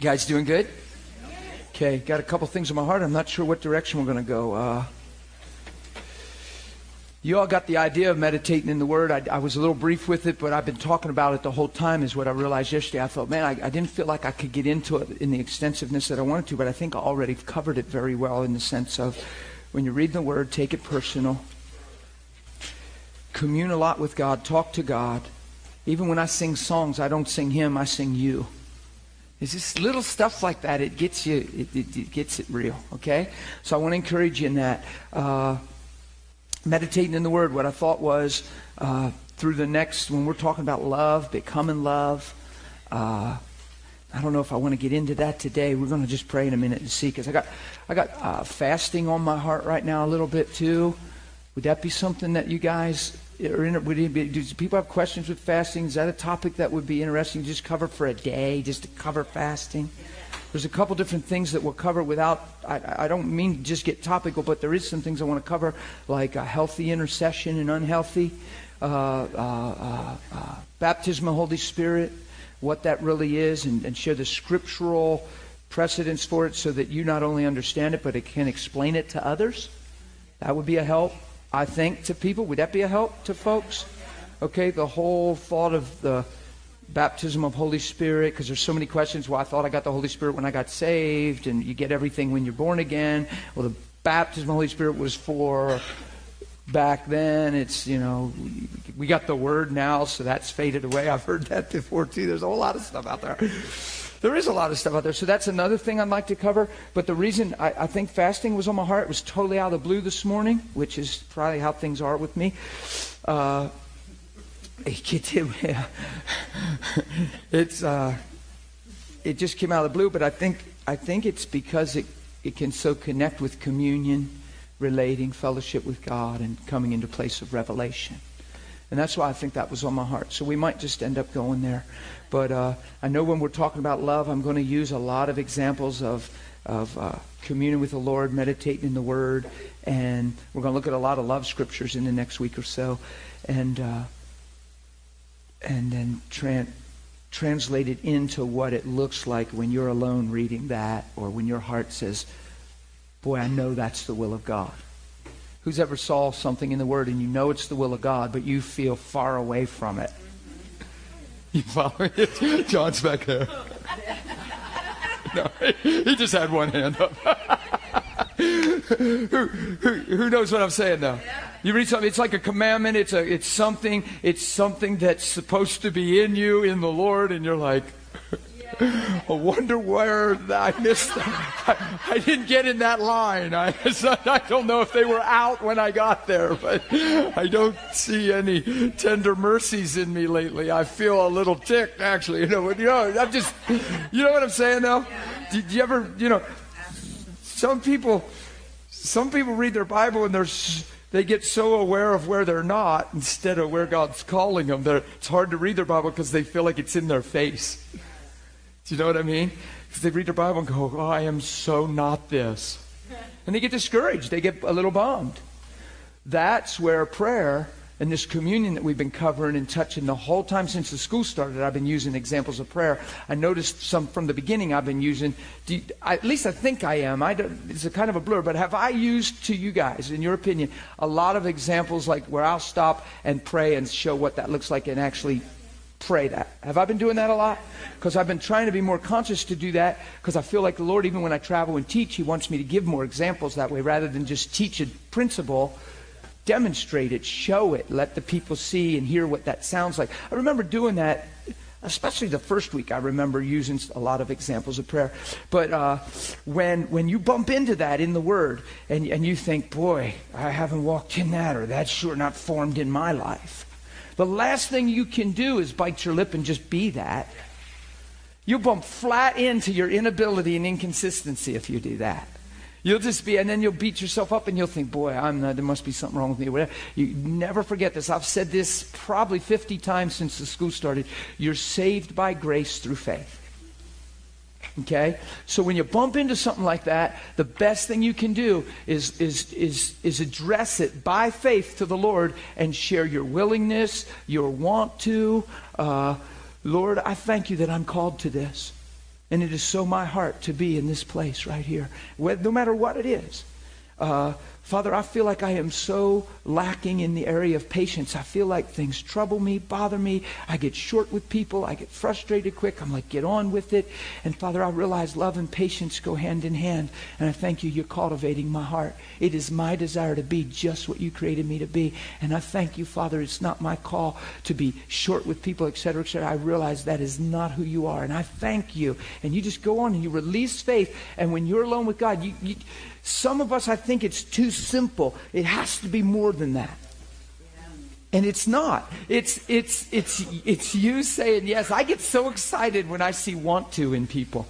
Guys doing good? Okay, got a couple things in my heart. I'm not sure what direction we're going to go. Uh, you all got the idea of meditating in the Word. I, I, was a little brief with it, but I've been talking about it the whole time, is what I realized yesterday. I thought, man, I, I didn't feel like I could get into it in the extensiveness that I wanted to, but I think I already covered it very well in the sense of when you read the Word, take it personal, commune a lot with God, talk to God. Even when I sing songs, I don't sing Him, I sing you. It's just little stuff like that. It gets you, it, it, it gets it real, okay? So I want to encourage you in that. Uh, meditating in the Word, what I thought was uh, through the next, when we're talking about love, becoming love, uh, I don't know if I want to get into that today. We're going to just pray in a minute and see, because I got, I got uh, fasting on my heart right now a little bit too. Would that be something that you guys or would it be, do people have questions with fasting? Is that a topic that would be interesting to just cover for a day, just to cover fasting? There's a couple different things that we'll cover without, I, I don't mean just get topical, but there is some things I want to cover, like a healthy intercession and unhealthy, uh, uh, uh, uh baptism of Holy Spirit, what that really is, and, and share the scriptural precedents for it so that you not only understand it, but it can explain it to others. That would be a help. I think, to people. Would that be a help to folks? Okay, the whole thought of the baptism of Holy Spirit, because there's so many questions. Well, I thought I got the Holy Spirit when I got saved, and you get everything when you're born again. Well, the baptism of the Holy Spirit was for back then. It's, you know, we got the word now, so that's faded away. I've heard that before, too. There's a whole lot of stuff out there. There is a lot of stuff out there. So that's another thing I'd like to cover. But the reason I, I think fasting was on my heart was totally out of the blue this morning, which is probably how things are with me. Uh, it's uh, it just came out of the blue, but I think I think it's because it it can so connect with communion, relating, fellowship with God, and coming into place of revelation. And that's why I think that was on my heart. So we might just end up going there. But uh, I know when we're talking about love, I'm going to use a lot of examples of, of uh, communion with the Lord, meditating in the Word, and we're going to look at a lot of love scriptures in the next week or so, and uh, and then tra- translate it into what it looks like when you're alone reading that, or when your heart says, "Boy, I know that's the will of God." Who's ever saw something in the Word and you know it's the will of God, but you feel far away from it? You follow it? John's back there. No, he just had one hand up. who, who, who knows what I'm saying now? You read something, it's like a commandment, it's, a, it's something, it's something that's supposed to be in you, in the Lord, and you're like, I wonder where I missed. I, I, didn't get in that line. I, I don't know if they were out when I got there, but I don't see any tender mercies in me lately. I feel a little ticked, actually. You know, what you know, I'm just, you know what I'm saying, though. Did you ever, you know, some people, some people read their Bible and they're they get so aware of where they're not instead of where God's calling them. They're, it's hard to read their Bible because they feel like it's in their face. Do you know what I mean? Because they read their Bible and go, oh, I am so not this. And they get discouraged. They get a little bummed. That's where prayer and this communion that we've been covering and touching the whole time since the school started, I've been using examples of prayer. I noticed some from the beginning I've been using. You, at least I think I am. I it's a kind of a blur, but have I used to you guys, in your opinion, a lot of examples like where I'll stop and pray and show what that looks like and actually pray that. Have I been doing that a lot? Because I've been trying to be more conscious to do that because I feel like the Lord, even when I travel and teach, He wants me to give more examples that way rather than just teach a principle. Demonstrate it, show it, let the people see and hear what that sounds like. I remember doing that, especially the first week. I remember using a lot of examples of prayer. But uh, when when you bump into that in the Word and and you think, boy, I haven't walked in that, or that's sure not formed in my life the last thing you can do is bite your lip and just be that. You'll bump flat into your inability and inconsistency if you do that. You'll just be, and then you'll beat yourself up and you'll think, boy, I'm not, there must be something wrong with me. Whatever. You never forget this. I've said this probably 50 times since the school started. You're saved by grace through faith. Okay? So when you bump into something like that, the best thing you can do is, is, is, is address it by faith to the Lord and share your willingness, your want to. Uh, Lord, I thank you that I'm called to this. And it is so my heart to be in this place right here, no matter what it is. Uh, Father, I feel like I am so lacking in the area of patience. I feel like things trouble me, bother me. I get short with people. I get frustrated quick. I'm like, get on with it. And Father, I realize love and patience go hand in hand. And I thank you, you're cultivating my heart. It is my desire to be just what you created me to be. And I thank you, Father, it's not my call to be short with people, etc., etc. I realize that is not who you are. And I thank you. And you just go on and you release faith. And when you're alone with God, you, you some of us, I think it's too simple. It has to be more than that. And it's not. It's, it's, it's, it's you saying yes. I get so excited when I see want to in people.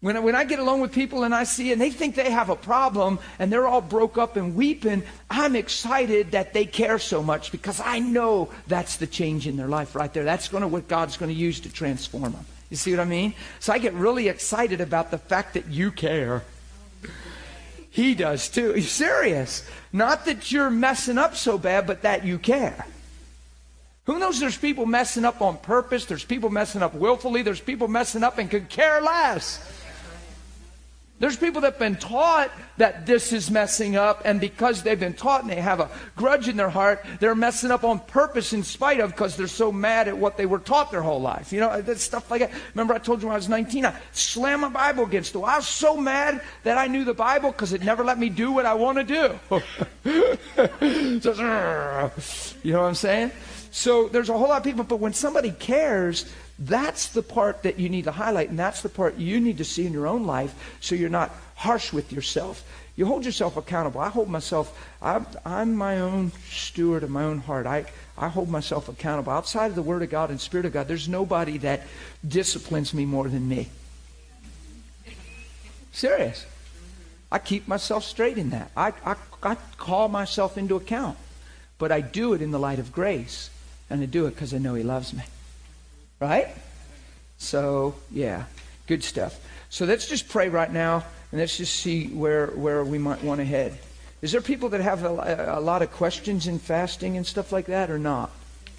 When I, when I get along with people and I see and they think they have a problem and they're all broke up and weeping, I'm excited that they care so much because I know that's the change in their life right there. That's going to what God's going to use to transform them. You see what I mean? So I get really excited about the fact that you care. He does too. He's serious. Not that you're messing up so bad, but that you care. Who knows there's people messing up on purpose, there's people messing up willfully, there's people messing up and could care less. There's people that have been taught that this is messing up, and because they've been taught and they have a grudge in their heart, they're messing up on purpose in spite of because they're so mad at what they were taught their whole life. You know, uh, that stuff like that. Remember, I told you when I was 19, I slammed my Bible against the wall. I was so mad that I knew the Bible because it never let me do what I want to do. you know what I'm saying? So there's a whole lot of people, but when somebody cares, that's the part that you need to highlight, and that's the part you need to see in your own life so you're not harsh with yourself. You hold yourself accountable. I hold myself, I'm, I'm my own steward of my own heart. I, I hold myself accountable. Outside of the Word of God and Spirit of God, there's nobody that disciplines me more than me. Serious. I keep myself straight in that. I, I, I call myself into account. But I do it in the light of grace. And I do it because I know He loves me. Right? So, yeah, good stuff. So let's just pray right now and let's just see where, where we might want to head. Is there people that have a, a lot of questions in fasting and stuff like that or not?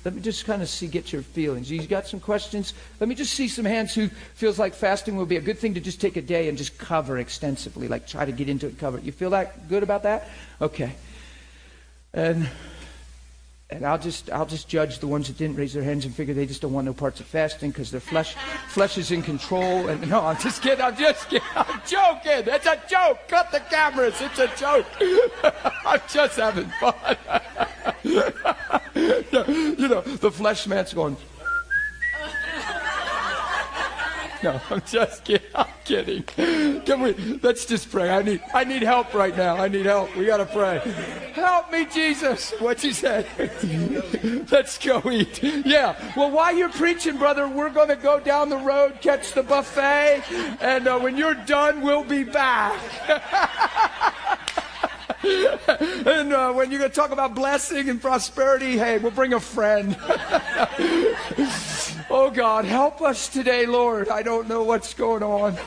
Let me just kind of see, get your feelings. You got some questions? Let me just see some hands who feels like fasting would be a good thing to just take a day and just cover extensively, like try to get into it, cover it. You feel that good about that? Okay. And and I'll just I'll just judge the ones that didn't raise their hands and figure they just don't want no parts of fasting because their flesh flesh is in control. And no, I'm just kidding. I'm just kidding. I'm joking. It's a joke. Cut the cameras. It's a joke. I'm just having fun. you know, the flesh man's going. No, I'm just kidding. I'm kidding. Can we? Let's just pray. I need. I need help right now. I need help. We gotta pray. Help me, Jesus. What you said? let's go eat. Yeah. Well, while you're preaching, brother, we're gonna go down the road, catch the buffet, and uh, when you're done, we'll be back. and uh, when you're going to talk about blessing and prosperity, hey, we'll bring a friend. oh, God, help us today, Lord. I don't know what's going on,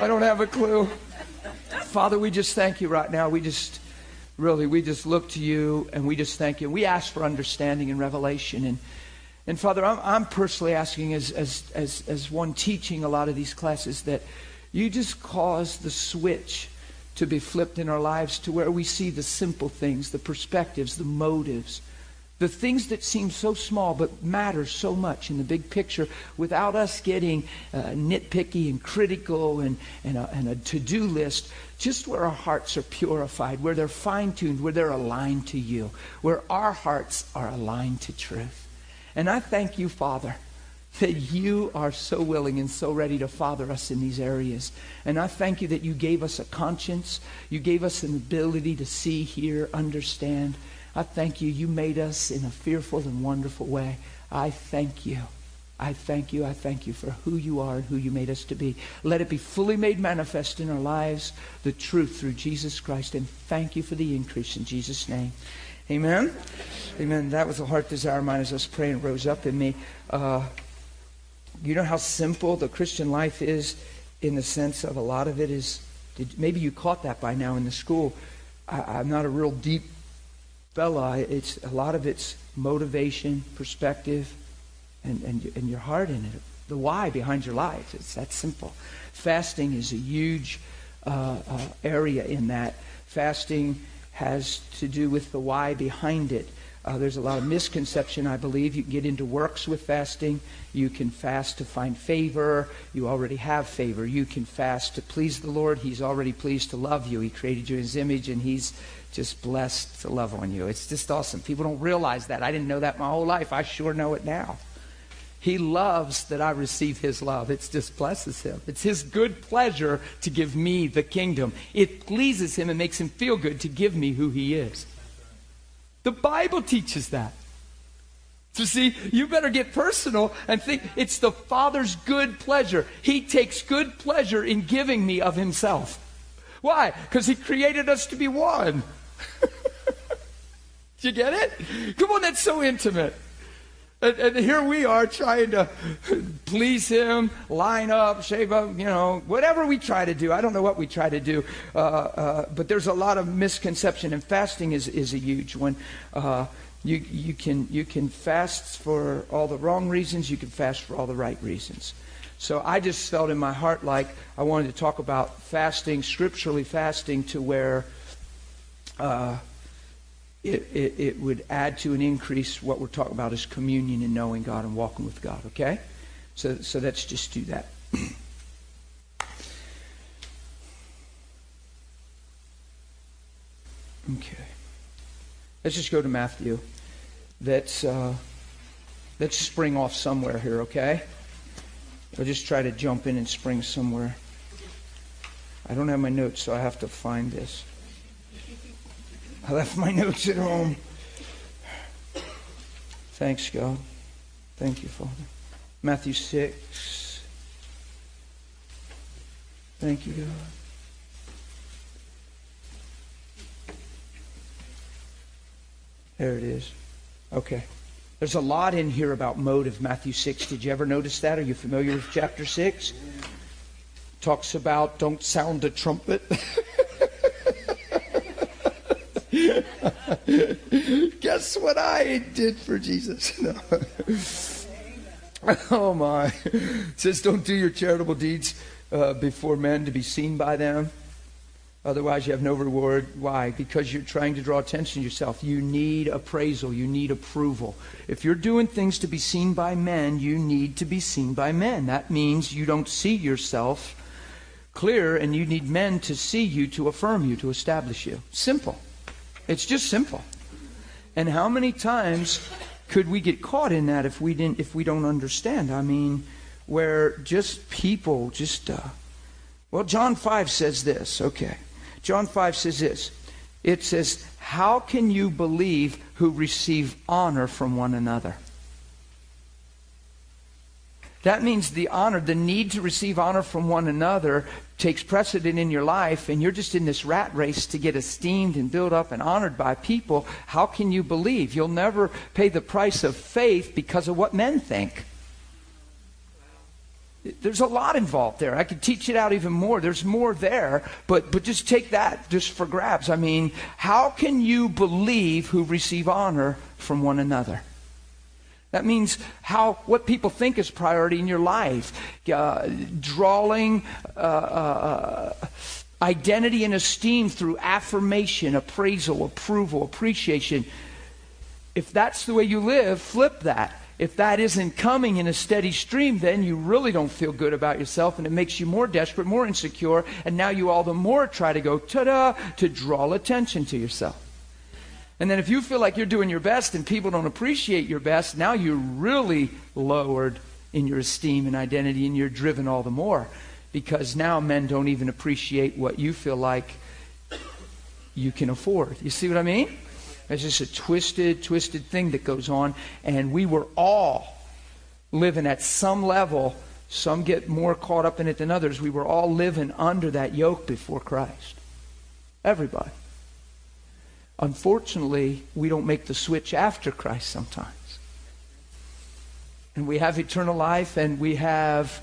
I don't have a clue. Father, we just thank you right now. We just, really, we just look to you and we just thank you. We ask for understanding and revelation. And, and Father, I'm, I'm personally asking, as, as, as, as one teaching a lot of these classes, that you just cause the switch to be flipped in our lives to where we see the simple things, the perspectives, the motives, the things that seem so small but matter so much in the big picture without us getting uh, nitpicky and critical and, and a, and a to-do list just where our hearts are purified where they're fine-tuned where they're aligned to you where our hearts are aligned to truth. And i thank you father that you are so willing and so ready to father us in these areas. And I thank you that you gave us a conscience. You gave us an ability to see, hear, understand. I thank you. You made us in a fearful and wonderful way. I thank you. I thank you. I thank you for who you are and who you made us to be. Let it be fully made manifest in our lives, the truth through Jesus Christ. And thank you for the increase in Jesus' name. Amen. Amen. That was a heart desire of mine as I was praying, rose up in me. Uh, you know how simple the Christian life is in the sense of a lot of it is, did, maybe you caught that by now in the school. I, am not a real deep fella. It's, a lot of it's motivation, perspective, and, and, and your heart in it. the why behind your life. It's that simple. Fasting is a huge uh, uh, area in that. Fasting has to do with the why behind it. Uh, there's a lot of misconception, I believe. You get into works with fasting. You can fast to find favor. You already have favor. You can fast to please the Lord. He's already pleased to love you. He created you in His image, and He's just blessed to love on you. It's just awesome. People don't realize that. I didn't know that my whole life. I sure know it now. He loves that I receive His love. It just blesses Him. It's His good pleasure to give me the kingdom. It pleases Him and makes Him feel good to give me who He is. The Bible teaches that. So, see, you better get personal and think it's the Father's good pleasure. He takes good pleasure in giving me of Himself. Why? Because He created us to be one. Do you get it? Come on, that's so intimate. And, and, here we are trying to please him, line up, shave up, you know, whatever we try to do. I don't know what we try to do, uh, uh, but there's a lot of misconception, and fasting is, is a huge one. Uh, you, you, can, you can fast for all the wrong reasons, you can fast for all the right reasons. So I just felt in my heart like I wanted to talk about fasting, scripturally fasting, to where uh, it, it, it, would add to and increase what we're talking about is communion and knowing God and walking with God, okay? So, so let's just do that. okay. Let's just go to Matthew. Let's, uh, let's spring off somewhere here, okay? I'll just try to jump in and spring somewhere. I don't have my notes, so I have to find this. I left my notes at home. Thanks, God. Thank you, Father. Matthew 6. Thank you, God. There it is. Okay. There's a lot in here about motive, Matthew 6. Did you ever notice that? Are you familiar with chapter 6? Talks about don't sound a trumpet. Guess what I did for Jesus? No. oh my. It says, don't do your charitable deeds uh, before men to be seen by them. Otherwise, you have no reward. Why? Because you're trying to draw attention to yourself. You need appraisal. You need approval. If you're doing things to be seen by men, you need to be seen by men. That means you don't see yourself clear, and you need men to see you, to affirm you, to establish you. Simple. It's just simple. And how many times could we get caught in that if we didn't if we don't understand? I mean, where just people just uh, well, John 5 says this. Okay. John 5 says this. It says, "How can you believe who receive honor from one another?" That means the honor, the need to receive honor from one another takes precedent in your life, and you're just in this rat race to get esteemed and built up and honored by people. How can you believe? You'll never pay the price of faith because of what men think. There's a lot involved there. I could teach it out even more. There's more there, but, but just take that just for grabs. I mean, how can you believe who receive honor from one another? That means how what people think is priority in your life, uh, drawing uh, uh, identity and esteem through affirmation, appraisal, approval, appreciation. If that's the way you live, flip that. If that isn't coming in a steady stream, then you really don't feel good about yourself, and it makes you more desperate, more insecure, and now you all the more try to go ta-da to draw attention to yourself. And then if you feel like you're doing your best and people don't appreciate your best, now you're really lowered in your esteem and identity and you're driven all the more because now men don't even appreciate what you feel like you can afford. You see what I mean? It's just a twisted, twisted thing that goes on. And we were all living at some level. Some get more caught up in it than others. We were all living under that yoke before Christ. Everybody. Unfortunately, we don't make the switch after Christ sometimes. And we have eternal life and we have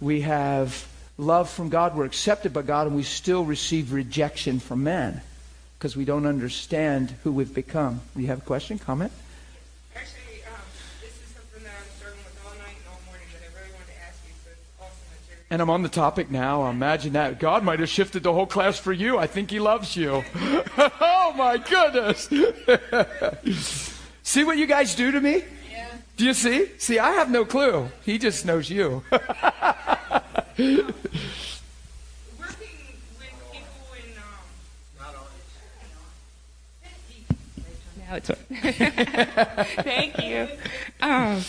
we have love from God, we're accepted by God, and we still receive rejection from men because we don't understand who we've become. Do you have a question, comment? Actually, um, this is something that I'm struggling with all night and all morning that I really wanted to ask you. And I'm on the topic now. Imagine that. God might have shifted the whole class for you. I think He loves you. oh my goodness. see what you guys do to me? Yeah. Do you see? See, I have no clue. He just knows you. now it's Thank you. Um,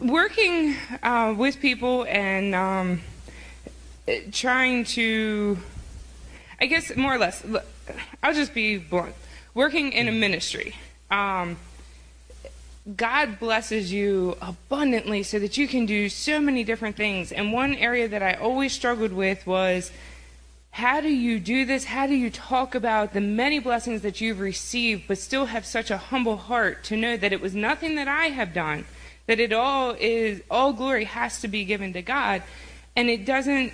working uh, with people and um, trying to, I guess, more or less, I'll just be blunt. Working in a ministry, um, God blesses you abundantly so that you can do so many different things. And one area that I always struggled with was how do you do this? How do you talk about the many blessings that you've received, but still have such a humble heart to know that it was nothing that I have done? that it all is all glory has to be given to God and it doesn't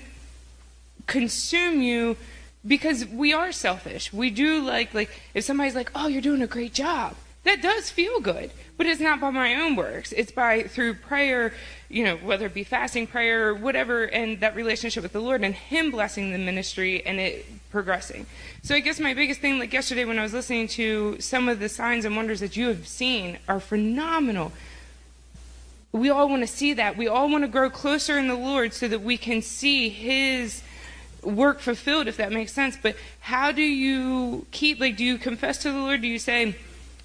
consume you because we are selfish. We do like like if somebody's like, "Oh, you're doing a great job." That does feel good, but it's not by my own works. It's by through prayer, you know, whether it be fasting, prayer, whatever, and that relationship with the Lord and Him blessing the ministry and it progressing. So I guess my biggest thing, like yesterday when I was listening to some of the signs and wonders that you have seen, are phenomenal we all want to see that. We all want to grow closer in the Lord so that we can see His work fulfilled, if that makes sense. But how do you keep, like, do you confess to the Lord? Do you say,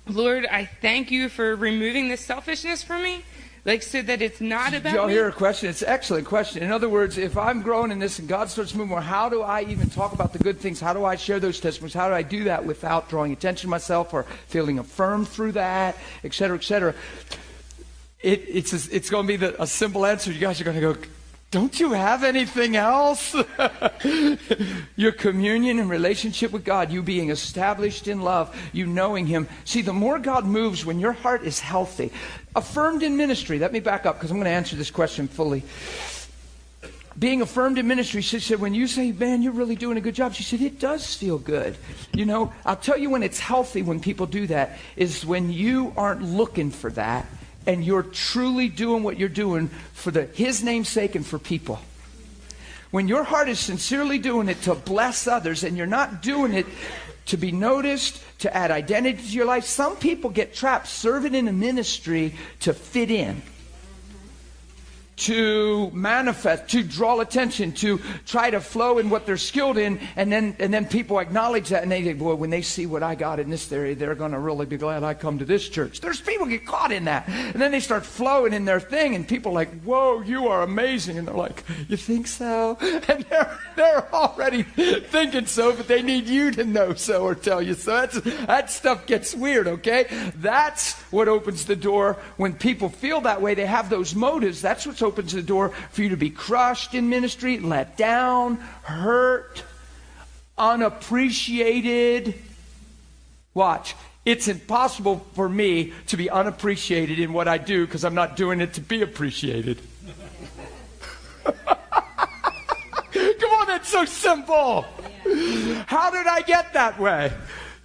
Lord, I thank you for removing this selfishness from me? Like, so that it's not about. Y'all hear a question? It's an excellent question. In other words, if I'm growing in this and God starts moving more, how do I even talk about the good things? How do I share those testimonies? How do I do that without drawing attention to myself or feeling affirmed through that, et cetera, et cetera? it, it's, a, it's going to be the, a simple answer. You guys are going to go, don't you have anything else? Your communion and relationship with God, you being established in love, you knowing Him. See, the more God moves when your heart is healthy, affirmed in ministry. Let me back up because I'm going to answer this question fully. Being affirmed in ministry, she said, when you say, man, you're really doing a good job, she said, it does feel good. You know, I'll tell you when it's healthy when people do that, is when you aren't looking for that and you're truly doing what you're doing for the, His name's sake and for people. When your heart is sincerely doing it to bless others and you're not doing it to be noticed, to add identity to your life, some people get trapped serving in a ministry to fit in to manifest, to draw attention, to try to flow in what they're skilled in, and then and then people acknowledge that, and they think, boy, when they see what I got in this area, they're to really be glad I come to this church. There's people get caught in that, and then they start flowing in their thing, and people like, whoa, you are amazing, and they're like, you think so? And they're they're already thinking so, but they need you to know so or tell you so. That's that stuff gets weird, okay? That's what opens the door when people feel that way. They have those motives. That's what's opens the door for you to be crushed in ministry, let down, hurt, unappreciated. Watch. It's impossible for me to be unappreciated in what I do because I'm not doing it to be appreciated. Come on, that's so simple. How did I get that way?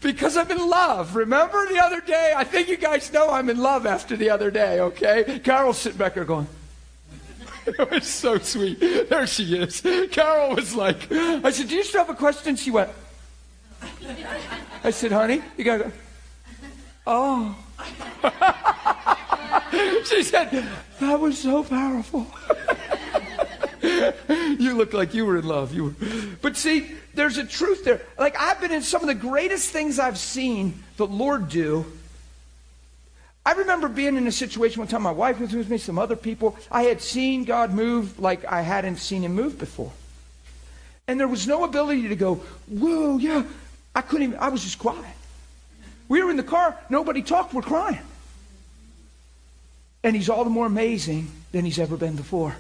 Because I'm in love. Remember the other day? I think you guys know I'm in love after the other day, okay? Carol's sitting back there going, it was so sweet. There she is. Carol was like, I said, Do you still have a question? She went, I said, Honey, you got to go. Oh. she said, That was so powerful. you look like you were in love. You were. But see, there's a truth there. Like, I've been in some of the greatest things I've seen the Lord do I remember being in a situation one time, my wife was with me, some other people. I had seen God move like I hadn't seen him move before. And there was no ability to go, whoa, yeah. I couldn't even, I was just quiet. We were in the car, nobody talked, we're crying. And he's all the more amazing than he's ever been before.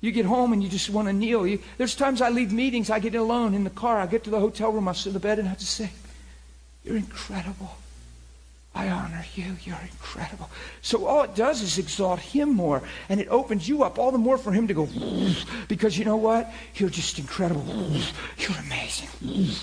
You get home and you just want to kneel. You, there's times I leave meetings, I get alone in the car, I get to the hotel room, I sit in the bed and I just say, You're incredible. I honor you. You're incredible. So all it does is exalt him more. And it opens you up all the more for him to go, because you know what? You're just incredible. You're amazing.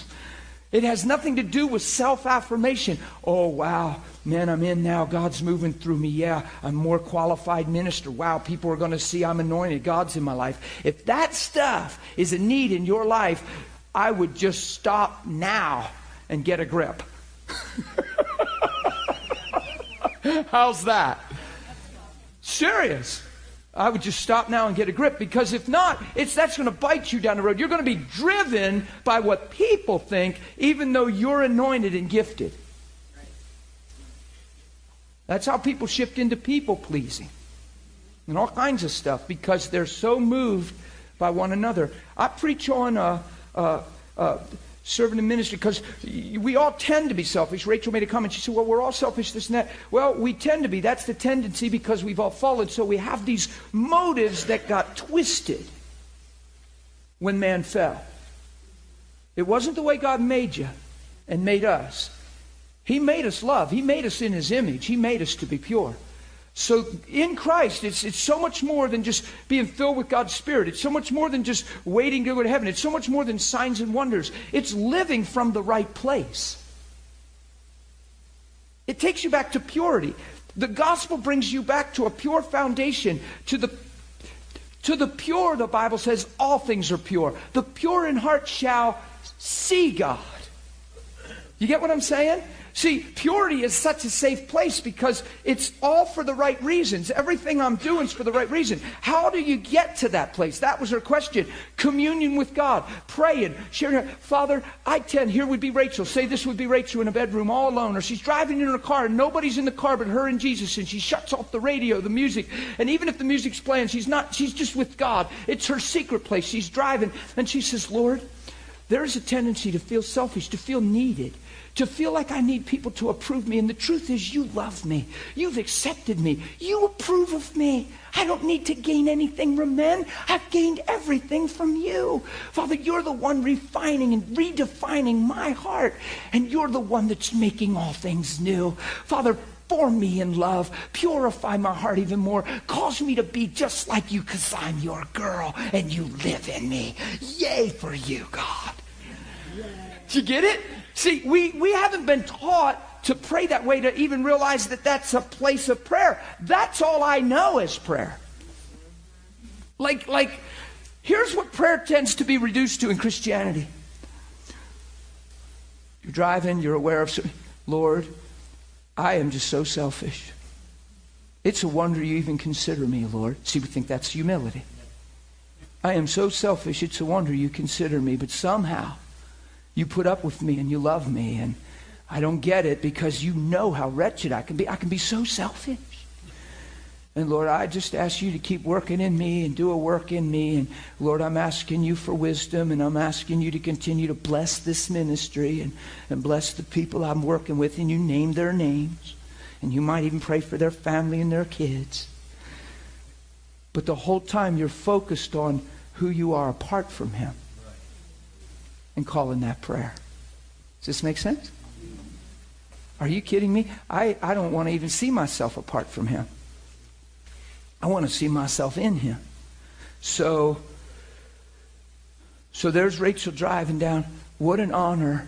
It has nothing to do with self affirmation. Oh, wow, man, I'm in now. God's moving through me. Yeah, I'm more qualified minister. Wow, people are going to see I'm anointed. God's in my life. If that stuff is a need in your life, I would just stop now and get a grip. How's that? Serious. I would just stop now and get a grip because if not, it's that's going to bite you down the road. You're going to be driven by what people think, even though you're anointed and gifted. That's how people shift into people pleasing and all kinds of stuff because they're so moved by one another. I preach on uh, uh, uh, serving in ministry because we all tend to be selfish. Rachel made a comment. She said, Well, we're all selfish, this and that. Well, we tend to be. That's the tendency because we've all fallen. So we have these motives that got twisted when man fell. It wasn't the way God made you and made us. He made us love, He made us in His image, He made us to be pure. So in Christ, it's, it's so much more than just being filled with God's Spirit. It's so much more than just waiting to go to heaven. It's so much more than signs and wonders. It's living from the right place. It takes you back to purity. The gospel brings you back to a pure foundation, to the to the pure, the Bible says, all things are pure. The pure in heart shall see God. You get what I'm saying? See, purity is such a safe place because it's all for the right reasons. Everything I'm doing is for the right reason. How do you get to that place? That was her question. Communion with God, praying, sharing. Father, I tend, here would be Rachel. Say this would be Rachel in a bedroom all alone, or she's driving in her car and nobody's in the car but her and Jesus, and she shuts off the radio, the music. And even if the music's playing, she's not, she's just with God. It's her secret place. She's driving, and she says, Lord, there is a tendency to feel selfish, to feel needed to feel like I need people to approve me. And the truth is, you love me. You've accepted me. You approve of me. I don't need to gain anything from men. I've gained everything from you. Father, you're the one refining and redefining my heart. And you're the one that's making all things new. Father, form me in love. Purify my heart even more. Cause me to be just like you because I'm your girl and you live in me. Yay for you, God. Did you get it? See, we, we haven't been taught to pray that way to even realize that that's a place of prayer. That's all I know is prayer. Like, like, here's what prayer tends to be reduced to in Christianity. You're driving, you're aware of, Lord, I am just so selfish. It's a wonder you even consider me, Lord. See, we think that's humility. I am so selfish, it's a wonder you consider me, but somehow you put up with me and you love me. And I don't get it because you know how wretched I can be. I can be so selfish. And Lord, I just ask you to keep working in me and do a work in me. And Lord, I'm asking you for wisdom and I'm asking you to continue to bless this ministry and, and bless the people I'm working with. And you name their names. And you might even pray for their family and their kids. But the whole time you're focused on who you are apart from Him and calling that prayer. Does this make sense? Are you kidding me? I, I don't want to even see myself apart from Him. I want to see myself in Him. So, so there's Rachel driving down. What an honor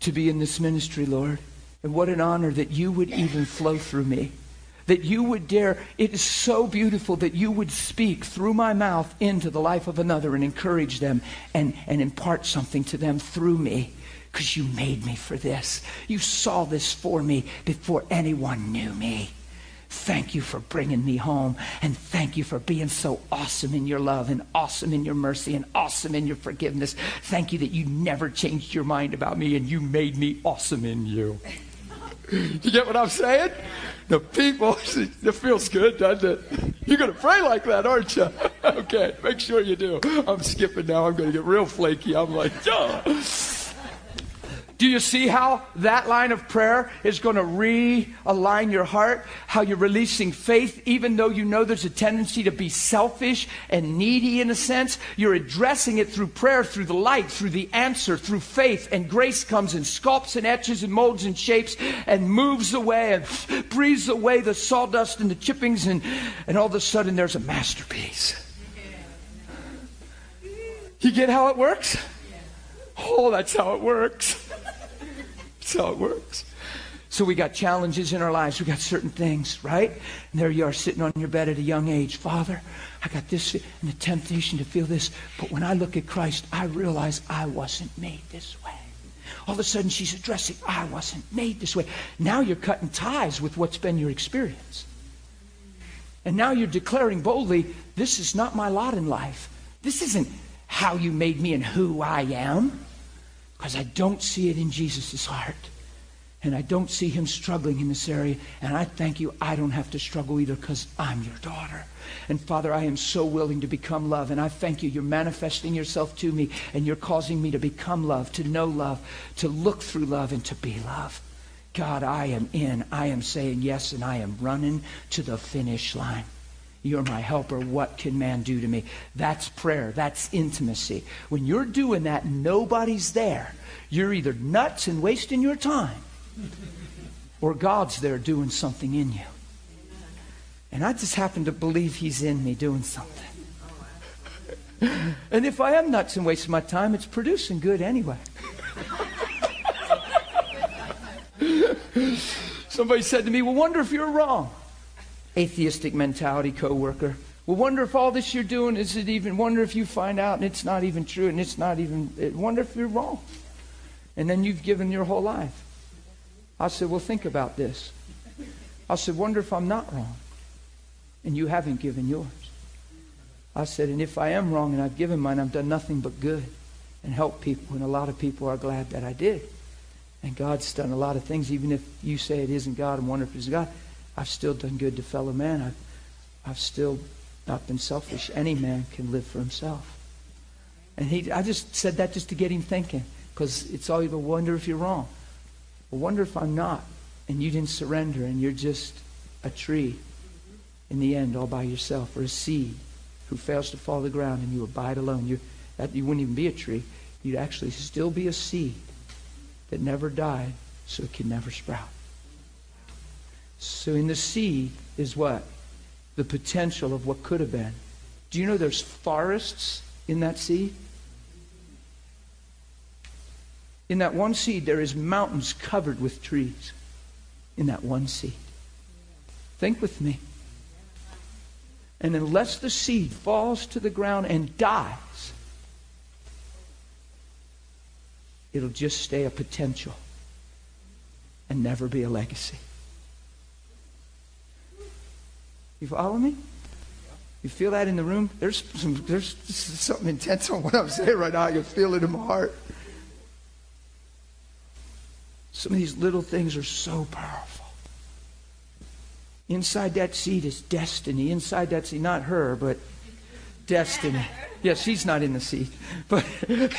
to be in this ministry, Lord. And what an honor that you would even flow through me that you would dare. It is so beautiful that you would speak through my mouth into the life of another and encourage them and, and impart something to them through me because you made me for this. You saw this for me before anyone knew me. Thank you for bringing me home. And thank you for being so awesome in your love and awesome in your mercy and awesome in your forgiveness. Thank you that you never changed your mind about me and you made me awesome in you. you get what I'm saying? the people, it feels good, doesn't it? You're going to pray like that, aren't you? okay, make sure you do. I'm skipping now. I'm going to get real flaky. I'm like, Duh. Do you see how that line of prayer is going to realign your heart? How you're releasing faith, even though you know there's a tendency to be selfish and needy in a sense? You're addressing it through prayer, through the light, through the answer, through faith, and grace comes and sculpts and etches and molds and shapes and moves away and breathes away the sawdust and the chippings, and, and all of a sudden there's a masterpiece. You get how it works? Oh, that's how it works. That's how it works. So we got challenges in our lives. We got certain things, right? And there you are sitting on your bed at a young age. Father, I got this and the temptation to feel this. But when I look at Christ, I realize I wasn't made this way. All of a sudden she's addressing, I wasn't made this way. Now you're cutting ties with what's been your experience. And now you're declaring boldly, this is not my lot in life. This isn't how you made me and who I am. Because I don't see it in Jesus' heart. And I don't see him struggling in this area. And I thank you, I don't have to struggle either because I'm your daughter. And Father, I am so willing to become love. And I thank you, you're manifesting yourself to me and you're causing me to become love, to know love, to look through love, and to be love. God, I am in. I am saying yes, and I am running to the finish line. You're my helper. What can man do to me? That's prayer. That's intimacy. When you're doing that, nobody's there. You're either nuts and wasting your time or God's there doing something in you. And I just happen to believe He's in me doing something. and if I am nuts and wasting my time, it's producing good anyway. Somebody said to me, Well, wonder if you're wrong. Atheistic mentality coworker. Well, wonder if all this you're doing is it even, wonder if you find out and it's not even true and it's not even, wonder if you're wrong. And then you've given your whole life. I said, Well, think about this. I said, Wonder if I'm not wrong. And you haven't given yours. I said, And if I am wrong and I've given mine, I've done nothing but good and help people. And a lot of people are glad that I did. And God's done a lot of things, even if you say it isn't God and wonder if it's God. I've still done good to fellow man. I've, I've still not been selfish. Any man can live for himself. And he, I just said that just to get him thinking, because it's all you wonder if you're wrong. Well, wonder if I'm not, and you didn't surrender, and you're just a tree in the end all by yourself, or a seed who fails to fall to the ground, and you abide alone. you that, you wouldn't even be a tree. You'd actually still be a seed that never died, so it could never sprout. So in the seed is what? The potential of what could have been. Do you know there's forests in that seed? In that one seed, there is mountains covered with trees. In that one seed. Think with me. And unless the seed falls to the ground and dies, it'll just stay a potential and never be a legacy. You follow me? You feel that in the room? There's some, there's something intense on what I'm saying right now. Can feel it in my heart. Some of these little things are so powerful. Inside that seed is destiny. Inside that seed, not her, but destiny. Yeah, she's not in the seed. But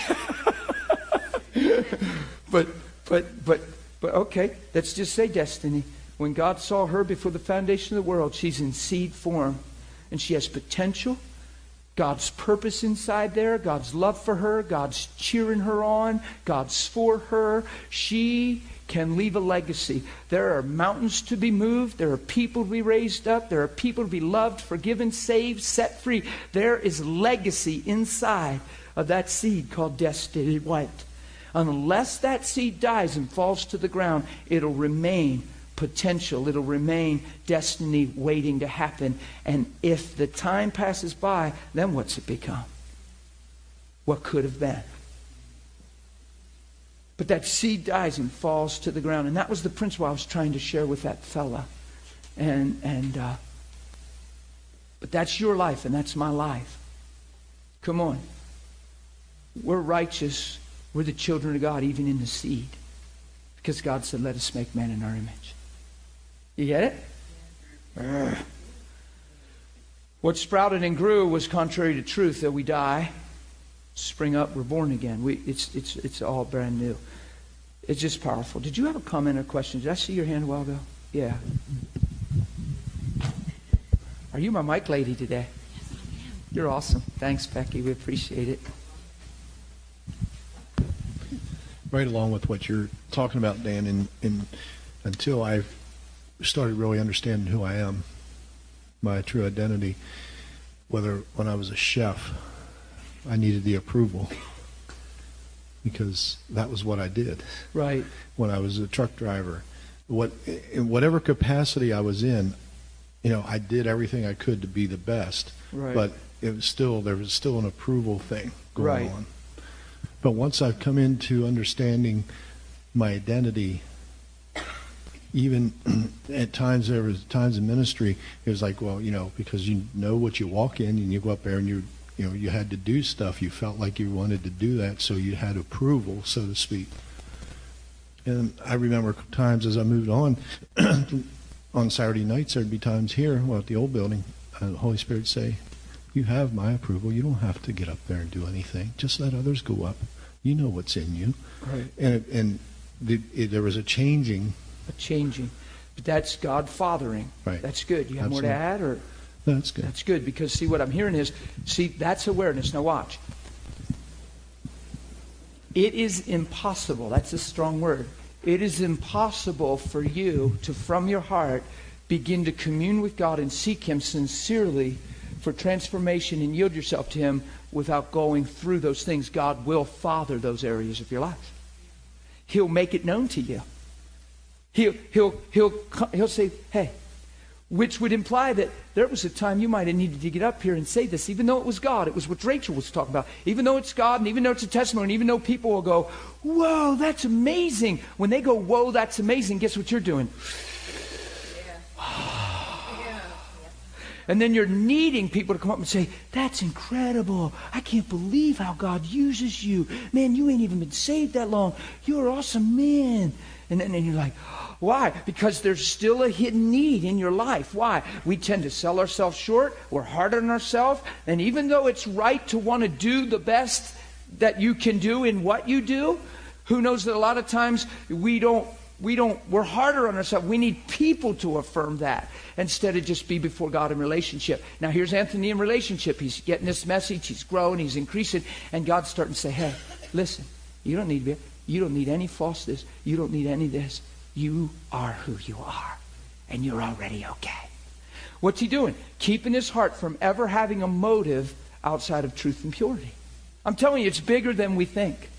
but but but but okay, let's just say destiny. When God saw her before the foundation of the world, she's in seed form and she has potential God's purpose inside there, God's love for her, God's cheering her on, God's for her. She can leave a legacy. There are mountains to be moved, there are people to be raised up, there are people to be loved, forgiven, saved, set free. There is legacy inside of that seed called destiny white. Unless that seed dies and falls to the ground, it'll remain potential. It'll remain destiny waiting to happen. And if the time passes by, then what's it become? What could have been? But that seed dies and falls to the ground. And that was the principle I was trying to share with that fella. And, and, uh, but that's your life and that's my life. Come on. We're righteous. We're the children of God, even in the seed. Because God said, let us make man in our image. You get it? Urgh. What sprouted and grew was contrary to truth that we die, spring up, we're born again. We, it's, it's, it's all brand new. It's just powerful. Did you have a comment or question? Did I see your hand a while ago? Yeah. Are you my mic lady today? You're awesome. Thanks, Becky. We appreciate it. Right along with what you're talking about, Dan, and, and until I've started really understanding who I am, my true identity. Whether when I was a chef, I needed the approval because that was what I did Right. when I was a truck driver. What in whatever capacity I was in, you know, I did everything I could to be the best. Right. But it was still there was still an approval thing going Right. on. But once I've come into understanding my identity, even at times there was times in ministry, it was like, well, you know, because you know what you walk in and you go up there and you you know you had to do stuff. You felt like you wanted to do that, so you had approval, so to speak. And I remember times as I moved on, on Saturday nights, there'd be times here, well, at the old building, uh, the Holy Spirit would say, "You have my approval. You don't have to get up there and do anything. Just let others go up. You know what's in you." Right. And it, and the, it, there was a changing. A changing. But that's God fathering. Right. That's good. You have more to add or That's good. That's good because see what I'm hearing is see that's awareness. Now watch. It is impossible. That's a strong word. It is impossible for you to from your heart begin to commune with God and seek him sincerely for transformation and yield yourself to him without going through those things. God will father those areas of your life. He'll make it known to you. He'll, he'll, he'll, he'll say, hey, which would imply that there was a time you might have needed to get up here and say this, even though it was God. It was what Rachel was talking about. Even though it's God, and even though it's a testimony, and even though people will go, whoa, that's amazing. When they go, whoa, that's amazing, guess what you're doing? And then you're needing people to come up and say, That's incredible. I can't believe how God uses you. Man, you ain't even been saved that long. You're an awesome man. And then and you're like, Why? Because there's still a hidden need in your life. Why? We tend to sell ourselves short. We're hard on ourselves. And even though it's right to want to do the best that you can do in what you do, who knows that a lot of times we don't we don't we're harder on ourselves we need people to affirm that instead of just be before god in relationship now here's anthony in relationship he's getting this message he's growing he's increasing and god's starting to say hey listen you don't need to be you don't need any falseness you don't need any of this you are who you are and you're already okay what's he doing keeping his heart from ever having a motive outside of truth and purity i'm telling you it's bigger than we think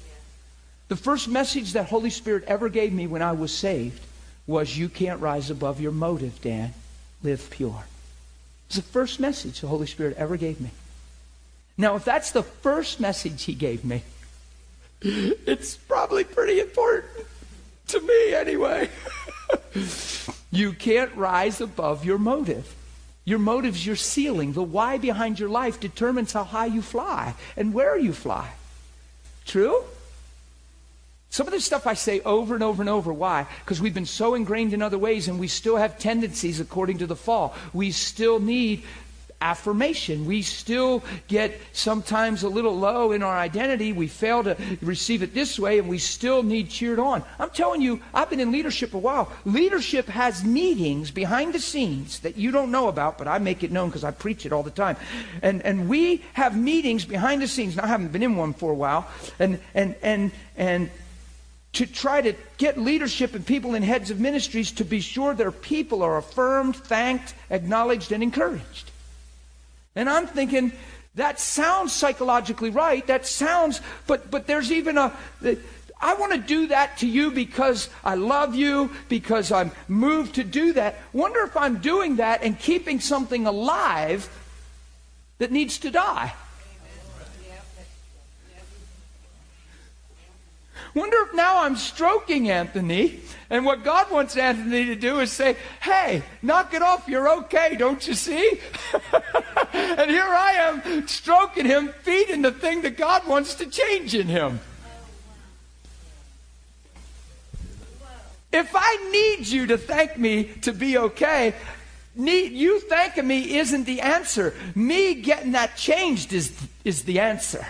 the first message that Holy Spirit ever gave me when I was saved was you can't rise above your motive, Dan. Live pure. It's the first message the Holy Spirit ever gave me. Now, if that's the first message he gave me, it's probably pretty important to me anyway. you can't rise above your motive. Your motive's your ceiling. The why behind your life determines how high you fly and where you fly. True? Some of this stuff I say over and over and over. Why? Because we've been so ingrained in other ways and we still have tendencies according to the fall. We still need affirmation. We still get sometimes a little low in our identity. We fail to receive it this way and we still need cheered on. I'm telling you, I've been in leadership a while. Leadership has meetings behind the scenes that you don't know about, but I make it known because I preach it all the time. And, and we have meetings behind the scenes. I haven't been in one for a while. And, and, and, and, to try to get leadership and people in heads of ministries to be sure their people are affirmed, thanked, acknowledged, and encouraged. And I'm thinking, that sounds psychologically right. That sounds, but but there's even a. I want to do that to you because I love you, because I'm moved to do that. Wonder if I'm doing that and keeping something alive that needs to die. Wonder if now I'm stroking Anthony, and what God wants Anthony to do is say, Hey, knock it off, you're okay, don't you see? and here I am stroking him, feeding the thing that God wants to change in him. If I need you to thank me to be okay, need you thanking me isn't the answer. Me getting that changed is, is the answer.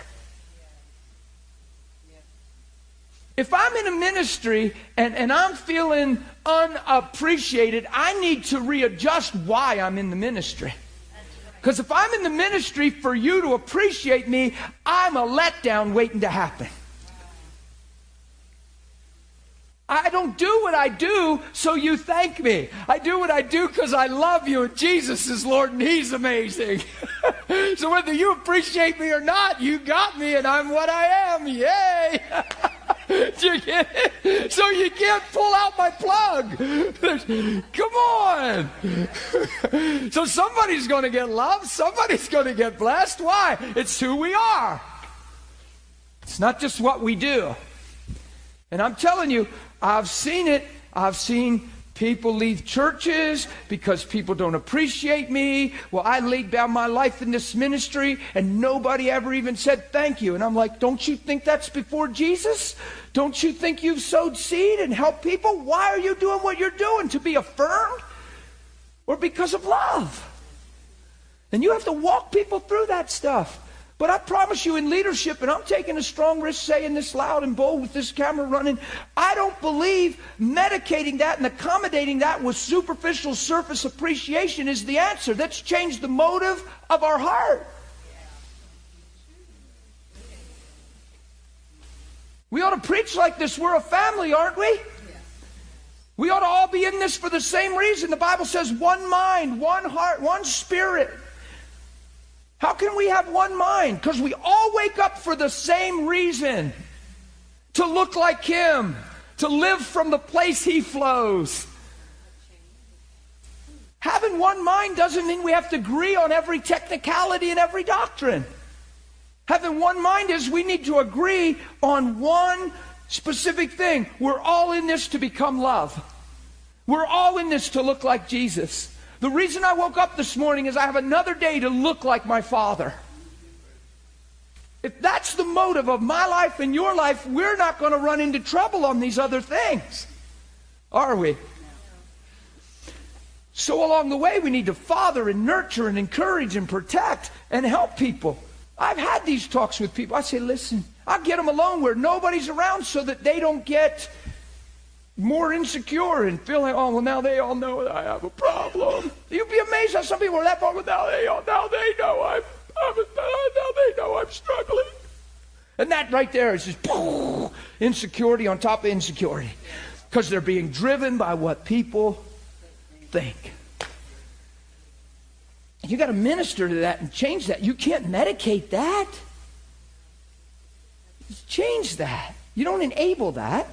If I'm in a ministry and, and I'm feeling unappreciated, I need to readjust why I'm in the ministry. Because if I'm in the ministry for you to appreciate me, I'm a letdown waiting to happen. I don't do what I do so you thank me. I do what I do because I love you and Jesus is Lord and He's amazing. so whether you appreciate me or not, you got me and I'm what I am. Yay! you get it? So you can't pull out my plug. Come on. so somebody's going to get loved. Somebody's going to get blessed. Why? It's who we are. It's not just what we do. And I'm telling you, I've seen it. I've seen People leave churches because people don't appreciate me. Well, I laid down my life in this ministry and nobody ever even said thank you. And I'm like, don't you think that's before Jesus? Don't you think you've sowed seed and helped people? Why are you doing what you're doing? To be affirmed? Or because of love? And you have to walk people through that stuff. But I promise you, in leadership, and I'm taking a strong risk saying this loud and bold with this camera running, I don't believe medicating that and accommodating that with superficial surface appreciation is the answer. That's changed the motive of our heart. We ought to preach like this. We're a family, aren't we? We ought to all be in this for the same reason. The Bible says one mind, one heart, one spirit. How can we have one mind? Because we all wake up for the same reason to look like Him, to live from the place He flows. Having one mind doesn't mean we have to agree on every technicality and every doctrine. Having one mind is we need to agree on one specific thing. We're all in this to become love. We're all in this to look like Jesus. The reason I woke up this morning is I have another day to look like my Father. If that's the motive of my life and your life, we're not going to run into trouble on these other things, are we? So, along the way, we need to father and nurture and encourage and protect and help people. I've had these talks with people. I say, listen, I get them alone where nobody's around so that they don't get more insecure and feeling, oh, well, now they all know that I have a problem. You'd be amazed how some people are that far, but now they, all, now they know I'm, I'm, now they know I'm struggling. And that right there is just poof, insecurity on top of insecurity because they're being driven by what people think. You got to minister to that and change that. You can't medicate that. Change that. You don't enable that.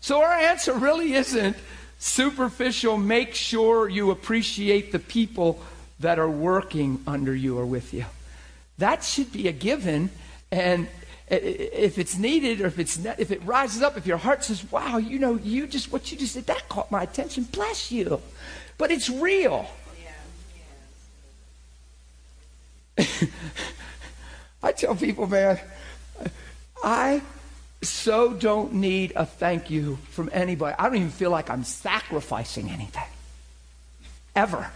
So our answer really isn't superficial, make sure you appreciate the people that are working under you or with you. That should be a given. And if it's needed or if it's if it rises up, if your heart says, "Wow, you know, you just what you just did that caught my attention," bless you. But it's real. I tell people, man, I so don't need a thank you from anybody. I don't even feel like I'm sacrificing anything. Ever.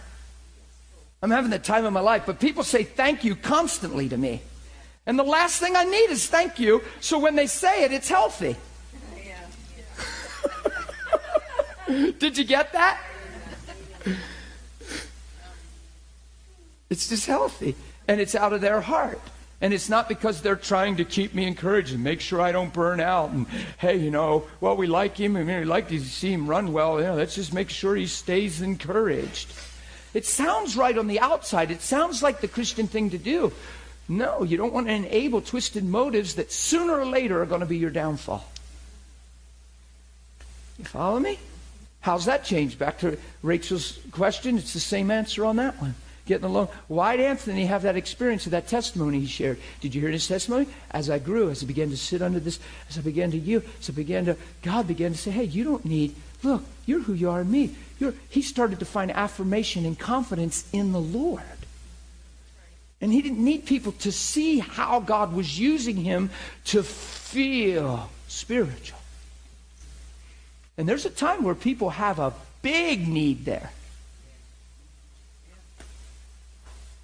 I'm having the time of my life, but people say thank you constantly to me. And the last thing I need is thank you, so when they say it, it's healthy. Did you get that? It's just healthy, and it's out of their heart. And it's not because they're trying to keep me encouraged and make sure I don't burn out. And hey, you know, well, we like him and we like to see him run well. You know, let's just make sure he stays encouraged. It sounds right on the outside. It sounds like the Christian thing to do. No, you don't want to enable twisted motives that sooner or later are going to be your downfall. You follow me? How's that change? Back to Rachel's question, it's the same answer on that one getting along. Why did Anthony have that experience of that testimony he shared? Did you hear his testimony? As I grew, as I began to sit under this, as I began to you, as I began to, God began to say, hey, you don't need, look, you're who you are in me. You're, he started to find affirmation and confidence in the Lord. And he didn't need people to see how God was using him to feel spiritual. And there's a time where people have a big need there.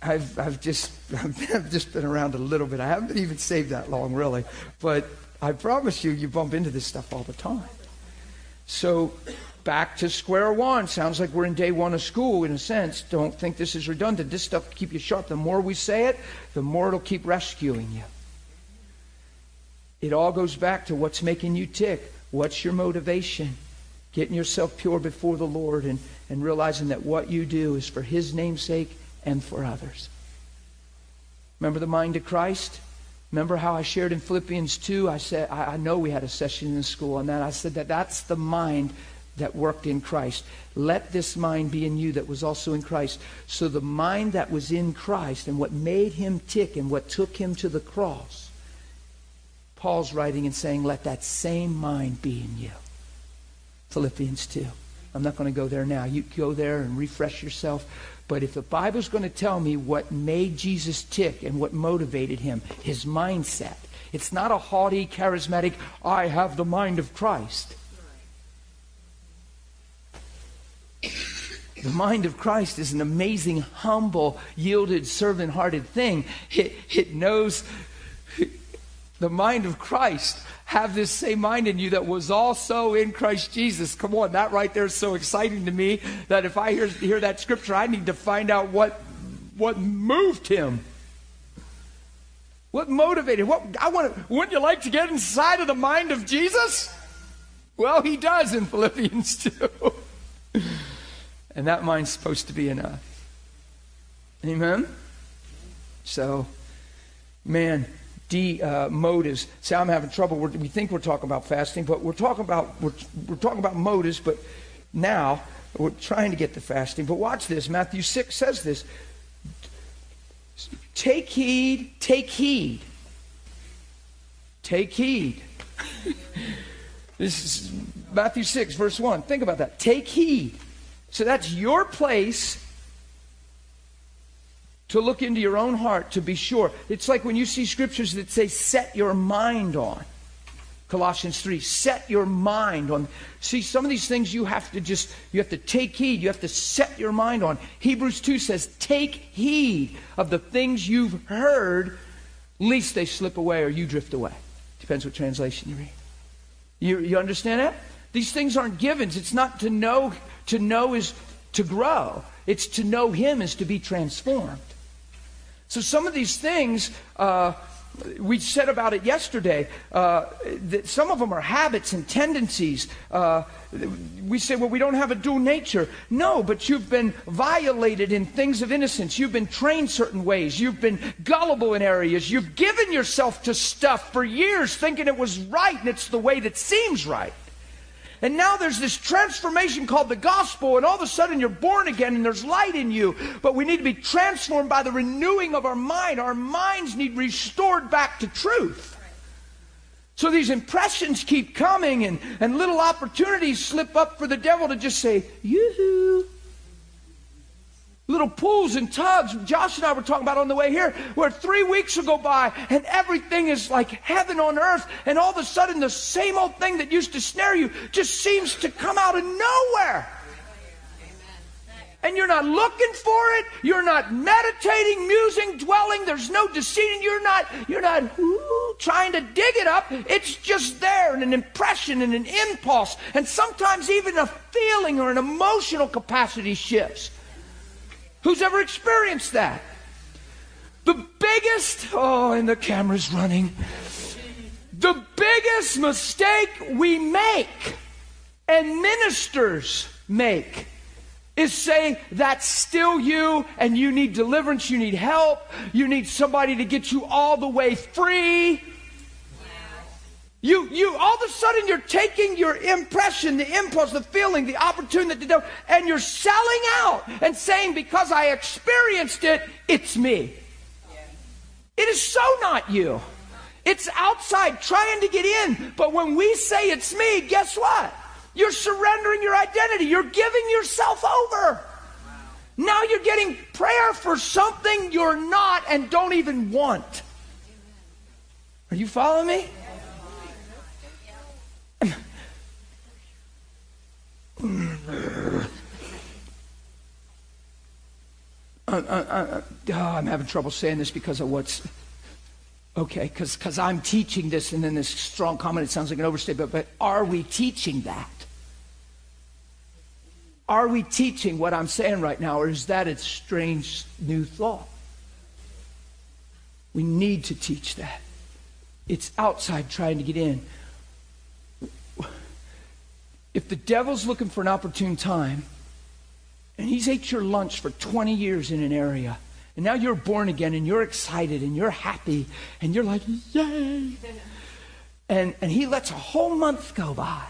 I've, I've just I've just been around a little bit. I haven't been even saved that long, really. But I promise you, you bump into this stuff all the time. So back to square one. Sounds like we're in day one of school in a sense. Don't think this is redundant. This stuff keep you sharp. The more we say it, the more it'll keep rescuing you. It all goes back to what's making you tick. What's your motivation? Getting yourself pure before the Lord and, and realizing that what you do is for His name's sake and for others. Remember the mind of Christ? Remember how I shared in Philippians 2? I said, I, I know we had a session in school on that. I said that that's the mind that worked in Christ. Let this mind be in you that was also in Christ. So the mind that was in Christ and what made him tick and what took him to the cross, Paul's writing and saying, let that same mind be in you. Philippians 2. I'm not going to go there now. You go there and refresh yourself. But if the Bible's going to tell me what made Jesus tick and what motivated him, his mindset, it's not a haughty, charismatic, I have the mind of Christ. The mind of Christ is an amazing, humble, yielded, servant hearted thing. It, it knows the mind of Christ. Have this same mind in you that was also in Christ Jesus. Come on, that right there is so exciting to me that if I hear, hear that scripture, I need to find out what, what moved him. What motivated? What I want wouldn't you like to get inside of the mind of Jesus? Well, he does in Philippians 2. And that mind's supposed to be enough. Amen? So, man, D uh, motives. See, I'm having trouble. We're, we think we're talking about fasting, but we're talking about we're, we're talking about motives. But now we're trying to get to fasting. But watch this. Matthew six says this. Take heed. Take heed. Take heed. this is Matthew six, verse one. Think about that. Take heed so that's your place to look into your own heart to be sure. It's like when you see scriptures that say, set your mind on. Colossians 3, set your mind on. See, some of these things you have to just, you have to take heed. You have to set your mind on. Hebrews 2 says, take heed of the things you've heard, lest they slip away or you drift away. Depends what translation you read. You, you understand that? These things aren't givens. It's not to know to know is to grow, it's to know Him is to be transformed. So some of these things, uh, we said about it yesterday, uh, that some of them are habits and tendencies. Uh, we say, well, we don't have a dual nature. No, but you've been violated in things of innocence. You've been trained certain ways. You've been gullible in areas. You've given yourself to stuff for years thinking it was right and it's the way that seems right. And now there's this transformation called the gospel, and all of a sudden you're born again and there's light in you. But we need to be transformed by the renewing of our mind. Our minds need restored back to truth. So these impressions keep coming, and, and little opportunities slip up for the devil to just say, yoo-hoo little pools and tubs. Josh and I were talking about on the way here, where three weeks will go by and everything is like heaven on earth, and all of a sudden the same old thing that used to snare you just seems to come out of nowhere. And you're not looking for it. You're not meditating, musing, dwelling. There's no deceiving. You're not, you're not ooh, trying to dig it up. It's just there and an impression and an impulse. And sometimes even a feeling or an emotional capacity shifts. Who's ever experienced that? The biggest, oh, and the camera's running. The biggest mistake we make and ministers make is say that's still you and you need deliverance, you need help, you need somebody to get you all the way free. You, you, all of a sudden, you're taking your impression, the impulse, the feeling, the opportunity, and you're selling out and saying, because I experienced it, it's me. It is so not you. It's outside trying to get in. But when we say it's me, guess what? You're surrendering your identity. You're giving yourself over. Now you're getting prayer for something you're not and don't even want. Are you following me? Uh, uh, oh, I'm having trouble saying this because of what's okay, because I'm teaching this, and then this strong comment, it sounds like an overstatement, but are we teaching that? Are we teaching what I'm saying right now, or is that a strange new thought? We need to teach that. It's outside trying to get in. If the devil's looking for an opportune time, and he's ate your lunch for 20 years in an area, And now you're born again and you're excited and you're happy and you're like, yay. And, and he lets a whole month go by.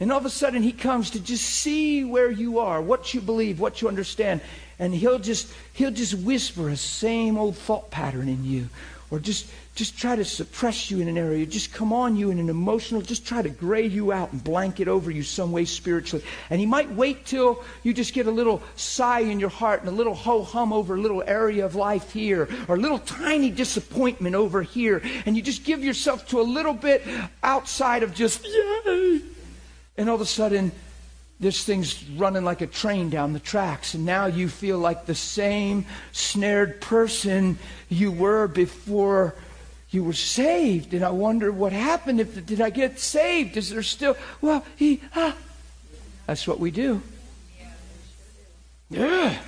And all of a sudden he comes to just see where you are, what you believe, what you understand. And he'll just, he'll just whisper a same old thought pattern in you. Or just, just try to suppress you in an area, just come on you in an emotional, just try to gray you out and blanket over you some way spiritually. And he might wait till you just get a little sigh in your heart and a little ho hum over a little area of life here, or a little tiny disappointment over here, and you just give yourself to a little bit outside of just, yay! And all of a sudden, this thing's running like a train down the tracks, and now you feel like the same snared person you were before you were saved. And I wonder what happened. If did I get saved? Is there still? Well, he. Ah. That's what we do. Yeah.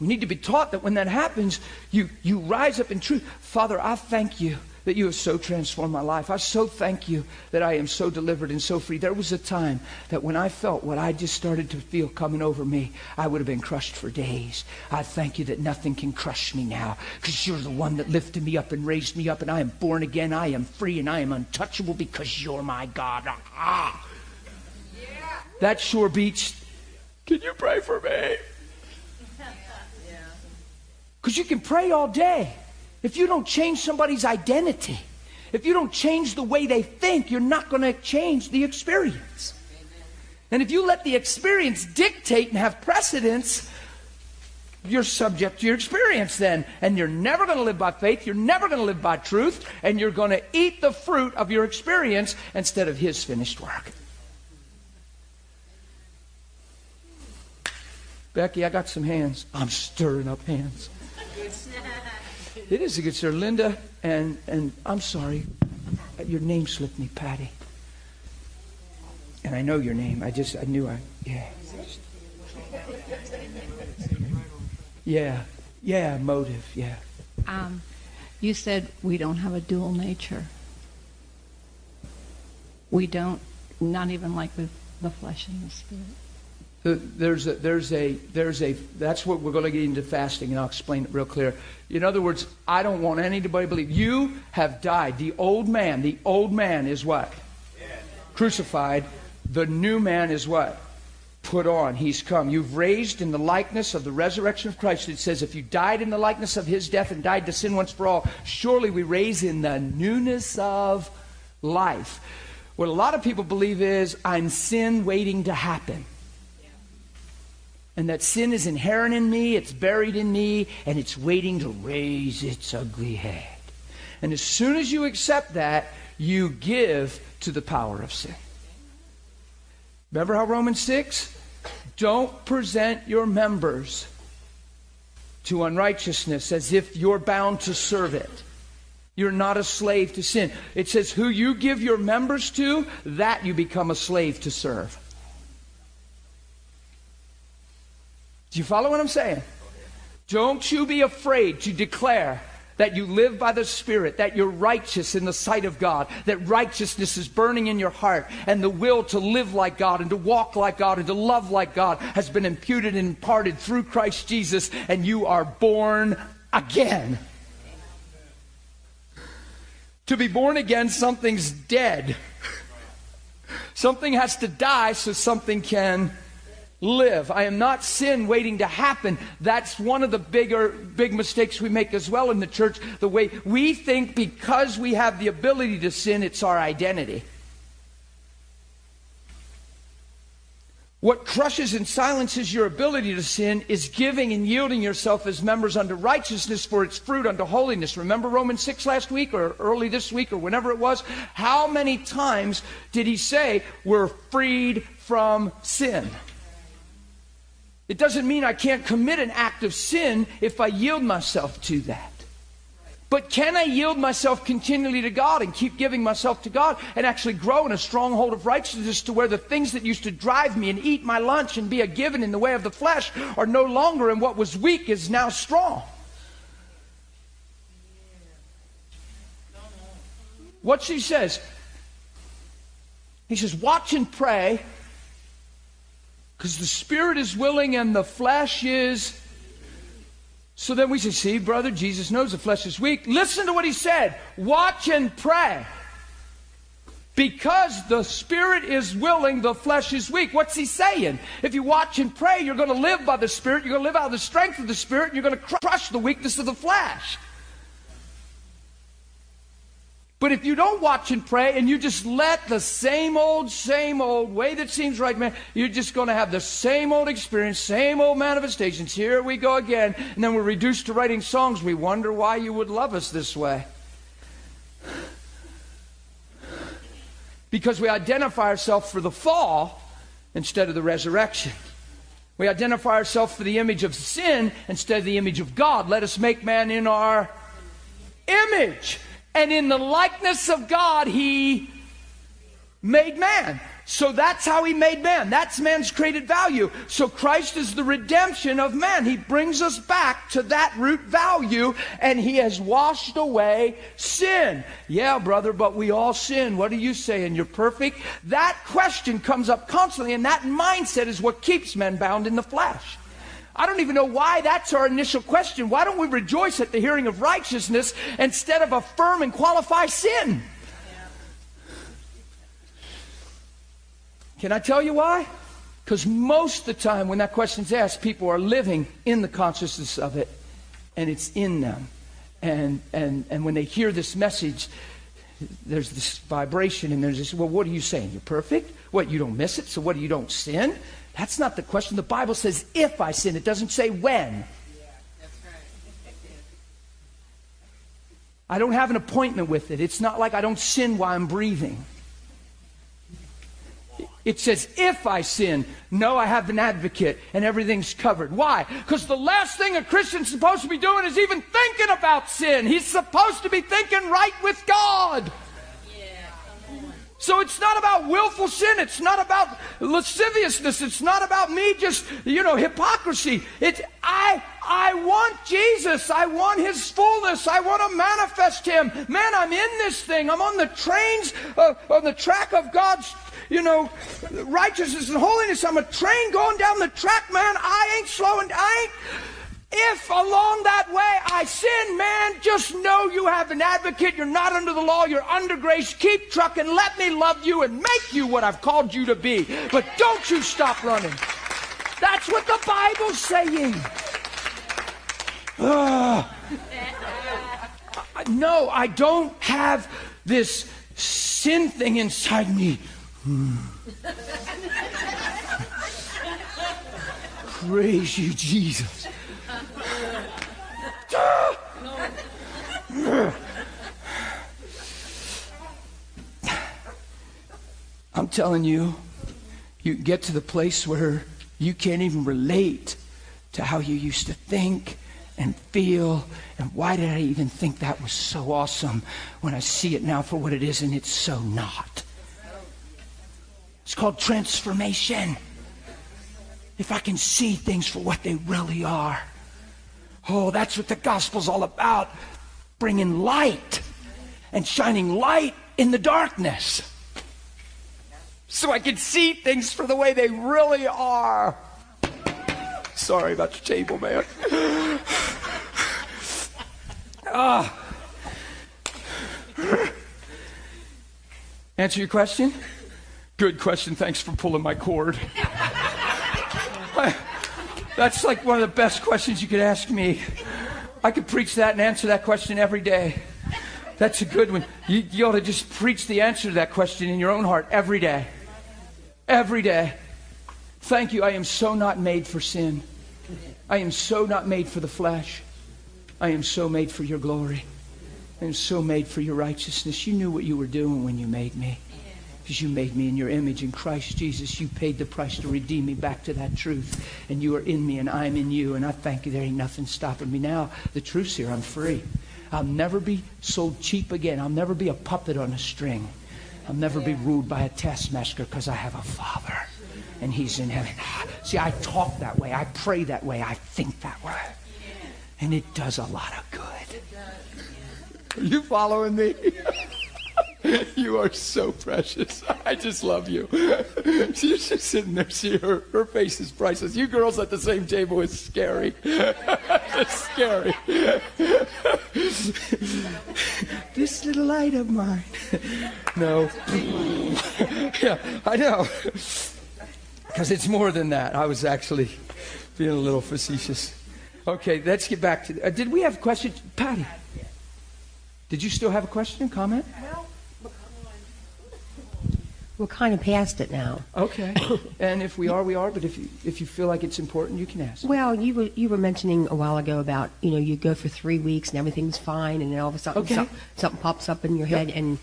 We need to be taught that when that happens, you, you rise up in truth. Father, I thank you that you have so transformed my life. I so thank you that I am so delivered and so free. There was a time that when I felt what I just started to feel coming over me, I would have been crushed for days. I thank you that nothing can crush me now because you're the one that lifted me up and raised me up, and I am born again. I am free and I am untouchable because you're my God. Ah. Yeah. That sure beats. Can you pray for me? Because you can pray all day. If you don't change somebody's identity, if you don't change the way they think, you're not going to change the experience. And if you let the experience dictate and have precedence, you're subject to your experience then. And you're never going to live by faith, you're never going to live by truth, and you're going to eat the fruit of your experience instead of His finished work. Becky, I got some hands. I'm stirring up hands. It is a good sir. Linda, and, and I'm sorry, your name slipped me, Patty. And I know your name. I just, I knew I, yeah. Yeah, yeah, motive, yeah. Um, you said we don't have a dual nature. We don't, not even like with the flesh and the spirit. There's a, there's a, there's a, that's what we're going to get into fasting, and I'll explain it real clear. In other words, I don't want anybody to believe. You have died. The old man, the old man is what? Crucified. The new man is what? Put on. He's come. You've raised in the likeness of the resurrection of Christ. It says, if you died in the likeness of his death and died to sin once for all, surely we raise in the newness of life. What a lot of people believe is, I'm sin waiting to happen and that sin is inherent in me, it's buried in me, and it's waiting to raise its ugly head. And as soon as you accept that, you give to the power of sin. Remember how Romans 6? Don't present your members to unrighteousness as if you're bound to serve it. You're not a slave to sin. It says, who you give your members to, that you become a slave to serve. Do you follow what I'm saying? Don't you be afraid to declare that you live by the Spirit, that you're righteous in the sight of God, that righteousness is burning in your heart, and the will to live like God and to walk like God and to love like God has been imputed and imparted through Christ Jesus, and you are born again. To be born again, something's dead. Something has to die so something can live. I am not sin waiting to happen. That's one of the bigger, big mistakes we make as well in the church. The way we think because we have the ability to sin, it's our identity. What crushes and silences your ability to sin is giving and yielding yourself as members unto righteousness for its fruit unto holiness. Remember Romans 6 last week or early this week or whenever it was? How many times did he say we're freed from sin? It doesn't mean I can't commit an act of sin if I yield myself to that. But can I yield myself continually to God and keep giving myself to God and actually grow in a stronghold of righteousness to where the things that used to drive me and eat my lunch and be a given in the way of the flesh are no longer and what was weak is now strong? What she says, he says, watch and pray because the spirit is willing and the flesh is So then we say, see, brother, Jesus knows the flesh is weak. Listen to what he said. Watch and pray. Because the spirit is willing, the flesh is weak. What's he saying? If you watch and pray, you're going to live by the spirit, you're going to live out of the strength of the spirit, and you're going to crush the weakness of the flesh. But if you don't watch and pray and you just let the same old, same old way that seems right, man, you're just going to have the same old experience, same old manifestations. Here we go again. And then we're reduced to writing songs. We wonder why you would love us this way. Because we identify ourselves for the fall instead of the resurrection. We identify ourselves for the image of sin instead of the image of God. Let us make man in our image. And in the likeness of God, he made man. So that's how he made man. That's man's created value. So Christ is the redemption of man. He brings us back to that root value and he has washed away sin. Yeah, brother, but we all sin. What are you saying? You're perfect? That question comes up constantly and that mindset is what keeps men bound in the flesh. I don't even know why that's our initial question. Why don't we rejoice at the hearing of righteousness instead of affirm and qualify sin? Can I tell you why? Because most of the time when that question's asked, people are living in the consciousness of it, and it's in them. And, and, and when they hear this message, there's this vibration, and there's this, well, what are you saying? You're perfect? What, you don't miss it? So what, do you don't sin? That's not the question. The Bible says if I sin, it doesn't say when. I don't have an appointment with it. It's not like I don't sin while I'm breathing. It says, if I sin, no, I have an advocate and everything's covered. Why? Because the last thing a Christian's supposed to be doing is even thinking about sin. He's supposed to be thinking right with God. So it's not about willful sin. It's not about lasciviousness. It's not about me just, you know, hypocrisy. It's, I, I want Jesus. I want His fullness. I want to manifest Him. Man, I'm in this thing. I'm on the trains, on the track of God's you know, righteousness and holiness. I'm a train going down the track, man. I ain't slowing. I ain't. If along that way I sin, man, just know you have an advocate. You're not under the law. You're under grace. Keep trucking. Let me love you and make you what I've called you to be. But don't you stop running. That's what the Bible's saying. Uh, no, I don't have this sin thing inside me. Praise you, Jesus. I'm telling you, you get to the place where you can't even relate to how you used to think and feel and why did I even think that was so awesome when I see it now for what it is and it's so not. It's called transformation. If I can see things for what they really are. Oh, that's what the gospel's all about. Bringing light and shining light in the darkness. So I can see things for the way they really are. Sorry about your table, man. ah. Answer your question? Good question. Thanks for pulling my cord. That's like one of the best questions you could ask me. I could preach that and answer that question every day. That's a good one. You, you ought to just preach the answer to that question in your own heart every day. Every day. Thank you. I am so not made for sin. I am so not made for the flesh. I am so made for your glory. I am so made for your righteousness. You knew what you were doing when you made me because you made me in your image in Christ Jesus. You paid the price to redeem me back to that truth. And you are in me and I'm in you. And I thank you. There ain't nothing stopping me now. The truth's here. I'm free. I'll never be sold cheap again. I'll never be a puppet on a string. I'll never be ruled by a taskmaster because I have a father and he's in heaven. See, I talk that way. I pray that way. I think that way. And it does a lot of good. Are you following me? you are so precious. I just love you. She's just sitting there. See, her, her face is priceless. You girls at the same table is scary. it's scary. this little light of mine. no. yeah, I know. Because it's more than that. I was actually being a little facetious. Okay, let's get back to. Uh, did we have a question? Patty? Did you still have a question, comment? We're kind of past it now. Okay. and if we are, we are. But if you if you feel like it's important, you can ask. Well, you were you were mentioning a while ago about you know you go for three weeks and everything's fine, and then all of a sudden Okay. some- something pops up in your head, and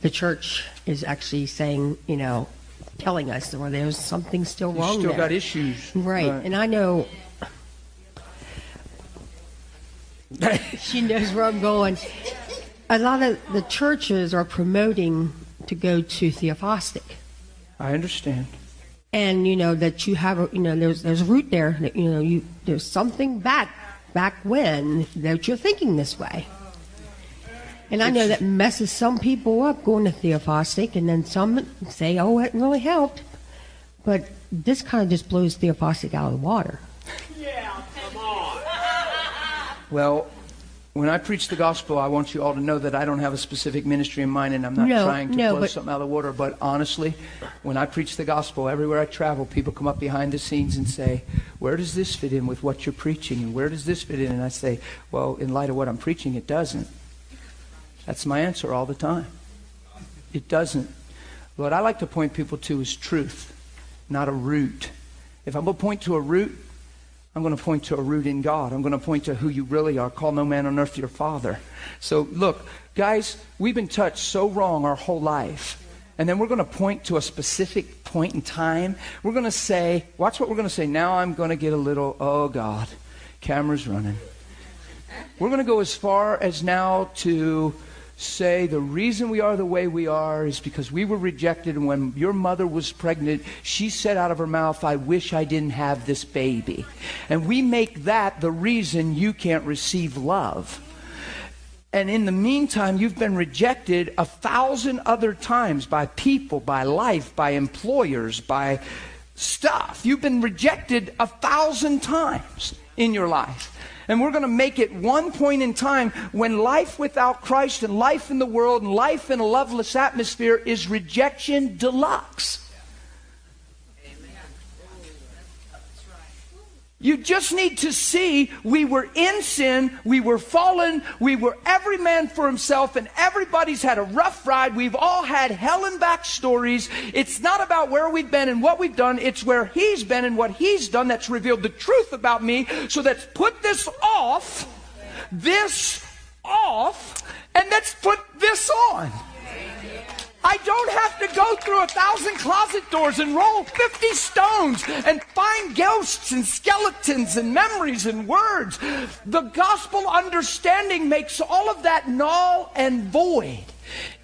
the church is actually saying you know telling us or there's something still You wrong still there. got issues. Right. And I know she knows where I'm going. A lot of the churches are promoting to go to Theophostic. I understand. And you know that you have a you know there's there's a root there that you know you there's something back back when that you're thinking this way. And I know that messes some people up going to Theophostic and then some say, Oh, it really helped but this kind of just blows Theophostic out of the water. Yeah, come on. Well, when I preach the gospel, I want you all to know that I don't have a specific ministry in mind, and I'm not No, trying to no, blow but- something out of the water. But honestly, when I preach the gospel, everywhere I travel, people come up behind the scenes and say, "Where does this fit in with what you're preaching? And where does this fit in?" And I say, "Well, in light of what I'm preaching, it doesn't." That's my answer all the time. It doesn't. What I like to point people to is truth, not a root. If I'm going to point to a root, I'm going to point to a root in God. I'm going to point to who you really are. Call no man on earth your father. So, look, guys, we've been touched so wrong our whole life. And then we're going to point to a specific point in time. We're going to say, watch what we're going to say. Now I'm going to get a little, oh God, camera's running. We're going to go as far as now to say the reason we are the way we are is because we were rejected. And when your mother was pregnant, she said out of her mouth, I wish I didn't have this baby. And we make that the reason you can't receive love. And in the meantime, you've been rejected a thousand other times by people, by life, by employers, by stuff. You've been rejected a thousand times in your life. And we're going to make it one point in time when life without Christ and life in the world and life in a loveless atmosphere is rejection deluxe. You just need to see we were in sin, we were fallen, we were every man for himself, and everybody's had a rough ride. We've all had hell and back stories. It's not about where we've been and what we've done, it's where he's been and what he's done that's revealed the truth about me. So let's put this off, this off, and let's put this on. I don't have to go through a thousand closet doors and roll 50 stones and find ghosts and skeletons and memories and words. The gospel understanding makes all of that null and void.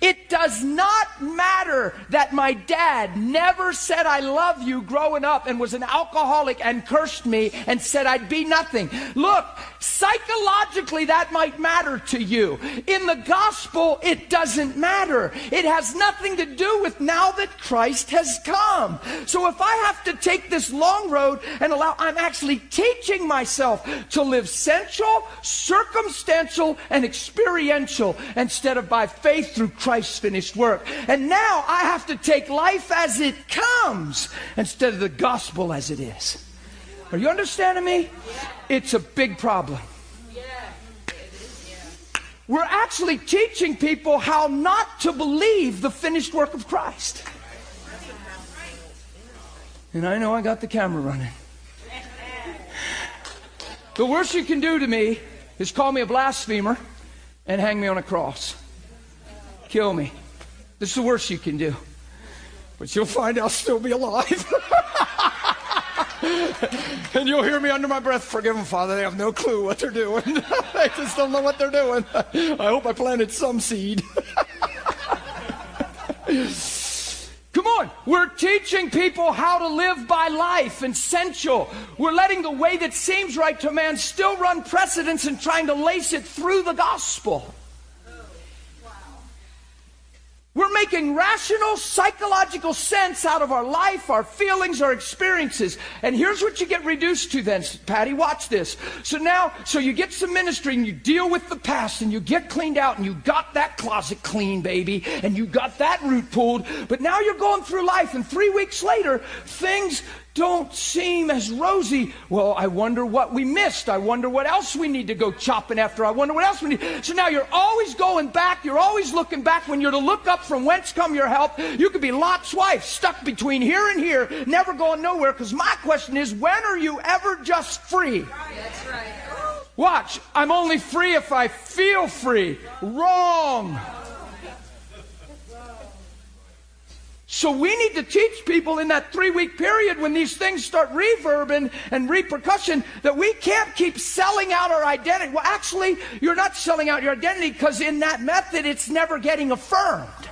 It does not matter that my dad never said I love you growing up and was an alcoholic and cursed me and said I'd be nothing. Look, psychologically that might matter to you. In the gospel, it doesn't matter. It has nothing to do with now that Christ has come. So if I have to take this long road and allow, I'm actually teaching myself to live sensual, circumstantial, and experiential instead of by faith through Christ's finished work. And now I have to take life as it comes instead of the gospel as it is. Are you understanding me? It's a big problem. We're actually teaching people how not to believe the finished work of Christ. And I know I got the camera running. The worst you can do to me is call me a blasphemer and hang me on a cross. Kill me. This is the worst you can do. But you'll find I'll still be alive. and you'll hear me under my breath, forgive them, Father. They have no clue what they're doing. they just don't know what they're doing. I hope I planted some seed. Come on, we're teaching people how to live by life and sensual. We're letting the way that seems right to man still run precedence and trying to lace it through the gospel. We're making rational psychological sense out of our life, our feelings, our experiences. And here's what you get reduced to then, Patty. Watch this. So now, so you get some ministry and you deal with the past and you get cleaned out and you got that closet clean, baby, and you got that root pulled. But now you're going through life and three weeks later, things don't seem as rosy. Well, I wonder what we missed. I wonder what else we need to go chopping after. I wonder what else we need. So now you're always going back. You're always looking back. When you're to look up from whence come your help, you could be Lot's wife, stuck between here and here, never going nowhere. Because my question is, when are you ever just free? That's right. Watch, I'm only free if I feel free. Wrong. So we need to teach people in that three week period when these things start reverbing and repercussion that we can't keep selling out our identity. Well, actually, you're not selling out your identity because in that method, it's never getting affirmed.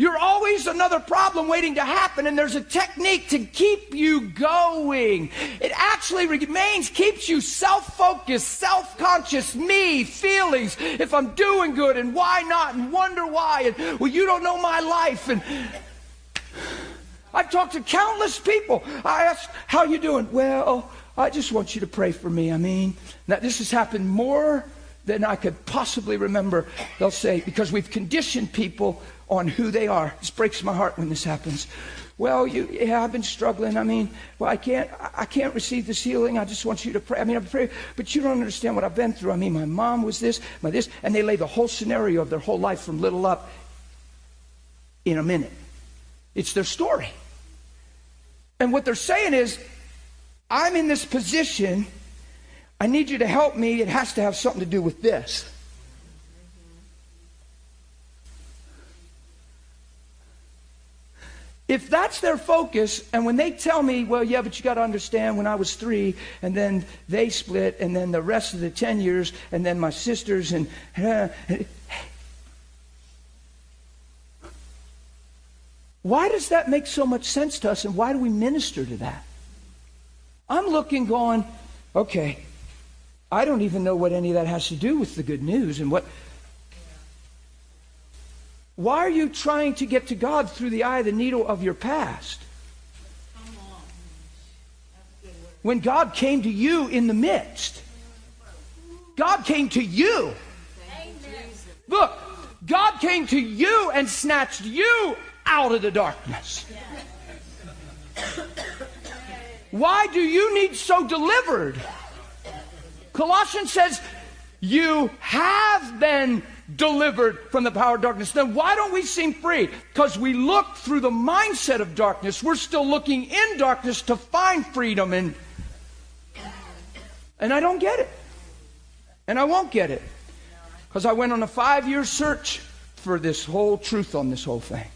You're always another problem waiting to happen, and there's a technique to keep you going. It actually remains, keeps you self focused, self conscious, me, feelings, if I'm doing good, and why not, and wonder why, and well, you don't know my life. And I've talked to countless people. I ask, How you doing? Well, I just want you to pray for me. I mean, now this has happened more than I could possibly remember. They'll say, because we've conditioned people on who they are. This breaks my heart when this happens. Well, you, yeah, I've been struggling. I mean, well, I can't, I can't receive this healing. I just want you to pray. I mean, I pray, but you don't understand what I've been through. I mean, my mom was this, my this, and they lay the whole scenario of their whole life from little up in a minute. It's their story. And what they're saying is, I'm in this position. I need you to help me. It has to have something to do with this. If that's their focus, and when they tell me, well, yeah, but you got to understand when I was three, and then they split, and then the rest of the 10 years, and then my sisters, and. Uh, why does that make so much sense to us, and why do we minister to that? I'm looking, going, okay, I don't even know what any of that has to do with the good news and what why are you trying to get to God through the eye of the needle of your past? When God came to you in the midst, God came to you. Look, God came to you and snatched you out of the darkness. Why do you need so delivered? Colossians says, You have been delivered from the power of darkness. Then why don't we seem free? Because we look through the mindset of darkness. We're still looking in darkness to find freedom and and I don't get it. And I won't get it. Because I went on a five year search for this whole truth on this whole thing.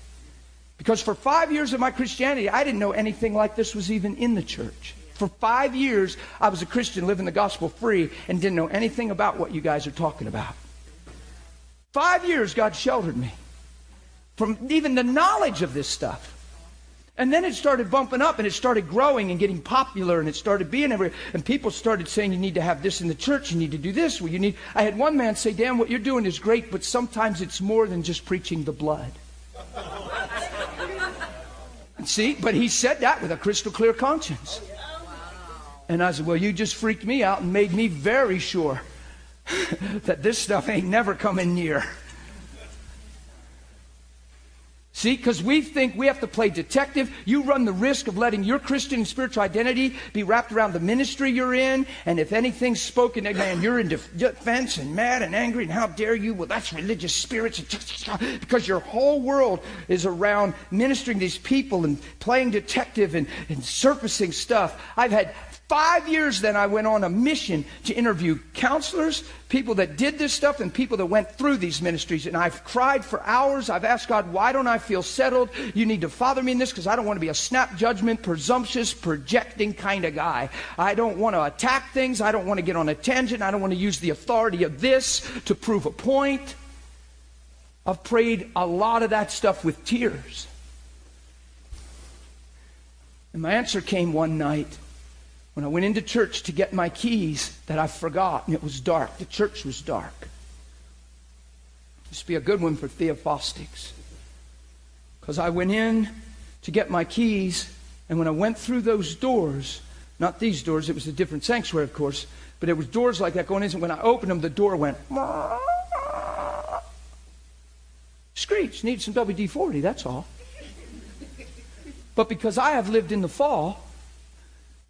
Because for five years of my Christianity, I didn't know anything like this was even in the church. For five years, I was a Christian living the gospel free and didn't know anything about what you guys are talking about. Five years, God sheltered me from even the knowledge of this stuff. And then it started bumping up and it started growing and getting popular and it started being everywhere. And people started saying, you need to have this in the church. You need to do this. Well, you need. I had one man say, Dan, what you're doing is great, but sometimes it's more than just preaching the blood. See, but he said that with a crystal clear conscience. And I said, well, you just freaked me out and made me very sure that this stuff ain't never coming near. See, because we think we have to play detective. You run the risk of letting your Christian and spiritual identity be wrapped around the ministry you're in. And if anything's spoken, man, you're in defense and mad and angry, and how dare you? Well, that's religious spirits. Because your whole world is around ministering these people and playing detective and, and surfacing stuff. I've had Five years then, I went on a mission to interview counselors, people that did this stuff, and people that went through these ministries. And I've cried for hours. I've asked God, why don't I feel settled? You need to father me in this because I don't want to be a snap judgment, presumptuous, projecting kind of guy. I don't want to attack things. I don't want to get on a tangent. I don't want to use the authority of this to prove a point. I've prayed a lot of that stuff with tears. And my answer came one night when I went into church to get my keys that I forgot, and it was dark. The church was dark. This would be a good one for Theophostics. Because I went in to get my keys, and when I went through those doors, not these doors, it was a different sanctuary, of course, but it was doors like that going in, and when I opened them, the door went. Screech, need some WD 40, that's all. But because I have lived in the fall,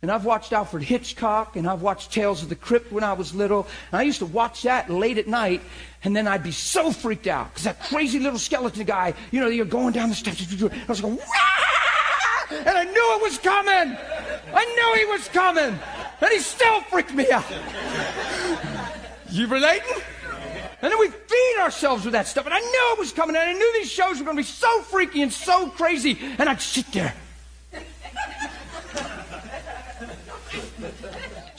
and I've watched Alfred Hitchcock, and I've watched Tales of the Crypt when I was little, and I used to watch that late at night, and then I'd be so freaked out because that crazy little skeleton guy, you know, you're going down the steps, I was going, Wah! and I knew it was coming. I knew he was coming, and he still freaked me out. You relating? And then we feed ourselves with that stuff. And I knew it was coming. And I knew these shows were going to be so freaky and so crazy. And I'd sit there.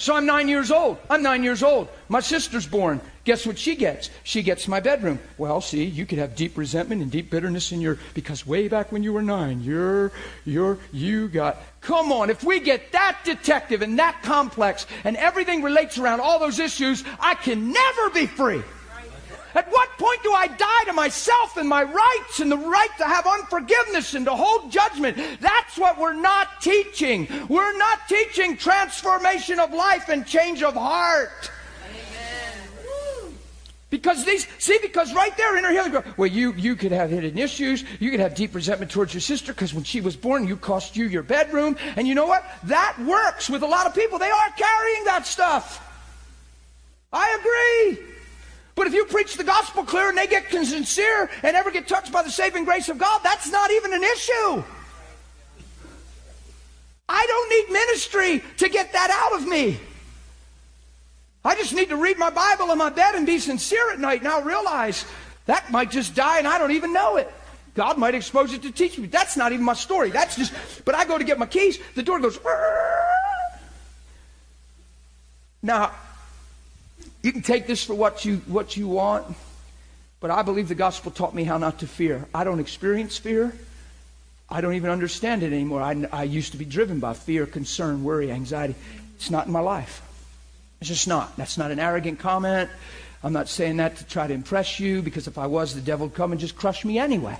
So I'm nine years old. I'm nine years old. My sister's born. Guess what she gets? She gets my bedroom. Well, see, you could have deep resentment and deep bitterness in your because way back when you were nine, you're you're you got come on, if we get that detective and that complex and everything relates around all those issues, I can never be free. At what point do I die to myself and my rights and the right to have unforgiveness and to hold judgment? That's what we're not teaching. We're not teaching transformation of life and change of heart. Because these, see, because right there in her healing, well, you, you could have hidden issues. You could have deep resentment towards your sister because when she was born, you cost you your bedroom. And you know what? That works with a lot of people. They are carrying that stuff. I agree. But if you preach the gospel clear and they get sincere and ever get touched by the saving grace of God, that's not even an issue. I don't need ministry to get that out of me. I just need to read my Bible in my bed and be sincere at night. And I'll realize that might just die and I don't even know it. God might expose it to teach me. That's not even my story. That's just, but I go to get my keys, the door goes, now, you can take this for what you, what you want, but I believe the gospel taught me how not to fear. I don't experience fear. I don't even understand it anymore. I, I used to be driven by fear, concern, worry, anxiety. It's not in my life. It's just not. That's not an arrogant comment. I'm not saying that to try to impress you because if I was, the devil would come and just crush me anyway.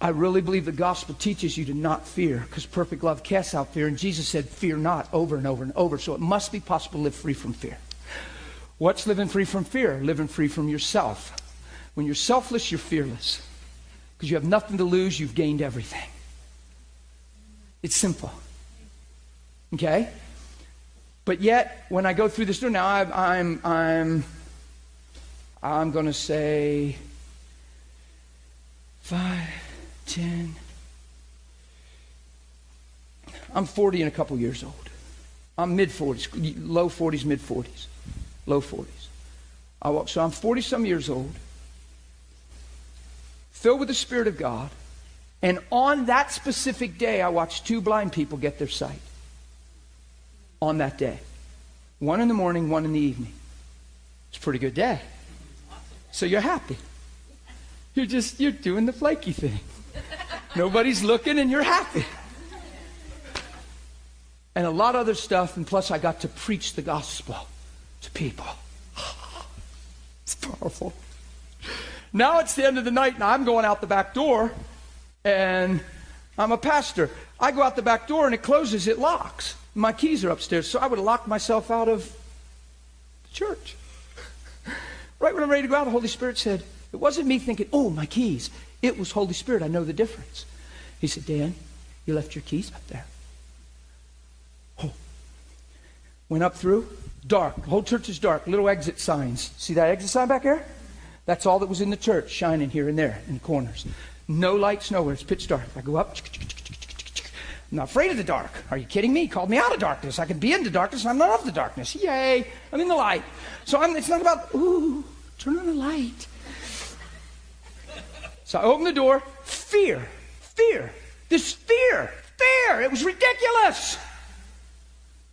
I really believe the gospel teaches you to not fear because perfect love casts out fear. And Jesus said, Fear not over and over and over. So it must be possible to live free from fear. What's living free from fear? Living free from yourself. When you're selfless, you're fearless. Because you have nothing to lose, you've gained everything. It's simple. Okay? But yet, when I go through this door, now I'm, I'm, I'm, I'm going to say five, ten. I'm 40 and a couple years old. I'm mid 40s, low 40s, mid 40s low 40s. I walk, so I'm 40 some years old, filled with the Spirit of God, and on that specific day, I watched two blind people get their sight. On that day. One in the morning, one in the evening. It's a pretty good day. So you're happy. You're just, you're doing the flaky thing. Nobody's looking and you're happy. And a lot of other stuff, and plus I got to preach the gospel to people. It's powerful. Now it's the end of the night, and I'm going out the back door, and I'm a pastor. I go out the back door, and it closes, it locks. My keys are upstairs, so I would have locked myself out of the church. Right when I'm ready to go out, the Holy Spirit said, It wasn't me thinking, oh, my keys. It was Holy Spirit. I know the difference. He said, Dan, you left your keys up there. Oh. Went up through, Dark. The whole church is dark. Little exit signs. See that exit sign back there? That's all that was in the church, shining here and there in the corners. No lights nowhere. It's pitch dark. I go up. I'm not afraid of the dark. Are you kidding me? He called me out of darkness. I can be in the darkness, I'm not of the darkness. Yay! I'm in the light. So I'm, it's not about, ooh, turn on the light. So I open the door. Fear. Fear. This fear. Fear. It was ridiculous.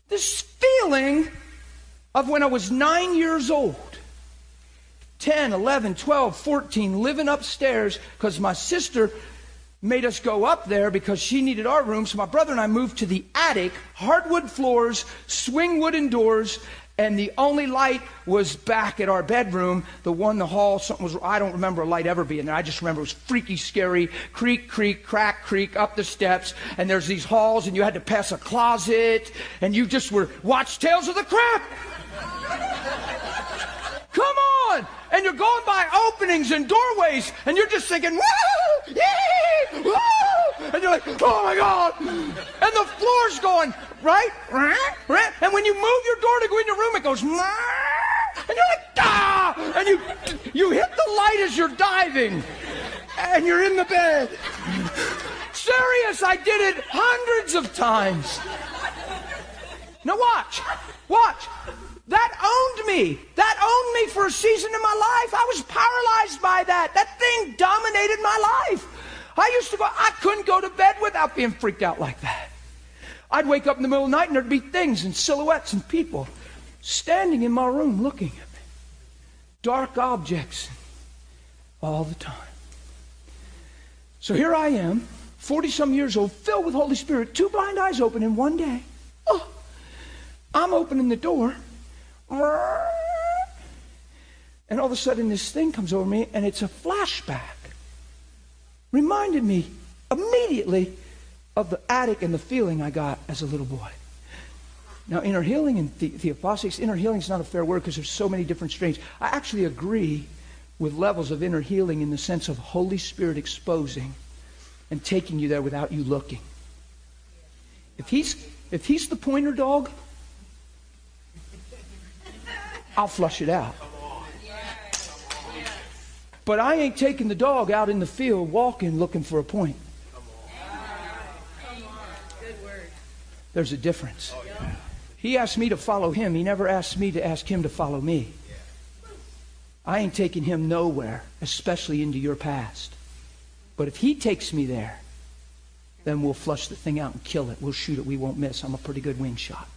This feeling of when I was nine years old. 10, 11, 12, 14, living upstairs because my sister made us go up there because she needed our room. So my brother and I moved to the attic, hardwood floors, swing wooden doors, and the only light was back at our bedroom. The one in the hall, something was, I don't remember a light ever being there. I just remember it was freaky, scary. Creak, creak, crack, creak, up the steps. And there's these halls, and you had to pass a closet, and you just were, watch Tales of the Crypt. Come on! And you're going by openings and doorways, and you're just thinking, woo! Yee! Woo! And you're like, oh my God! And the floor's going, right? Right? And when you move your door to go in your room, it goes, and you're like, ah! And you, you hit the light as you're diving, and you're in the bed. Serious, I did it hundreds of times. Now watch, watch. That owned me. That owned me for a season in my life. I was paralyzed by that. That thing dominated my life. I used to go, I couldn't go to bed without being freaked out like that. I'd wake up in the middle of the night and there'd be things and silhouettes and people standing in my room looking at me. Dark objects all the time. So here I am, 40 some years old, filled with Holy Spirit, two blind eyes open in one day. Oh, I'm opening the door and all of a sudden, this thing comes over me, and it's a flashback. Reminded me immediately of the attic and the feeling I got as a little boy. Now, inner healing and the, theophostic, inner healing is not a fair word because there's so many different strains. I actually agree with levels of inner healing in the sense of Holy Spirit exposing and taking you there without you looking. If he's, if he's the pointer dog, I'll flush it out. But I ain't taking the dog out in the field walking looking for a point. There's a difference. He asked me to follow him. He never asked me to ask him to follow me. I ain't taking him nowhere, especially into your past. But if he takes me there, then we'll flush the thing out and kill it. We'll shoot it. We won't miss. I'm a pretty good wing shot.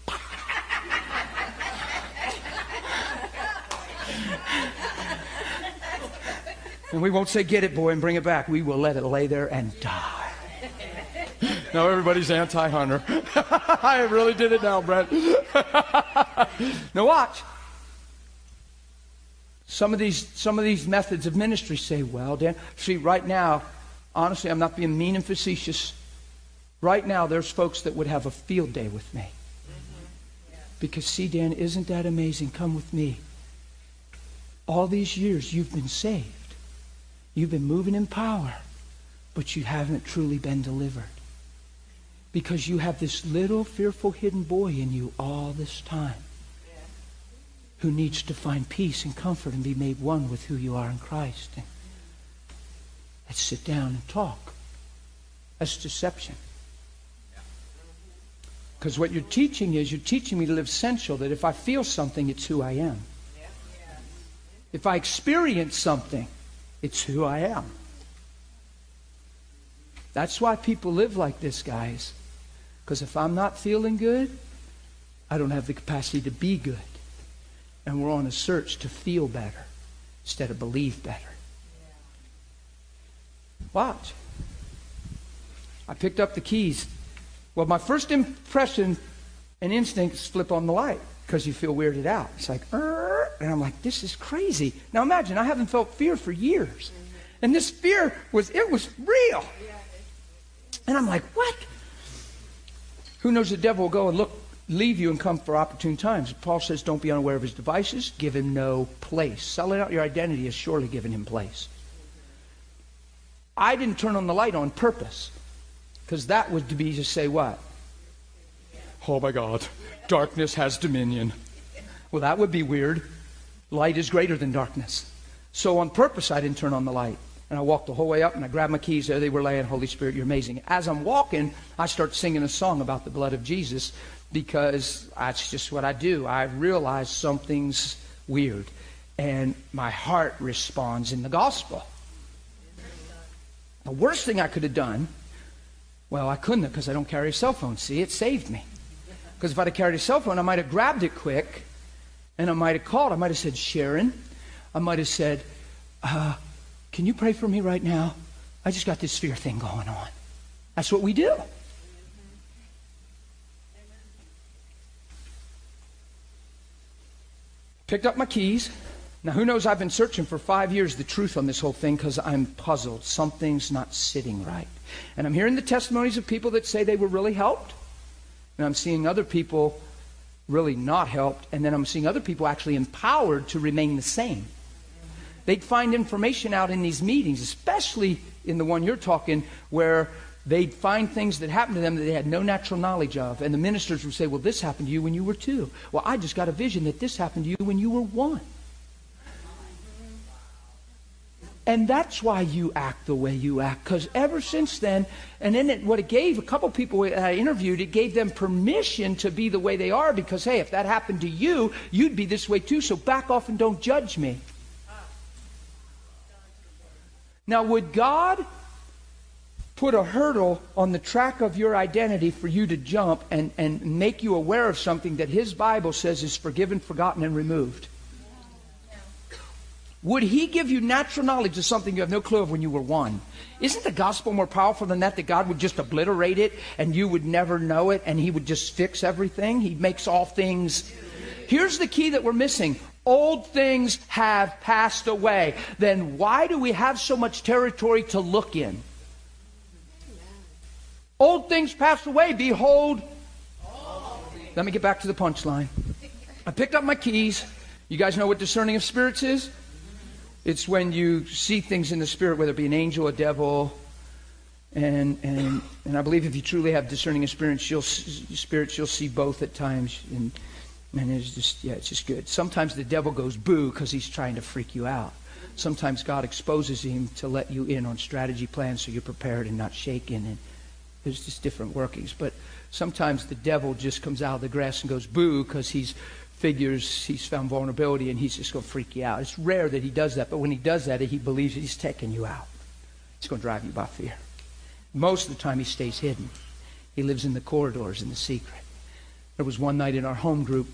And we won't say, get it, boy, and bring it back. We will let it lay there and die. now everybody's anti hunter. I really did it now, Brett. now watch. Some of these some of these methods of ministry say, well, Dan, see, right now, honestly, I'm not being mean and facetious. Right now, there's folks that would have a field day with me. Because, see, Dan, isn't that amazing? Come with me. All these years you've been saved. You've been moving in power, but you haven't truly been delivered. Because you have this little fearful hidden boy in you all this time who needs to find peace and comfort and be made one with who you are in Christ. And let's sit down and talk. That's deception. Because what you're teaching is you're teaching me to live sensual, that if I feel something, it's who I am. If I experience something, it's who I am. That's why people live like this, guys. Because if I'm not feeling good, I don't have the capacity to be good. And we're on a search to feel better instead of believe better. Watch. I picked up the keys. Well, my first impression and instinct is flip on the light because you feel weirded out. It's like, and I'm like, this is crazy. Now imagine, I haven't felt fear for years. And this fear was, it was real. And I'm like, what? Who knows the devil will go and look, leave you and come for opportune times. Paul says, don't be unaware of his devices. Give him no place. Selling out your identity is surely giving him place. I didn't turn on the light on purpose. Because that would be to say what? Oh my God darkness has dominion. Well, that would be weird. Light is greater than darkness. So on purpose, I didn't turn on the light. And I walked the whole way up and I grabbed my keys. There they were laying. Holy Spirit, you're amazing. As I'm walking, I start singing a song about the blood of Jesus because that's just what I do. I realize something's weird. And my heart responds in the gospel. The worst thing I could have done, well, I couldn't have because I don't carry a cell phone. See, it saved me. Because if I'd have carried a cell phone, I might have grabbed it quick and I might have called. I might have said, Sharon. I might have said, uh, Can you pray for me right now? I just got this fear thing going on. That's what we do. picked up my keys. Now, who knows? I've been searching for five years the truth on this whole thing because I'm puzzled. Something's not sitting right. And I'm hearing the testimonies of people that say they were really helped. And I'm seeing other people really not helped. And then I'm seeing other people actually empowered to remain the same. They'd find information out in these meetings, especially in the one you're talking, where they'd find things that happened to them that they had no natural knowledge of. And the ministers would say, Well, this happened to you when you were two. Well, I just got a vision that this happened to you when you were one. And that's why you act the way you act. Because ever since then, and then it, what it gave a couple people I interviewed, it gave them permission to be the way they are. Because, hey, if that happened to you, you'd be this way too. So back off and don't judge me. Now, would God put a hurdle on the track of your identity for you to jump and, and make you aware of something that His Bible says is forgiven, forgotten, and removed? Would he give you natural knowledge of something you have no clue of when you were one? Isn't the gospel more powerful than that? That God would just obliterate it and you would never know it and he would just fix everything? He makes all things. Here's the key that we're missing. Old things have passed away. Then why do we have so much territory to look in? Old things passed away. Behold. Let me get back to the punchline. I picked up my keys. You guys know what discerning of spirits is? It's when you see things in the spirit, whether it be an angel, or a devil, and and and I believe if you truly have discerning spirits, you'll spirits you'll see both at times, and and it's just yeah, it's just good. Sometimes the devil goes boo because he's trying to freak you out. Sometimes God exposes him to let you in on strategy plans so you're prepared and not shaken. And there's just different workings. But sometimes the devil just comes out of the grass and goes boo because he's figures he's found vulnerability and he's just going to freak you out. It's rare that he does that, but when he does that, he believes he's taking you out. It's going to drive you by fear. Most of the time, he stays hidden. He lives in the corridors in the secret. There was one night in our home group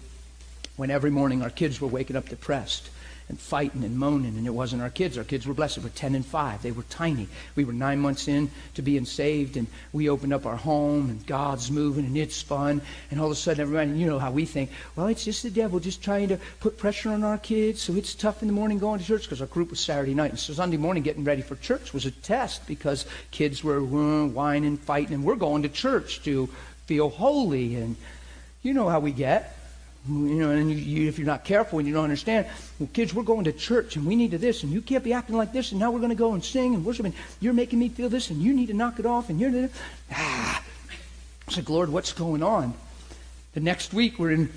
when every morning our kids were waking up depressed and fighting and moaning, and it wasn't our kids. Our kids were blessed. They were 10 and 5. They were tiny. We were nine months in to being saved, and we opened up our home, and God's moving, and it's fun. And all of a sudden, everybody, you know how we think, well, it's just the devil just trying to put pressure on our kids, so it's tough in the morning going to church because our group was Saturday night. And so Sunday morning getting ready for church was a test because kids were uh, whining, fighting, and we're going to church to feel holy. And you know how we get. You know, and you, you, if you're not careful and you don't understand, well, kids, we're going to church and we need to this, and you can't be acting like this, and now we're going to go and sing and worship, and you're making me feel this, and you need to knock it off, and you're. Ah. I said, Lord, what's going on? The next week, we're in.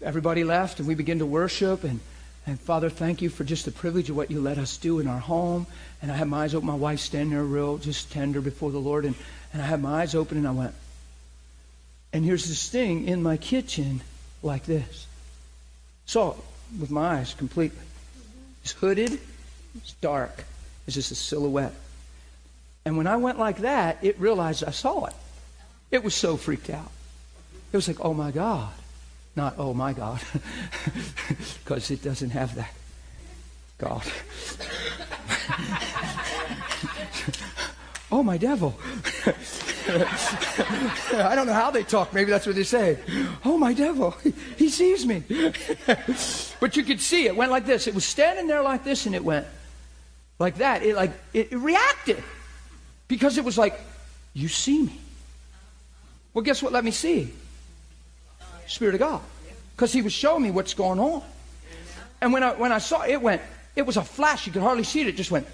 Everybody left, and we begin to worship, and and Father, thank you for just the privilege of what you let us do in our home. And I had my eyes open. My wife standing there real, just tender before the Lord. And, and I had my eyes open and I went, and here's this thing in my kitchen like this. Saw it with my eyes completely. It's hooded, it's dark, it's just a silhouette. And when I went like that, it realized I saw it. It was so freaked out. It was like, oh my God. Not, oh my God, because it doesn't have that. God. oh, my devil. I don't know how they talk. Maybe that's what they say. Oh, my devil. He sees me. but you could see it went like this. It was standing there like this and it went like that. It like it, it reacted because it was like, you see me. Well, guess what let me see? Spirit of God. Because he was showing me what's going on. And when I when I saw it, it went, it was a flash. You could hardly see it. It just went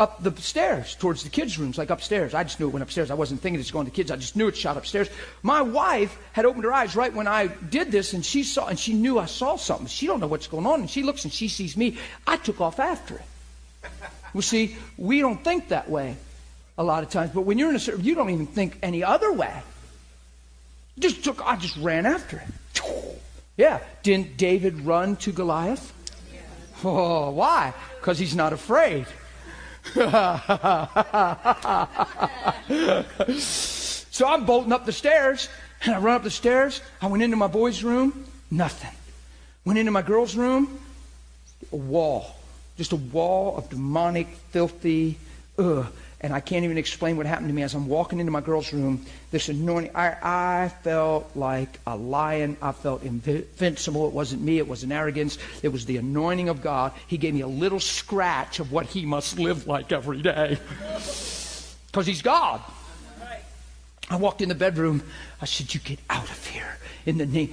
up the stairs towards the kids' rooms, like upstairs. I just knew it went upstairs. I wasn't thinking it's going to kids. I just knew it shot upstairs. My wife had opened her eyes right when I did this, and she saw, and she knew I saw something. She don't know what's going on, and she looks and she sees me. I took off after it. Well, see, we don't think that way a lot of times, but when you're in a certain, you don't even think any other way. Just took, I just ran after it. Yeah, didn't David run to Goliath? Oh, why? Because he's not afraid. so I'm bolting up the stairs, and I run up the stairs. I went into my boys' room, nothing. Went into my girls' room, a wall. Just a wall of demonic, filthy, ugh. And I can't even explain what happened to me as I'm walking into my girl's room. This anointing, I, I felt like a lion. I felt invincible. It wasn't me. It wasn't arrogance. It was the anointing of God. He gave me a little scratch of what he must live like every day. Because he's God. I walked in the bedroom. I said, You get out of here in the name.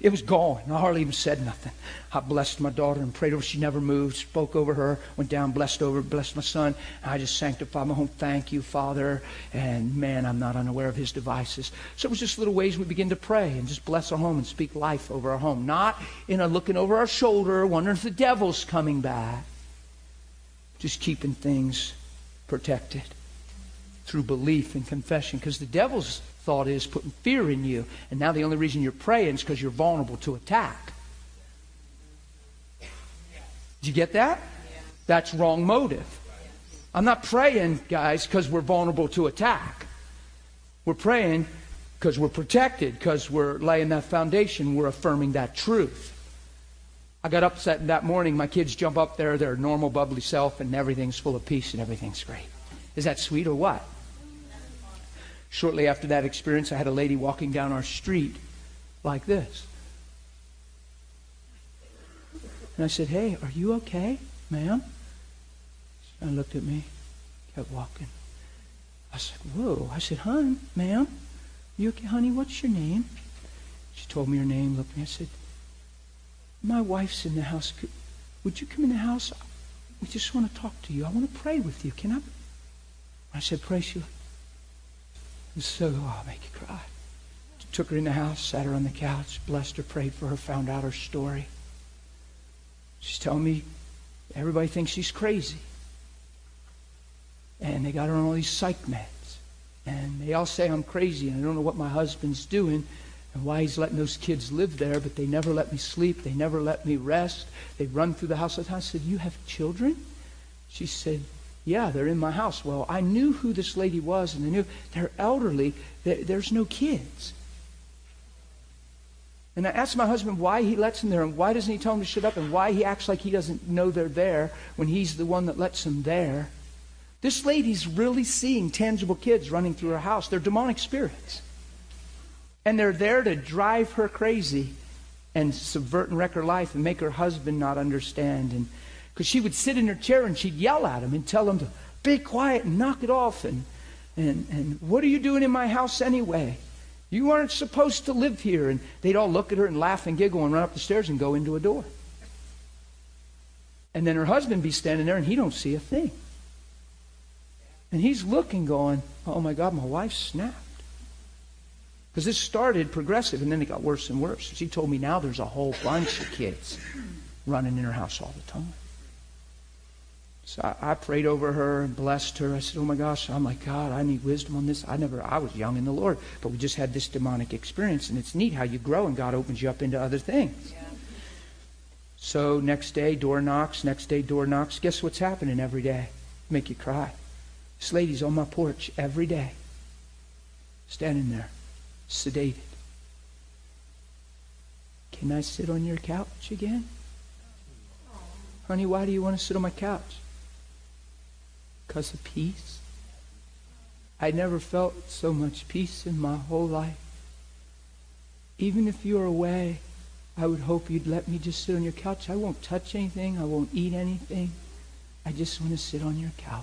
It was gone. I hardly even said nothing. I blessed my daughter and prayed over. She never moved. Spoke over her. Went down, blessed over, blessed my son. I just sanctified my home. Thank you, Father. And man, I'm not unaware of his devices. So it was just little ways we begin to pray and just bless our home and speak life over our home. Not in a looking over our shoulder, wondering if the devil's coming back. Just keeping things protected through belief and confession. Because the devil's thought is putting fear in you. And now the only reason you're praying is because you're vulnerable to attack. Do you get that? That's wrong motive. I'm not praying, guys, because we're vulnerable to attack. We're praying because we're protected, because we're laying that foundation, we're affirming that truth. I got upset that morning. My kids jump up there, their normal, bubbly self, and everything's full of peace and everything's great. Is that sweet or what? Shortly after that experience, I had a lady walking down our street like this. And I said, Hey, are you okay, ma'am? She looked at me, kept walking. I said, Whoa. I said, Hun, ma'am, you okay, honey? What's your name? She told me her name, looked at me. I said, My wife's in the house. Would you come in the house? We just want to talk to you. I want to pray with you. Can I? I said, Pray, Sheila. And so, oh, I'll make you cry. Took her in the house, sat her on the couch, blessed her, prayed for her, found out her story. She's telling me everybody thinks she's crazy. And they got her on all these psych meds. And they all say I'm crazy and I don't know what my husband's doing and why he's letting those kids live there, but they never let me sleep. They never let me rest. They run through the house all the time. I said, You have children? She said, yeah, they're in my house. Well, I knew who this lady was, and I knew they're elderly. There's no kids. And I asked my husband why he lets them there, and why doesn't he tell them to shut up, and why he acts like he doesn't know they're there when he's the one that lets them there. This lady's really seeing tangible kids running through her house. They're demonic spirits. And they're there to drive her crazy and subvert and wreck her life and make her husband not understand. And because she would sit in her chair and she'd yell at him and tell him to be quiet and knock it off. And, and, and what are you doing in my house anyway? You aren't supposed to live here. And they'd all look at her and laugh and giggle and run up the stairs and go into a door. And then her husband be standing there and he don't see a thing. And he's looking, going, oh my God, my wife snapped. Because this started progressive and then it got worse and worse. She told me now there's a whole bunch of kids running in her house all the time. So I, I, prayed over her and blessed her. I said, Oh my gosh, oh I'm like, God, I need wisdom on this. I never, I was young in the Lord, but we just had this demonic experience. And it's neat how you grow and God opens you up into other things. Yeah. So next day, door knocks. Next day, door knocks. Guess what's happening every day? Make you cry. This lady's on my porch every day, standing there, sedated. Can I sit on your couch again? Honey, why do you want to sit on my couch? Because of peace. I never felt so much peace in my whole life. Even if you're away, I would hope you'd let me just sit on your couch. I won't touch anything. I won't eat anything. I just want to sit on your couch.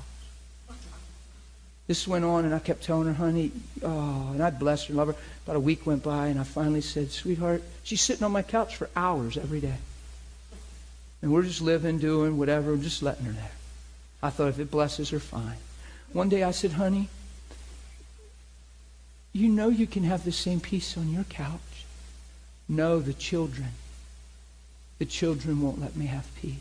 This went on, and I kept telling her, honey, oh, and I blessed her and love her. About a week went by, and I finally said, sweetheart, she's sitting on my couch for hours every day. And we're just living, doing whatever, just letting her there. I thought if it blesses her, fine. One day I said, honey, you know you can have the same peace on your couch. No, the children. The children won't let me have peace.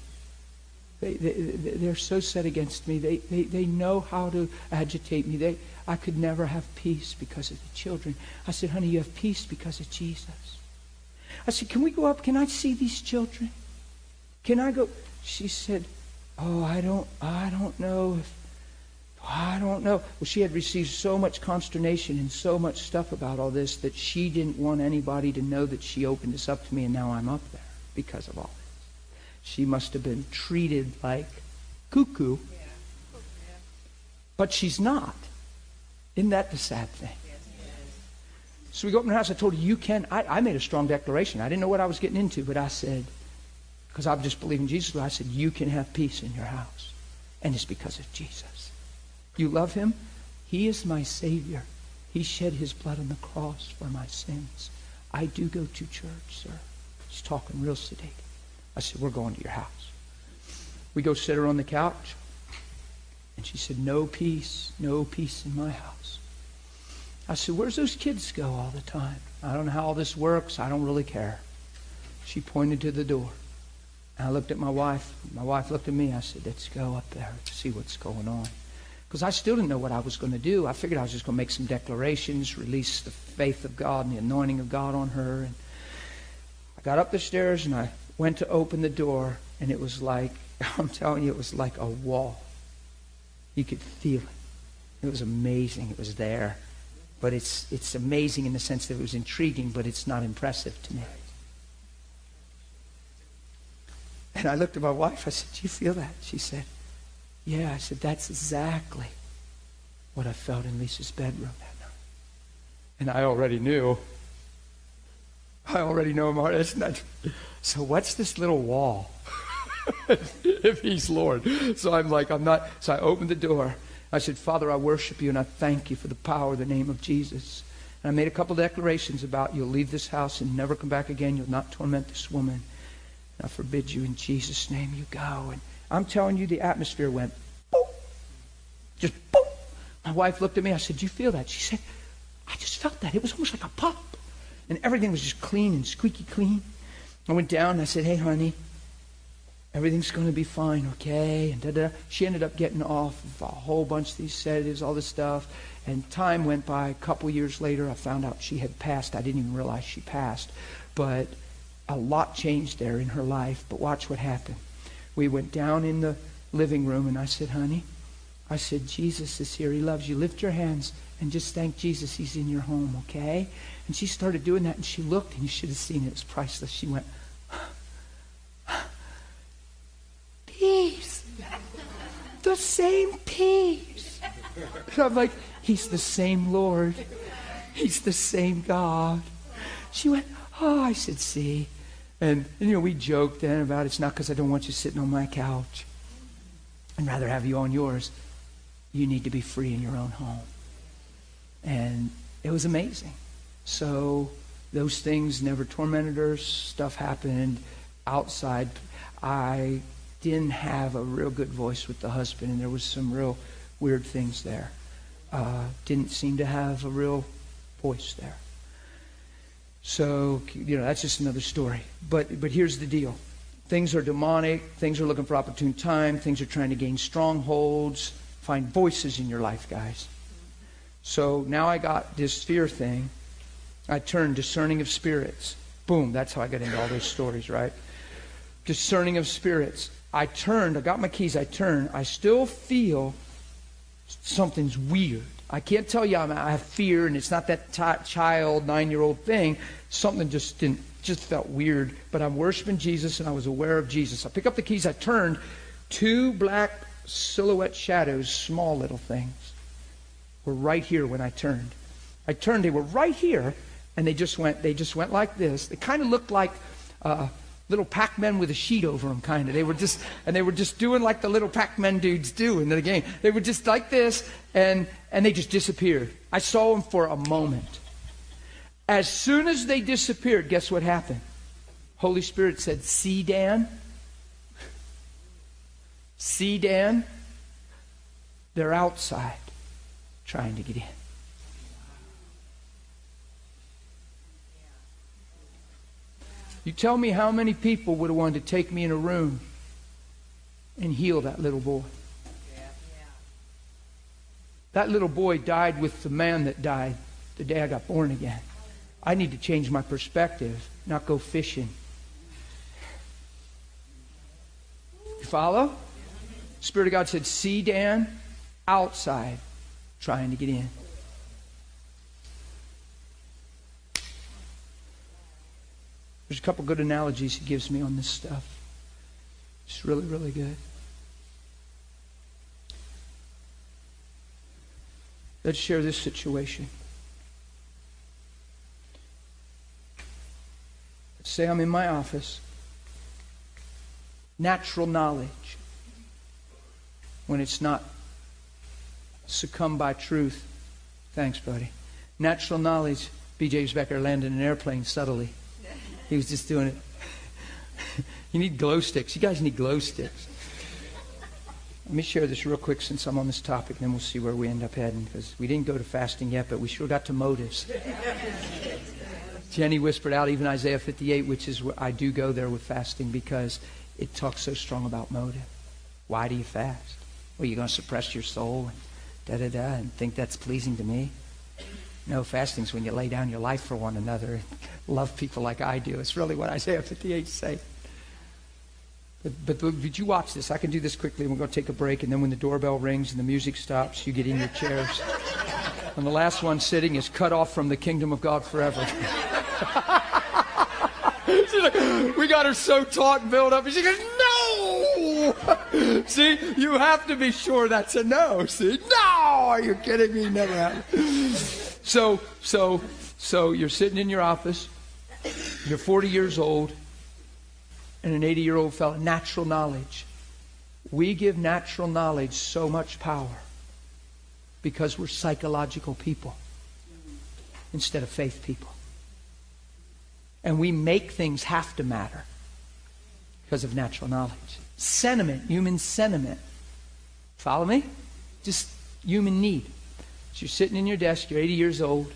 They, they, they're so set against me. They, they, they know how to agitate me. They, I could never have peace because of the children. I said, honey, you have peace because of Jesus. I said, can we go up? Can I see these children? Can I go? She said, oh, I don't, I don't know if, I don't know. Well, she had received so much consternation and so much stuff about all this that she didn't want anybody to know that she opened this up to me, and now I'm up there because of all this. She must have been treated like cuckoo. But she's not. Isn't that the sad thing? So we go up in the house. I told her, You can. I, I made a strong declaration. I didn't know what I was getting into, but I said, Because I just believe in Jesus, I said, You can have peace in your house. And it's because of Jesus. You love him? He is my Savior. He shed his blood on the cross for my sins. I do go to church, sir. She's talking real sedate. I said, We're going to your house. We go sit her on the couch. And she said, No peace, no peace in my house. I said, Where's those kids go all the time? I don't know how all this works. I don't really care. She pointed to the door. And I looked at my wife. My wife looked at me. I said, Let's go up there to see what's going on. Because I still didn't know what I was going to do. I figured I was just going to make some declarations, release the faith of God and the anointing of God on her. And I got up the stairs and I went to open the door, and it was like, I'm telling you, it was like a wall. You could feel it. It was amazing. It was there. But it's, it's amazing in the sense that it was intriguing, but it's not impressive to me. And I looked at my wife. I said, Do you feel that? She said, Yeah. I said, That's exactly what I felt in Lisa's bedroom that night. And I already knew. I already know him. Not, so what's this little wall? if he's Lord. So I'm like, I'm not. So I opened the door. I said, Father, I worship you and I thank you for the power of the name of Jesus. And I made a couple declarations about you'll leave this house and never come back again. You'll not torment this woman. I forbid you in Jesus' name you go. And I'm telling you, the atmosphere went boom. Just boom. My wife looked at me. I said, Do you feel that? She said, I just felt that. It was almost like a pop. And everything was just clean and squeaky clean. I went down and I said, Hey, honey, everything's going to be fine, okay? And da da. She ended up getting off of a whole bunch of these sedatives, all this stuff. And time went by. A couple years later, I found out she had passed. I didn't even realize she passed. But a lot changed there in her life. But watch what happened. We went down in the living room, and I said, honey, I said, Jesus is here. He loves you. Lift your hands and just thank Jesus. He's in your home, okay? And she started doing that, and she looked, and you should have seen it. It was priceless. She went, peace. The same peace. And I'm like, He's the same Lord. He's the same God. She went, Oh, I should See. And, and you know, we joked then about it's not because I don't want you sitting on my couch. I'd rather have you on yours. You need to be free in your own home. And it was amazing. So those things never tormented her. Stuff happened outside. I didn't have a real good voice with the husband, and there was some real weird things there. Uh, didn't seem to have a real voice there. So, you know, that's just another story. But, but here's the deal things are demonic, things are looking for opportune time, things are trying to gain strongholds. Find voices in your life, guys. So now I got this fear thing. I turned discerning of spirits. Boom, that's how I got into all those stories, right? Discerning of spirits. I turned, I got my keys, I turned. I still feel something's weird. I can't tell you I'm, i have fear, and it's not that t- child, nine year old thing. Something just didn't, just felt weird. But I'm worshiping Jesus, and I was aware of Jesus. I pick up the keys, I turned. Two black silhouette shadows, small little things, were right here when I turned. I turned, they were right here, and they just went, they just went like this. They kind of looked like. Uh, little Pac-Men with a sheet over them, kind of. They were just, and they were just doing like the little Pac-Men dudes do in the game. They were just like this, and and they just disappeared. I saw them for a moment. As soon as they disappeared, guess what happened? Holy Spirit said, "See, Dan. See, Dan. They're outside, trying to get in." You tell me how many people would have wanted to take me in a room and heal that little boy. That little boy died with the man that died the day I got born again. I need to change my perspective, not go fishing. You follow? Spirit of God said, See Dan outside trying to get in. There's a couple good analogies he gives me on this stuff. It's really, really good. Let's share this situation. Say I'm in my office. Natural knowledge. When it's not succumb by truth. Thanks, buddy. Natural knowledge. B.J. Becker landed an airplane subtly. He was just doing it. you need glow sticks. You guys need glow sticks. Let me share this real quick since I'm on this topic, and then we'll see where we end up heading because we didn't go to fasting yet, but we sure got to motives. Jenny whispered out even Isaiah 58, which is where I do go there with fasting because it talks so strong about motive. Why do you fast? Well, you're going to suppress your soul and da da da and think that's pleasing to me. No, fasting's when you lay down your life for one another and love people like I do. It's really what Isaiah 58 say. But, but, but you watch this. I can do this quickly. We're going to take a break, and then when the doorbell rings and the music stops, you get in your chairs. And the last one sitting is cut off from the kingdom of God forever. like, we got her so taut and built up, and she goes, "No!" See, you have to be sure that's a no. See, no, are you kidding me? Never happened. So, so, so you're sitting in your office. You're 40 years old and an 80 year old fellow, natural knowledge. We give natural knowledge so much power because we're psychological people instead of faith people. And we make things have to matter because of natural knowledge. Sentiment, human sentiment. Follow me? Just human need. So you're sitting in your desk, you're 80 years old,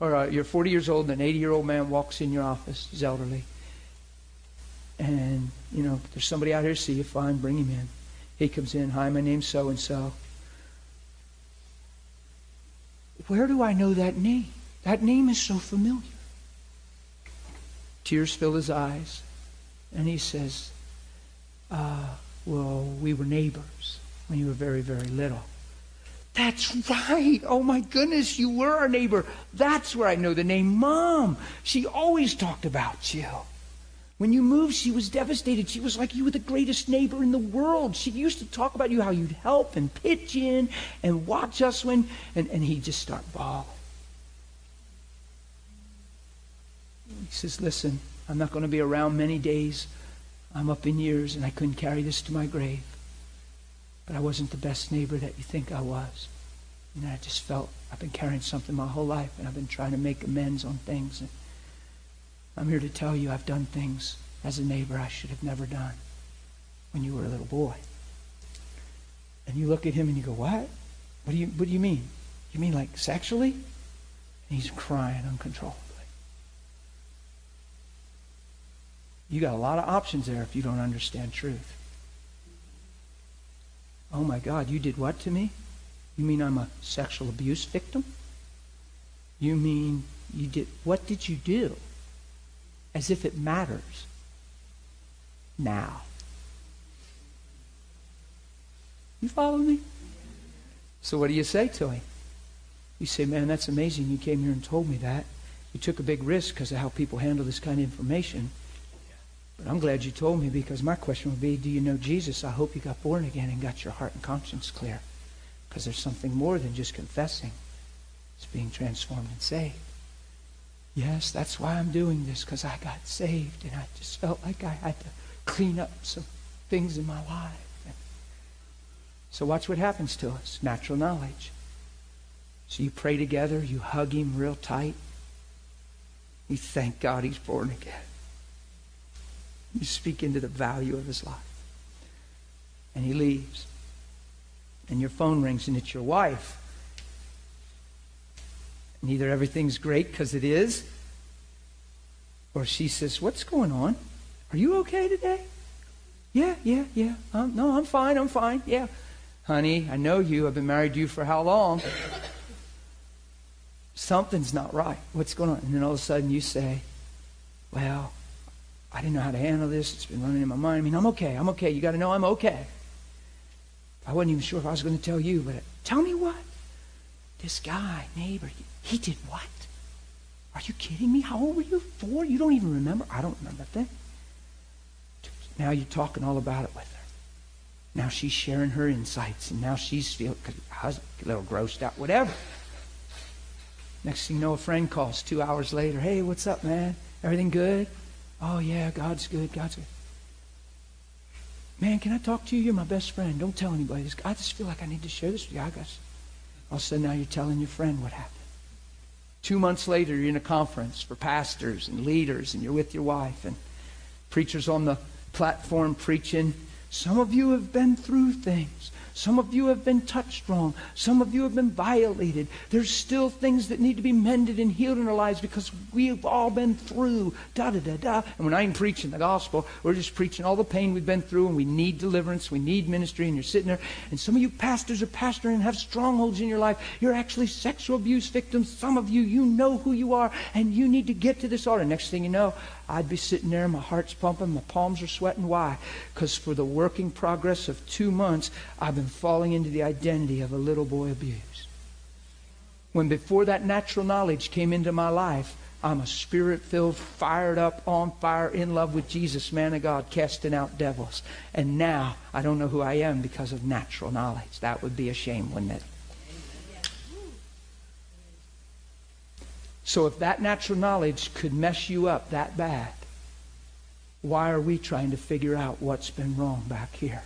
or uh, you're 40 years old, and an 80 year old man walks in your office, he's elderly and, you know, there's somebody out here to see you, fine, bring him in. He comes in, hi, my name's so and so. Where do I know that name? That name is so familiar. Tears fill his eyes, and he says, uh, Well, we were neighbors when you were very, very little. That's right. Oh my goodness, you were our neighbor. That's where I know the name Mom. She always talked about you. When you moved, she was devastated. She was like, You were the greatest neighbor in the world. She used to talk about you, how you'd help and pitch in and watch us when. And, and he'd just start bawling. He says, Listen, I'm not going to be around many days. I'm up in years and I couldn't carry this to my grave. But I wasn't the best neighbor that you think I was. And I just felt I've been carrying something my whole life and I've been trying to make amends on things. And, I'm here to tell you I've done things as a neighbor I should have never done when you were a little boy. And you look at him and you go, What? What do you what do you mean? You mean like sexually? And he's crying uncontrollably. You got a lot of options there if you don't understand truth. Oh my God, you did what to me? You mean I'm a sexual abuse victim? You mean you did what did you do? as if it matters now. You follow me? So what do you say to him? You say, man, that's amazing. You came here and told me that. You took a big risk because of how people handle this kind of information. But I'm glad you told me because my question would be, do you know Jesus? I hope you got born again and got your heart and conscience clear. Because there's something more than just confessing. It's being transformed and saved. Yes, that's why I'm doing this, because I got saved and I just felt like I had to clean up some things in my life. So watch what happens to us. Natural knowledge. So you pray together, you hug him real tight. You thank God he's born again. You speak into the value of his life. And he leaves. And your phone rings and it's your wife. And either everything's great because it is, or she says, What's going on? Are you okay today? Yeah, yeah, yeah. Um, no, I'm fine, I'm fine. Yeah. Honey, I know you. I've been married to you for how long? Something's not right. What's going on? And then all of a sudden you say, Well, I didn't know how to handle this. It's been running in my mind. I mean, I'm okay. I'm okay. You got to know I'm okay. I wasn't even sure if I was going to tell you, but tell me what? This guy, neighbor, he did what? Are you kidding me? How old were you? Four? You don't even remember? I don't remember a thing. Now you're talking all about it with her. Now she's sharing her insights, and now she's feeling a little grossed out, whatever. Next thing you know, a friend calls two hours later. Hey, what's up, man? Everything good? Oh, yeah, God's good. God's good. Man, can I talk to you? You're my best friend. Don't tell anybody. This. I just feel like I need to share this with you. I guess. All of a sudden, now you're telling your friend what happened. Two months later, you're in a conference for pastors and leaders, and you're with your wife, and preachers on the platform preaching. Some of you have been through things. Some of you have been touched wrong. Some of you have been violated. There's still things that need to be mended and healed in our lives because we've all been through. Da da da da. And when I'm preaching the gospel, we're just preaching all the pain we've been through, and we need deliverance, we need ministry, and you're sitting there. And some of you pastors are pastoring and have strongholds in your life. You're actually sexual abuse victims. Some of you, you know who you are, and you need to get to this altar. Next thing you know, I'd be sitting there, my heart's pumping, my palms are sweating. Why? Because for the working progress of two months, I've been falling into the identity of a little boy abused. When before that natural knowledge came into my life, I'm a spirit filled, fired up, on fire, in love with Jesus, man of God, casting out devils. And now I don't know who I am because of natural knowledge. That would be a shame, wouldn't it? So if that natural knowledge could mess you up that bad, why are we trying to figure out what's been wrong back here?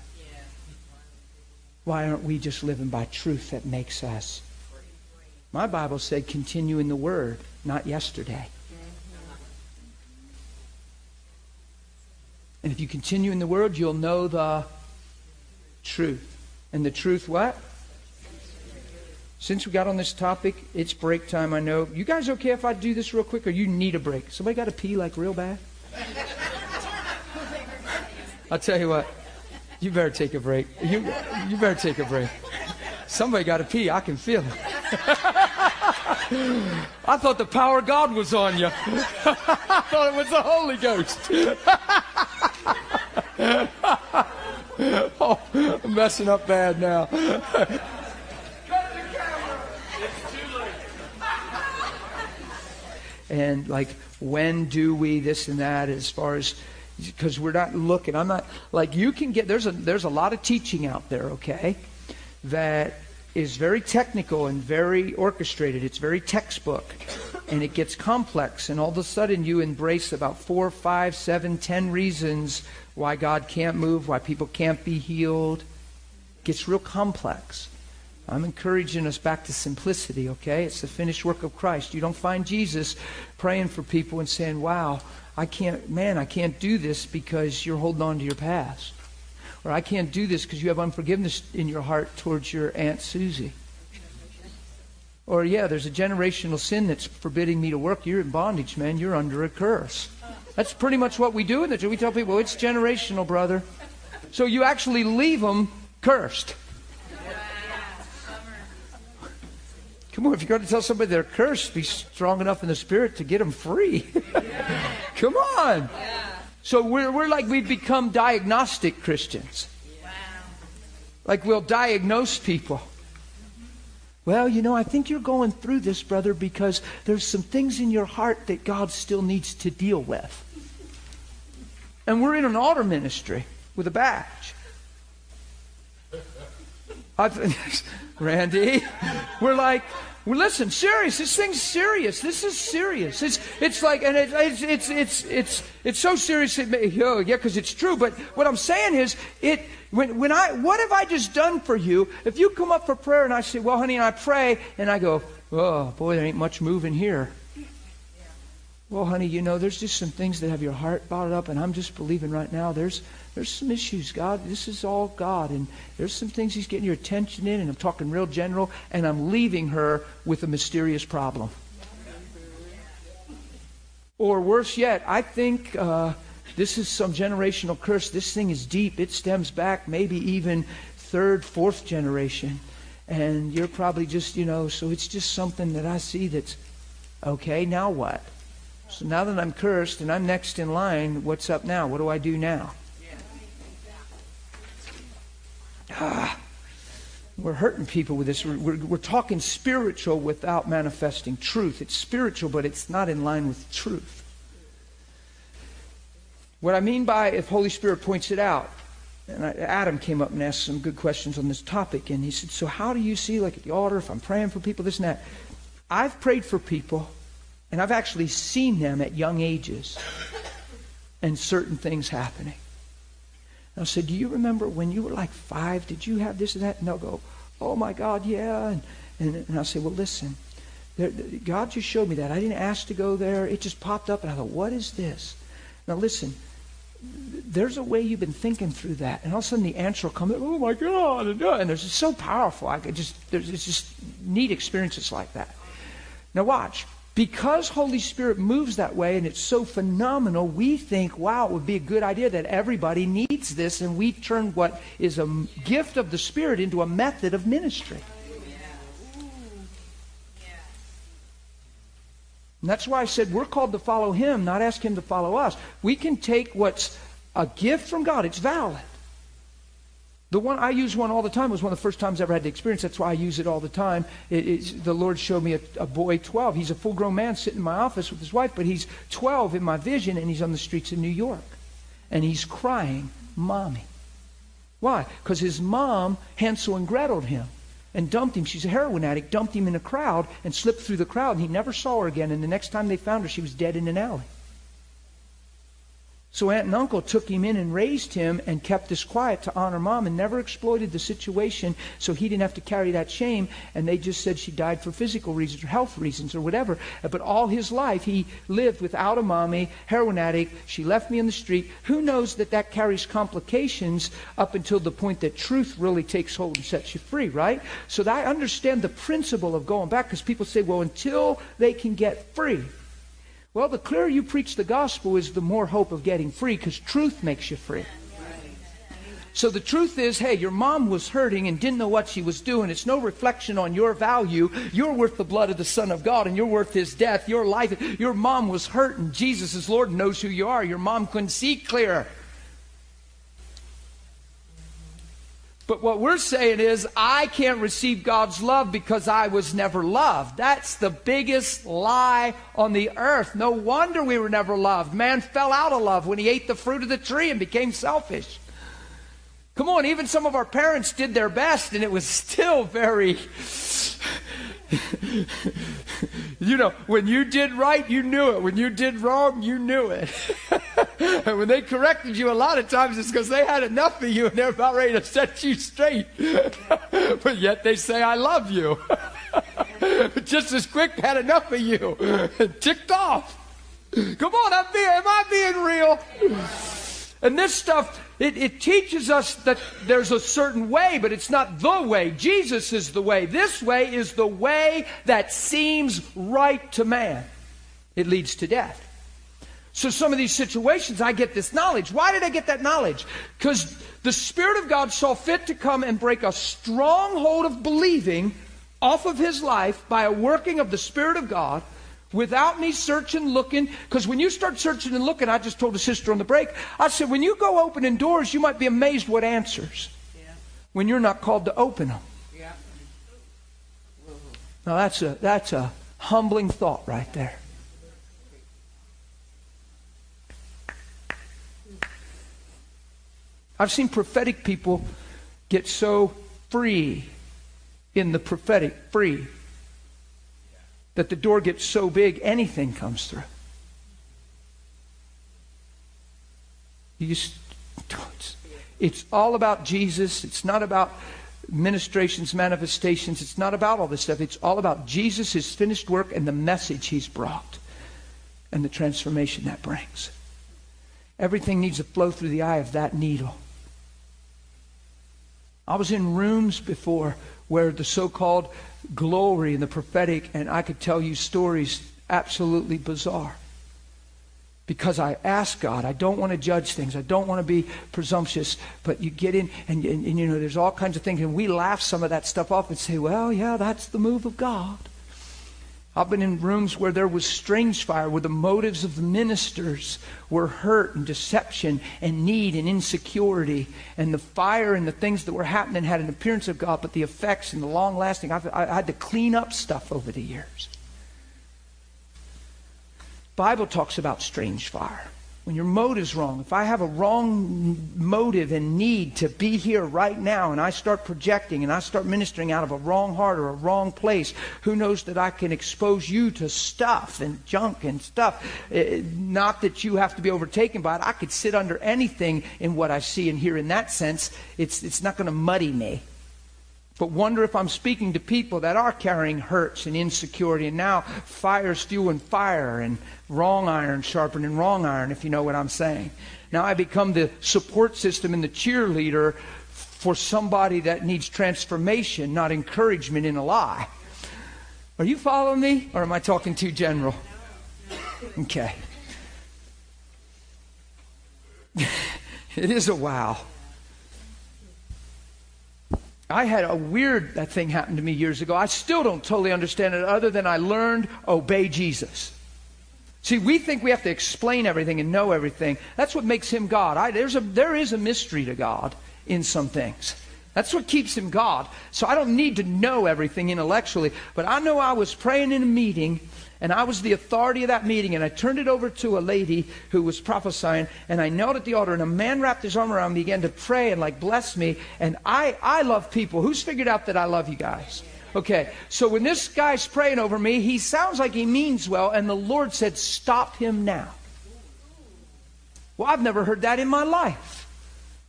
Why aren't we just living by truth that makes us? My Bible said continue in the Word, not yesterday. And if you continue in the Word, you'll know the truth. And the truth what? Since we got on this topic, it's break time, I know. You guys okay if I do this real quick, or you need a break? Somebody got to pee like real bad? I'll tell you what, you better take a break. You, you better take a break. Somebody got to pee, I can feel it. I thought the power of God was on you. I thought it was the Holy Ghost. oh, I'm messing up bad now. and like when do we this and that as far as because we're not looking i'm not like you can get there's a there's a lot of teaching out there okay that is very technical and very orchestrated it's very textbook and it gets complex and all of a sudden you embrace about four five seven ten reasons why god can't move why people can't be healed it gets real complex I'm encouraging us back to simplicity, okay? It's the finished work of Christ. You don't find Jesus praying for people and saying, wow, I can't, man, I can't do this because you're holding on to your past. Or I can't do this because you have unforgiveness in your heart towards your Aunt Susie. Or, yeah, there's a generational sin that's forbidding me to work. You're in bondage, man. You're under a curse. That's pretty much what we do in the church. We tell people, it's generational, brother. So you actually leave them cursed. Come on, if you're going to tell somebody they're cursed, be strong enough in the spirit to get them free. Come on. So we're, we're like we've become diagnostic Christians. Like we'll diagnose people. Well, you know, I think you're going through this, brother, because there's some things in your heart that God still needs to deal with. And we're in an altar ministry with a badge. I've, Randy, we're like, well, listen, serious. This thing's serious. This is serious. It's it's like, and it, it's it's it's it's it's so serious. It may, oh, yeah, because it's true. But what I'm saying is, it when when I what have I just done for you? If you come up for prayer and I say, well, honey, and I pray, and I go, oh boy, there ain't much moving here. Well, honey, you know, there's just some things that have your heart bottled up, and I'm just believing right now. There's there's some issues, God. This is all God. And there's some things He's getting your attention in, and I'm talking real general, and I'm leaving her with a mysterious problem. Or worse yet, I think uh, this is some generational curse. This thing is deep. It stems back maybe even third, fourth generation. And you're probably just, you know, so it's just something that I see that's okay, now what? So now that I'm cursed and I'm next in line, what's up now? What do I do now? Ah, we're hurting people with this. We're, we're, we're, talking spiritual without manifesting truth. It's spiritual, but it's not in line with truth. What I mean by if Holy Spirit points it out, and I, Adam came up and asked some good questions on this topic, and he said, "So how do you see, like at the altar, if I'm praying for people, this and that?" I've prayed for people, and I've actually seen them at young ages, and certain things happening. And I said, "Do you remember when you were like five? Did you have this and that?" And they'll go, "Oh my God, yeah." And and, and I'll say, "Well, listen." There, God just showed me that. I didn't ask to go there. It just popped up, and I thought, what is this? Now, listen, there's a way you've been thinking through that, and all of a sudden the answer will come. Oh my God! And uh, there's just so powerful. I could just there's it's just neat experiences like that. Now watch. Because Holy Spirit moves that way and it's so phenomenal, we think, wow, it would be a good idea that everybody needs this, and we turn what is a gift of the Spirit into a method of ministry. And that's why I said we're called to follow him, not ask him to follow us. We can take what's a gift from God, it's valid. The one I use one all the time it was one of the first times I ever had the experience. That's why I use it all the time. It, the Lord showed me a, a, boy, 12. He's a full grown man sitting in my office with his wife, but he's 12 in my vision, and he's on the streets of New York. And he's crying, Mommy. Why? Because his mom, Hansel and Gretel him and dumped him. She's a heroin addict, dumped him in a crowd and slipped through the crowd, and he never saw her again. And the next time they found her, she was dead in an alley. So aunt and uncle took him in and raised him and kept this quiet to honor mom and never exploited the situation so he didn't have to carry that shame. And they just said she died for physical reasons or health reasons or whatever. But all his life he lived without a mommy, heroin addict. She left me in the street. Who knows that that carries complications up until the point that truth really takes hold and sets you free, right? So I understand the principle of going back because people say, well, until they can get free. Well, the clearer you preach the gospel is the more hope of getting free because truth makes you free. So the truth is, hey, your mom was hurting and didn't know what she was doing. It's no reflection on your value. You're worth the blood of the Son of God and you're worth his death, your life. Your mom was hurting. Jesus is Lord knows who you are. Your mom couldn't see clear. But what we're saying is, I can't receive God's love because I was never loved. That's the biggest lie on the earth. No wonder we were never loved. Man fell out of love when he ate the fruit of the tree and became selfish. Come on, even some of our parents did their best, and it was still very you know, when you did right, you knew it. When you did wrong, you knew it. and when they corrected you, a lot of times it's because they had enough of you and they're about ready to set you straight. but yet they say, I love you. Just as quick, had enough of you. Ticked off. Come on, I'm being, am I being real? And this stuff, it, it, teaches us that there's a certain way, but it's not the way. Jesus is the way. This way is the way that seems right to man. It leads to death. So, some of these situations, I get this knowledge. Why did I get that knowledge? Because the Spirit of God saw fit to come and break a stronghold of believing off of his life by a working of the Spirit of God without me searching, looking. Because when you start searching and looking, I just told a sister on the break, I said, when you go opening doors, you might be amazed what answers yeah. when you're not called to open them. Yeah. Now that's a that's a humbling thought right there. I've seen prophetic people get so free in the prophetic, free that the door gets so big anything comes through. You just, it's, it's all about Jesus. It's not about ministrations, manifestations. It's not about all this stuff. It's all about Jesus, his finished work, and the message he's brought and the transformation that brings. Everything needs to flow through the eye of that needle. I was in rooms before where the so called glory and the prophetic, and I could tell you stories absolutely bizarre. Because I ask God, I don't want to judge things. I don't want to be presumptuous. But you get in, and, and, and you know, there's all kinds of things, and we laugh some of that stuff off and say, well, yeah, that's the move of God. I've been in rooms where there was strange fire, where the motives of the ministers were hurt and deception and need and insecurity. And the fire and the things that were happening had an appearance of God, but the effects and the long lasting, I've, I had to clean up stuff over the years. Bible talks about strange fire. When your motive's wrong, if I have a wrong motive and need to be here right now and I start projecting and I start ministering out of a wrong heart or a wrong place, who knows that I can expose you to stuff and junk and stuff? Eh, not that you have to be overtaken by it. I could sit under anything in what I see and hear in that sense. It's, it's not going to muddy me. But wonder if I'm speaking to people that are carrying hurts and insecurity, and now fire's fueling fire, and wrong iron sharpening wrong iron, if you know what I'm saying. Now I become the support system and the cheerleader for somebody that needs transformation, not encouragement in a lie. Are you following me, or am I talking too general? Okay. it is a wow. I had a weird that thing happen to me years ago. I still don't totally understand it other than I learned obey Jesus. See, we think we have to explain everything and know everything. That's what makes him God. I, there's a, there is a mystery to God in some things. That's what keeps him God. So I don't need to know everything intellectually, but I know I was praying in a meeting and I was the authority of that meeting, and I turned it over to a lady who was prophesying, and I knelt at the altar, and a man wrapped his arm around me, began to pray and like bless me. And I, I love people. Who's figured out that I love you guys? Okay, so when this guy's praying over me, he sounds like he means well, and the Lord said, Stop him now. Well, I've never heard that in my life.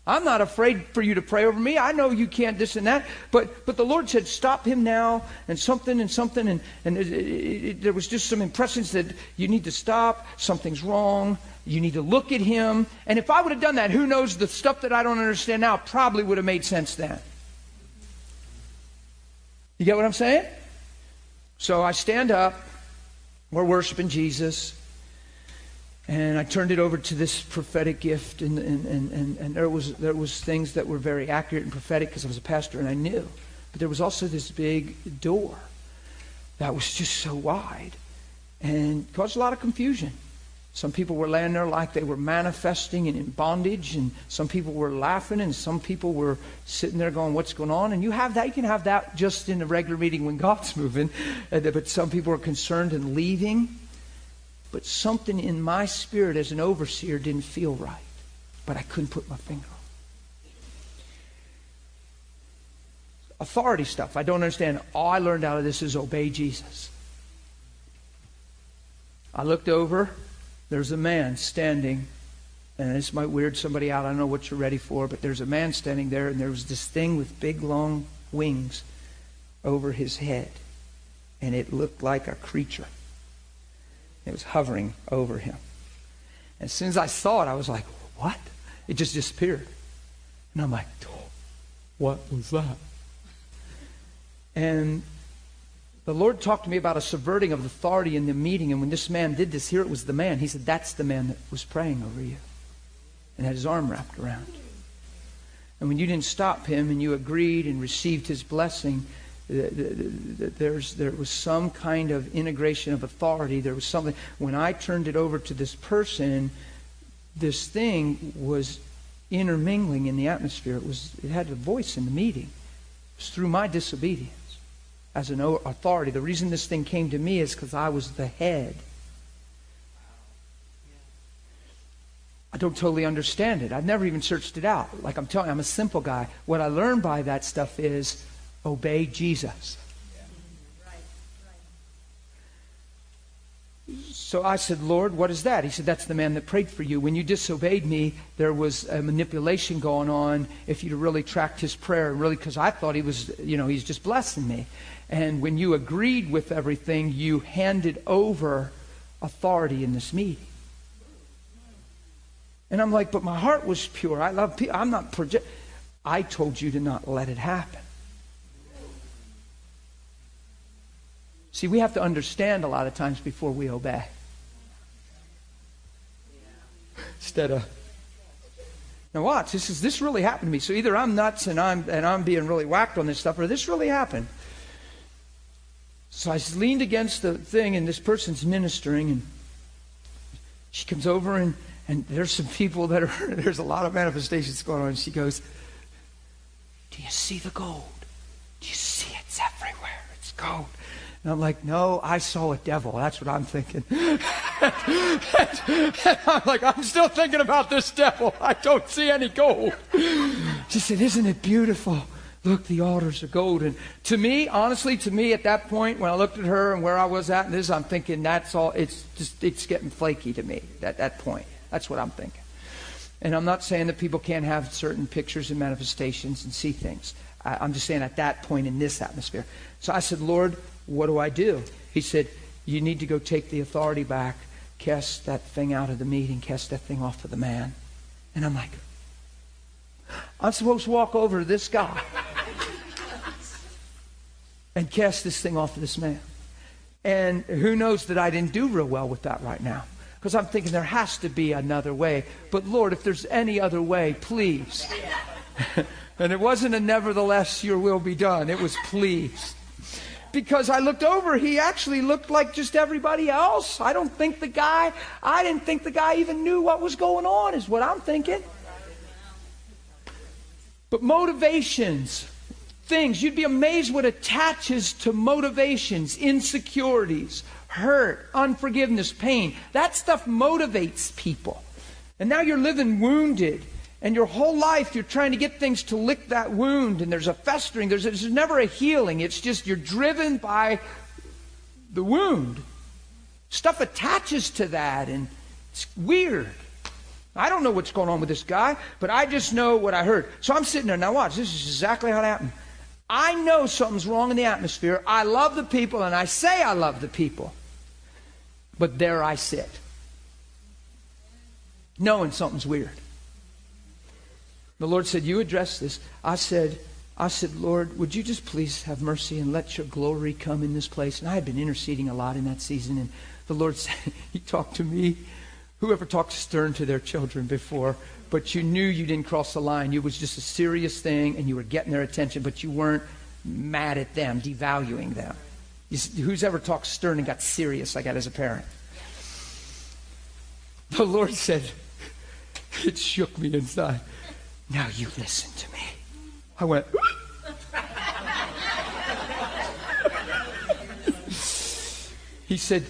I'm not afraid for you to pray over me. I know you can't this and that. But, but the Lord said, stop him now, and something and something. And, and it, it, it, there was just some impressions that you need to stop. Something's wrong. You need to look at him. And if I would have done that, who knows, the stuff that I don't understand now probably would have made sense then. You get what I'm saying? So I stand up. We're worshiping Jesus. And I turned it over to this prophetic gift, and, and, and, and, there, was, there was things that were very accurate and prophetic because I was a pastor and I knew. But there was also this big door that was just so wide and caused a lot of confusion. Some people were laying there like they were manifesting and in bondage, and some people were laughing, and some people were sitting there going, What's going on? And you have that, you can have that just in a regular meeting when God's moving. Uh, but some people are concerned and leaving. But something in my spirit as an overseer didn't feel right. But I couldn't put my finger on it. Authority stuff. I don't understand. All I learned out of this is obey Jesus. I looked over. There's a man standing. And this might weird somebody out. I don't know what you're ready for. But there's a man standing there. And there was this thing with big, long wings over his head. And it looked like a creature. It was hovering over him. As soon as I saw it, I was like, what? It just disappeared. And I'm like, what was that? And the Lord talked to me about a subverting of authority in the meeting. And when this man did this, here it was the man. He said, That's the man that was praying over you and had his arm wrapped around. And when you didn't stop him and you agreed and received his blessing, there's, there was some kind of integration of authority. There was something. When I turned it over to this person, this thing was intermingling in the atmosphere. It, was, it had a voice in the meeting. It was through my disobedience as an authority. The reason this thing came to me is because I was the head. I don't totally understand it. I've never even searched it out. Like I'm telling you, I'm a simple guy. What I learned by that stuff is obey Jesus. So I said, Lord, what is that? He said, That's the man that prayed for you. When you disobeyed me, there was a manipulation going on if you'd really tracked his prayer, really, because I thought he was, you know, he's just blessing me. And when you agreed with everything, you handed over authority in this meeting. And I'm like, but my heart was pure. I love people. I'm not project. I told you to not let it happen. See, we have to understand a lot of times before we obey. Instead of now watch, this is this really happened to me. So either I'm nuts and I'm and I'm being really whacked on this stuff, or this really happened. So I leaned against the thing, and this person's ministering, and she comes over, and, and there's some people that are, there's a lot of manifestations going on. And she goes, Do you see the gold? Do you see it's everywhere? It's gold. And I'm like, no, I saw a devil. That's what I'm thinking. and, and I'm like, I'm still thinking about this devil. I don't see any gold. She said, Isn't it beautiful? Look, the altars are gold. And to me, honestly, to me at that point, when I looked at her and where I was at and this, I'm thinking that's all, it's just, it's getting flaky to me at that point. That's what I'm thinking. And I'm not saying that people can't have certain pictures and manifestations and see things. I, I'm just saying at that point in this atmosphere. So I said, Lord, what do I do? He said, You need to go take the authority back, cast that thing out of the meeting, cast that thing off of the man. And I'm like, I'm supposed to walk over to this guy and cast this thing off of this man. And who knows that I didn't do real well with that right now. Because I'm thinking there has to be another way. But Lord, if there's any other way, please. and it wasn't a nevertheless, your will be done. It was please. Because I looked over, he actually looked like just everybody else. I don't think the guy, I didn't think the guy even knew what was going on, is what I'm thinking. But motivations, things, you'd be amazed what attaches to motivations, insecurities, hurt, unforgiveness, pain. That stuff motivates people. And now you're living wounded. And your whole life you're trying to get things to lick that wound, and there's a festering. There's, there's never a healing. It's just you're driven by the wound. Stuff attaches to that, and it's weird. I don't know what's going on with this guy, but I just know what I heard. So I'm sitting there. Now, watch. This is exactly how it happened. I know something's wrong in the atmosphere. I love the people, and I say I love the people. But there I sit, knowing something's weird. The Lord said, You address this. I said, I said, Lord, would you just please have mercy and let your glory come in this place? And I had been interceding a lot in that season, and the Lord said, He talked to me. Whoever talked stern to their children before, but you knew you didn't cross the line. It was just a serious thing, and you were getting their attention, but you weren't mad at them, devaluing them. Who's ever talked stern and got serious like that as a parent? The Lord said, it shook me inside. Now you listen to me. I went, He said,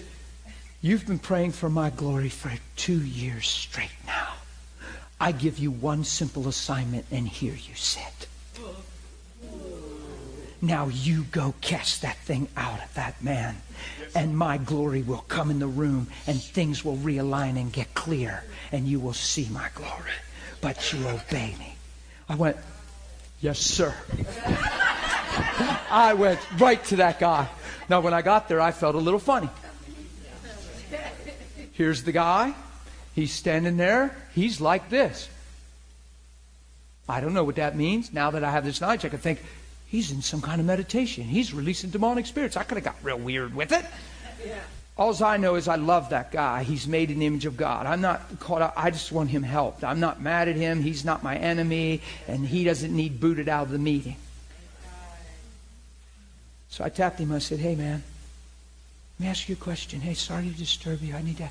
You've been praying for my glory for two years straight now. I give you one simple assignment, and here you sit. Now you go cast that thing out of that man, and my glory will come in the room, and things will realign and get clear, and you will see my glory. But you obey me. I went, Yes, sir. I went right to that guy. Now, when I got there, I felt a little funny. Here's the guy. He's standing there. He's like this. I don't know what that means. Now that I have this knowledge, I can think, he's in some kind of meditation. He's releasing demonic spirits. I could have got real weird with it. Yeah. All I know is I love that guy. He's made in the image of God. I'm not caught up. I just want him helped. I'm not mad at him. He's not my enemy, and he doesn't need booted out of the meeting. So I tapped him. I said, Hey, man, let me ask you a question. Hey, sorry to disturb you. I need to.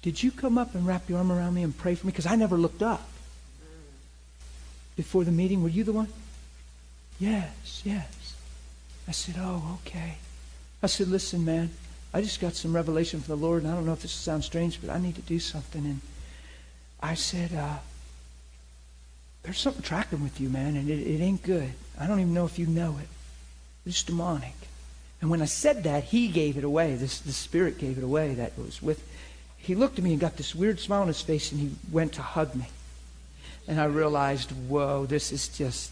Did you come up and wrap your arm around me and pray for me? Because I never looked up before the meeting. Were you the one? Yes, yes. I said, Oh, okay. I said, Listen, man, I just got some revelation from the Lord, and I don't know if this sounds strange, but I need to do something. And I said, uh, There's something tracking with you, man, and it, it ain't good. I don't even know if you know it. It's demonic. And when I said that, he gave it away. This the spirit gave it away that was with. He looked at me and got this weird smile on his face, and he went to hug me. And I realized, whoa, this is just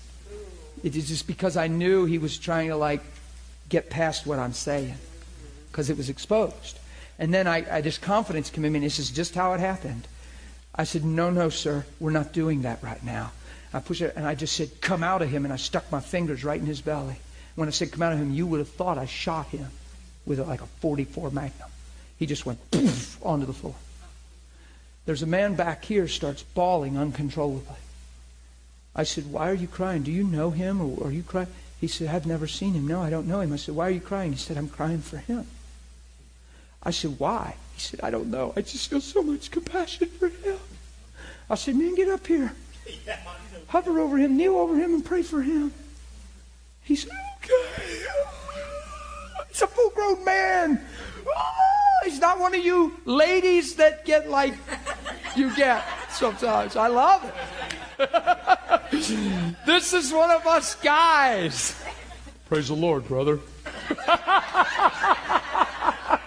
it is just because I knew he was trying to like get past what I'm saying because it was exposed. And then I, I this confidence came in me, and this is just how it happened. I said, No, no, sir, we're not doing that right now. I pushed it, and I just said, Come out of him, and I stuck my fingers right in his belly. When I said, Come out of him, you would have thought I shot him with like a 44 Magnum. He just went poof onto the floor. There's a man back here starts bawling uncontrollably. I said, Why are you crying? Do you know him or are you crying? He said, I've never seen him. No, I don't know him. I said, Why are you crying? He said, I'm crying for him. I said, Why? He said, I don't know. I just feel so much compassion for him. I said, Man, get up here. Hover over him, kneel over him, and pray for him. He said, Okay. He's a full grown man. Oh, he's not one of you ladies that get like you get sometimes. I love it. this is one of us guys. Praise the Lord, brother.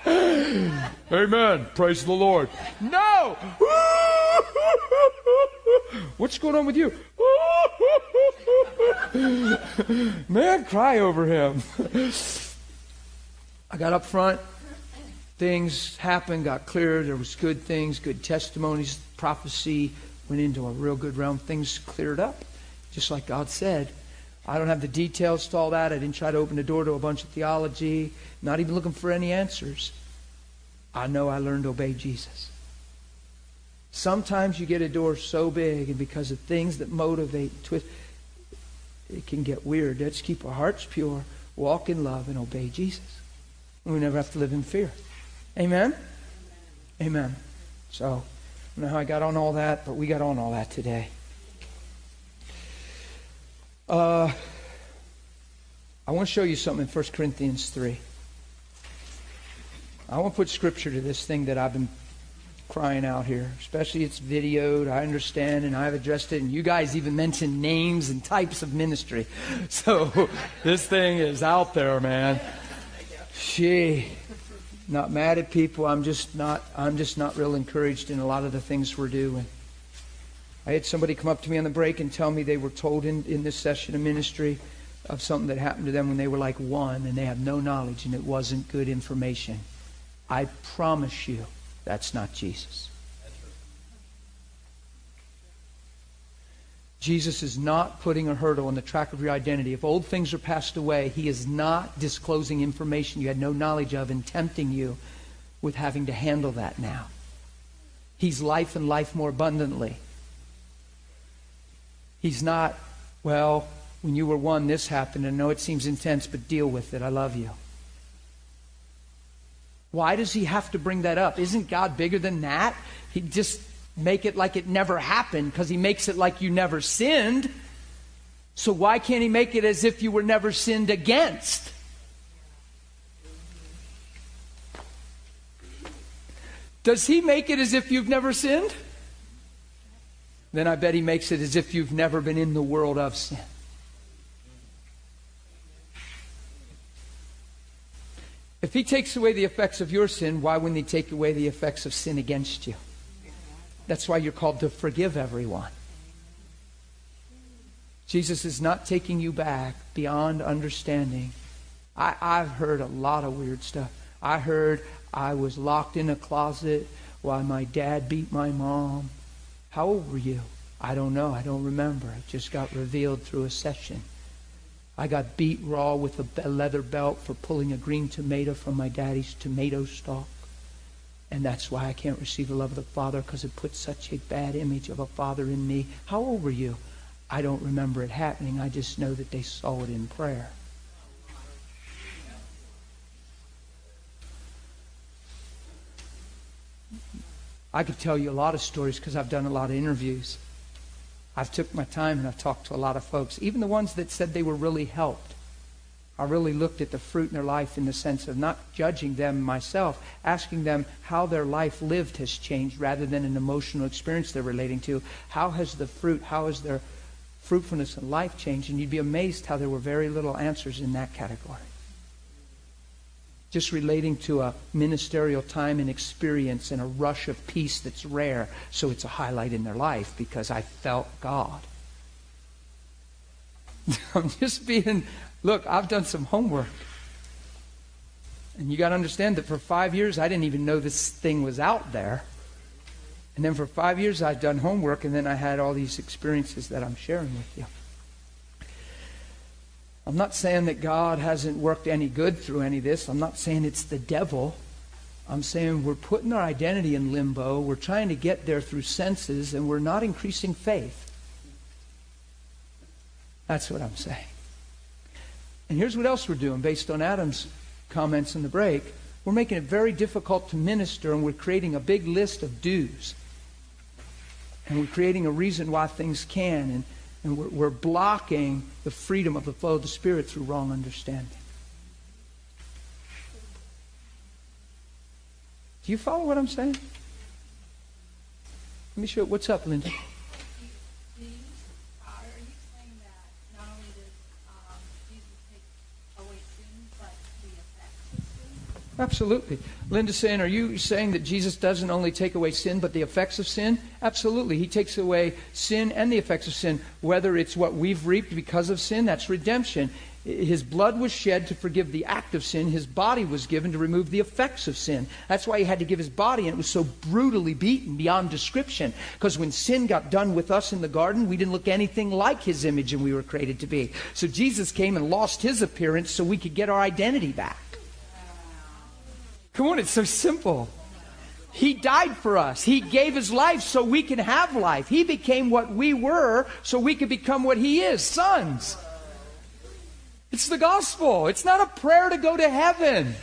Amen. Praise the Lord. No. What's going on with you? Man, cry over him. I got up front. Things happened, got clear. There was good things, good testimonies. Prophecy went into a real good realm. Things cleared up, just like God said. I don't have the details to all that. I didn't try to open the door to a bunch of theology, not even looking for any answers. I know I learned to obey Jesus. Sometimes you get a door so big, and because of things that motivate, twist, it can get weird. Let's keep our hearts pure, walk in love, and obey Jesus. And we never have to live in fear. Amen? Amen. So, I don't know how I got on all that, but we got on all that today. Uh, I want to show you something in 1 Corinthians 3. I want to put scripture to this thing that I've been crying out here. Especially it's videoed, I understand, and I've addressed it, and you guys even mentioned names and types of ministry. So this thing is out there, man. She not mad at people. I'm just not I'm just not real encouraged in a lot of the things we're doing. I had somebody come up to me on the break and tell me they were told in, in this session of ministry of something that happened to them when they were like one and they have no knowledge and it wasn't good information. I promise you that's not Jesus. Jesus is not putting a hurdle on the track of your identity. If old things are passed away, he is not disclosing information you had no knowledge of and tempting you with having to handle that now. He's life and life more abundantly. He's not, well, when you were one, this happened. I know it seems intense, but deal with it. I love you. Why does he have to bring that up? Isn't God bigger than that? He just make it like it never happened because he makes it like you never sinned. So why can't he make it as if you were never sinned against? Does he make it as if you've never sinned? Then I bet he makes it as if you've never been in the world of sin. If he takes away the effects of your sin, why wouldn't he take away the effects of sin against you? That's why you're called to forgive everyone. Jesus is not taking you back beyond understanding. I, I've heard a lot of weird stuff. I heard I was locked in a closet while my dad beat my mom. How old were you? I don't know. I don't remember. It just got revealed through a session. I got beat raw with a leather belt for pulling a green tomato from my daddy's tomato stalk. And that's why I can't receive the love of the Father because it puts such a bad image of a father in me. How old were you? I don't remember it happening. I just know that they saw it in prayer. I could tell you a lot of stories because I've done a lot of interviews. I've took my time and I've talked to a lot of folks, even the ones that said they were really helped. I really looked at the fruit in their life in the sense of not judging them myself, asking them how their life lived has changed rather than an emotional experience they're relating to. How has the fruit, how has their fruitfulness in life changed? And you'd be amazed how there were very little answers in that category just relating to a ministerial time and experience and a rush of peace that's rare. So it's a highlight in their life because I felt God. I'm just being, look, I've done some homework. And you got to understand that for five years, I didn't even know this thing was out there. And then for five years, I'd done homework, and then I had all these experiences that I'm sharing with you. I'm not saying that God hasn't worked any good through any of this. I'm not saying it's the devil. I'm saying we're putting our identity in limbo. We're trying to get there through senses, and we're not increasing faith. That's what I'm saying. And here's what else we're doing based on Adam's comments in the break. We're making it very difficult to minister, and we're creating a big list of do's. And we're creating a reason why things can. And and we're, we're blocking the freedom of the flow of the Spirit through wrong understanding. Do you follow what I'm saying? Let me show you. What's up, Linda? Absolutely. Linda's saying, Are you saying that Jesus doesn't only take away sin, but the effects of sin? Absolutely. He takes away sin and the effects of sin. Whether it's what we've reaped because of sin, that's redemption. His blood was shed to forgive the act of sin. His body was given to remove the effects of sin. That's why he had to give his body, and it was so brutally beaten beyond description. Because when sin got done with us in the garden, we didn't look anything like his image and we were created to be. So Jesus came and lost his appearance so we could get our identity back. Come on, it's so simple. He died for us. He gave his life so we can have life. He became what we were so we could become what he is sons. It's the gospel. It's not a prayer to go to heaven.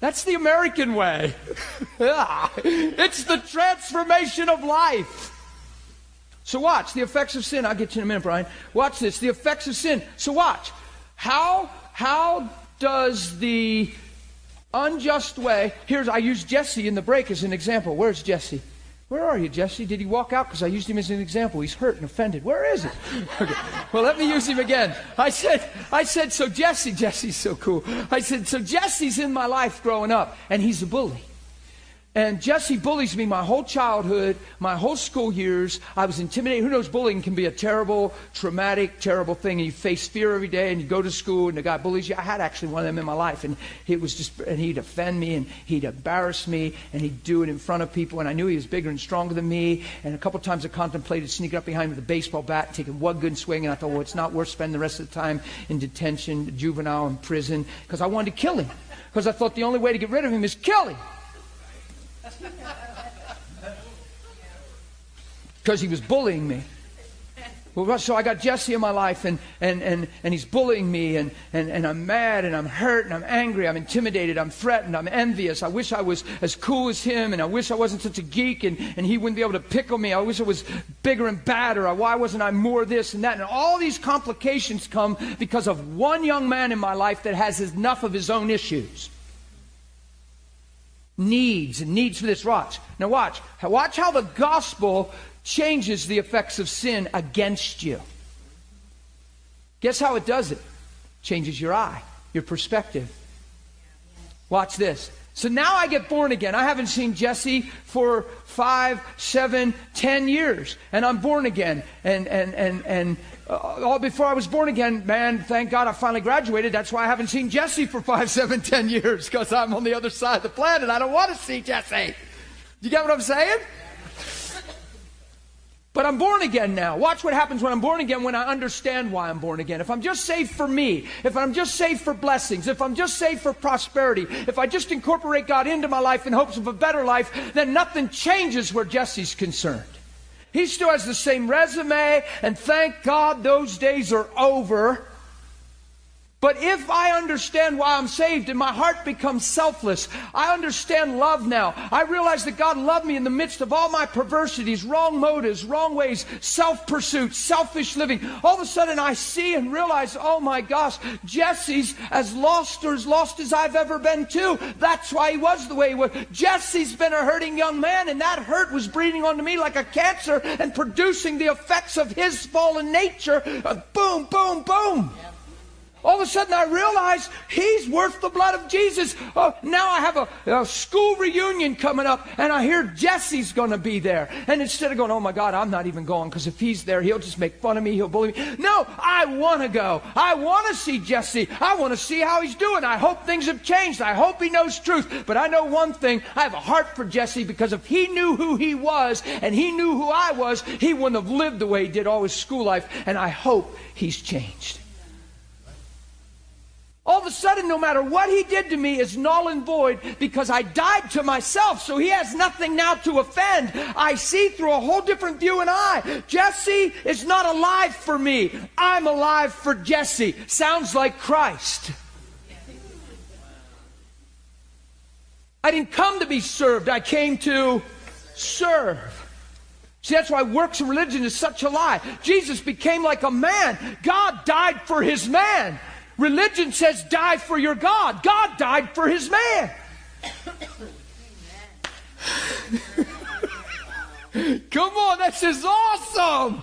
That's the American way. it's the transformation of life. So, watch the effects of sin. I'll get you in a minute, Brian. Watch this the effects of sin. So, watch. How, how does the unjust way. Here's, I use Jesse in the break as an example. Where's Jesse? Where are you, Jesse? Did he walk out? Because I used him as an example. He's hurt and offended. Where is he? Okay. Well, let me use him again. I said, I said, so Jesse, Jesse's so cool. I said, so Jesse's in my life growing up, and he's a bully. And Jesse bullies me my whole childhood, my whole school years. I was intimidated. Who knows, bullying can be a terrible, traumatic, terrible thing. And you face fear every day and you go to school and the guy bullies you. I had actually one of them in my life. And it was just, and he'd offend me and he'd embarrass me and he'd do it in front of people. And I knew he was bigger and stronger than me. And a couple times I contemplated sneaking up behind him with a baseball bat, taking one good swing. And I thought, well, it's not worth spending the rest of the time in detention, juvenile, in prison, because I wanted to kill him. Because I thought the only way to get rid of him is kill him. Because he was bullying me. So I got Jesse in my life, and, and, and, and he's bullying me, and, and, and I'm mad, and I'm hurt, and I'm angry, I'm intimidated, I'm threatened, I'm envious. I wish I was as cool as him, and I wish I wasn't such a geek, and, and he wouldn't be able to pickle me. I wish I was bigger and badder. Why wasn't I more this and that? And all these complications come because of one young man in my life that has enough of his own issues needs and needs for this. Watch. Now, watch. Watch how the gospel changes the effects of sin against you. Guess how it does it? Changes your eye, your perspective. Watch this. So now I get born again. I haven't seen Jesse for five, seven, ten years. And I'm born again. And, and, and, and uh, all before I was born again, man, thank God I finally graduated. That's why I haven't seen Jesse for five, seven, ten years, because I'm on the other side of the planet. I don't want to see Jesse. You get what I'm saying? But I'm born again now. Watch what happens when I'm born again when I understand why I'm born again. If I'm just saved for me, if I'm just saved for blessings, if I'm just saved for prosperity, if I just incorporate God into my life in hopes of a better life, then nothing changes where Jesse's concerned. He still has the same resume, and thank God those days are over. But if I understand why I'm saved and my heart becomes selfless, I understand love now. I realize that God loved me in the midst of all my perversities, wrong motives, wrong ways, self pursuit, selfish living. All of a sudden I see and realize, oh my gosh, Jesse's as lost or as lost as I've ever been too. That's why he was the way he was. Jesse's been a hurting young man and that hurt was breeding onto me like a cancer and producing the effects of his fallen nature. Uh, boom, boom, boom. Yeah. All of a sudden, I realize he's worth the blood of Jesus. Oh, now I have a, a school reunion coming up, and I hear Jesse's going to be there. And instead of going, oh my God, I'm not even going because if he's there, he'll just make fun of me, he'll bully me. No, I want to go. I want to see Jesse. I want to see how he's doing. I hope things have changed. I hope he knows truth. But I know one thing I have a heart for Jesse because if he knew who he was and he knew who I was, he wouldn't have lived the way he did all his school life. And I hope he's changed. All of a sudden, no matter what he did to me is null and void because I died to myself, so he has nothing now to offend. I see through a whole different view and eye. Jesse is not alive for me. I'm alive for Jesse. Sounds like Christ. I didn't come to be served, I came to serve. See, that's why works of religion is such a lie. Jesus became like a man. God died for his man. Religion says die for your God. God died for his man. Come on, that's just awesome.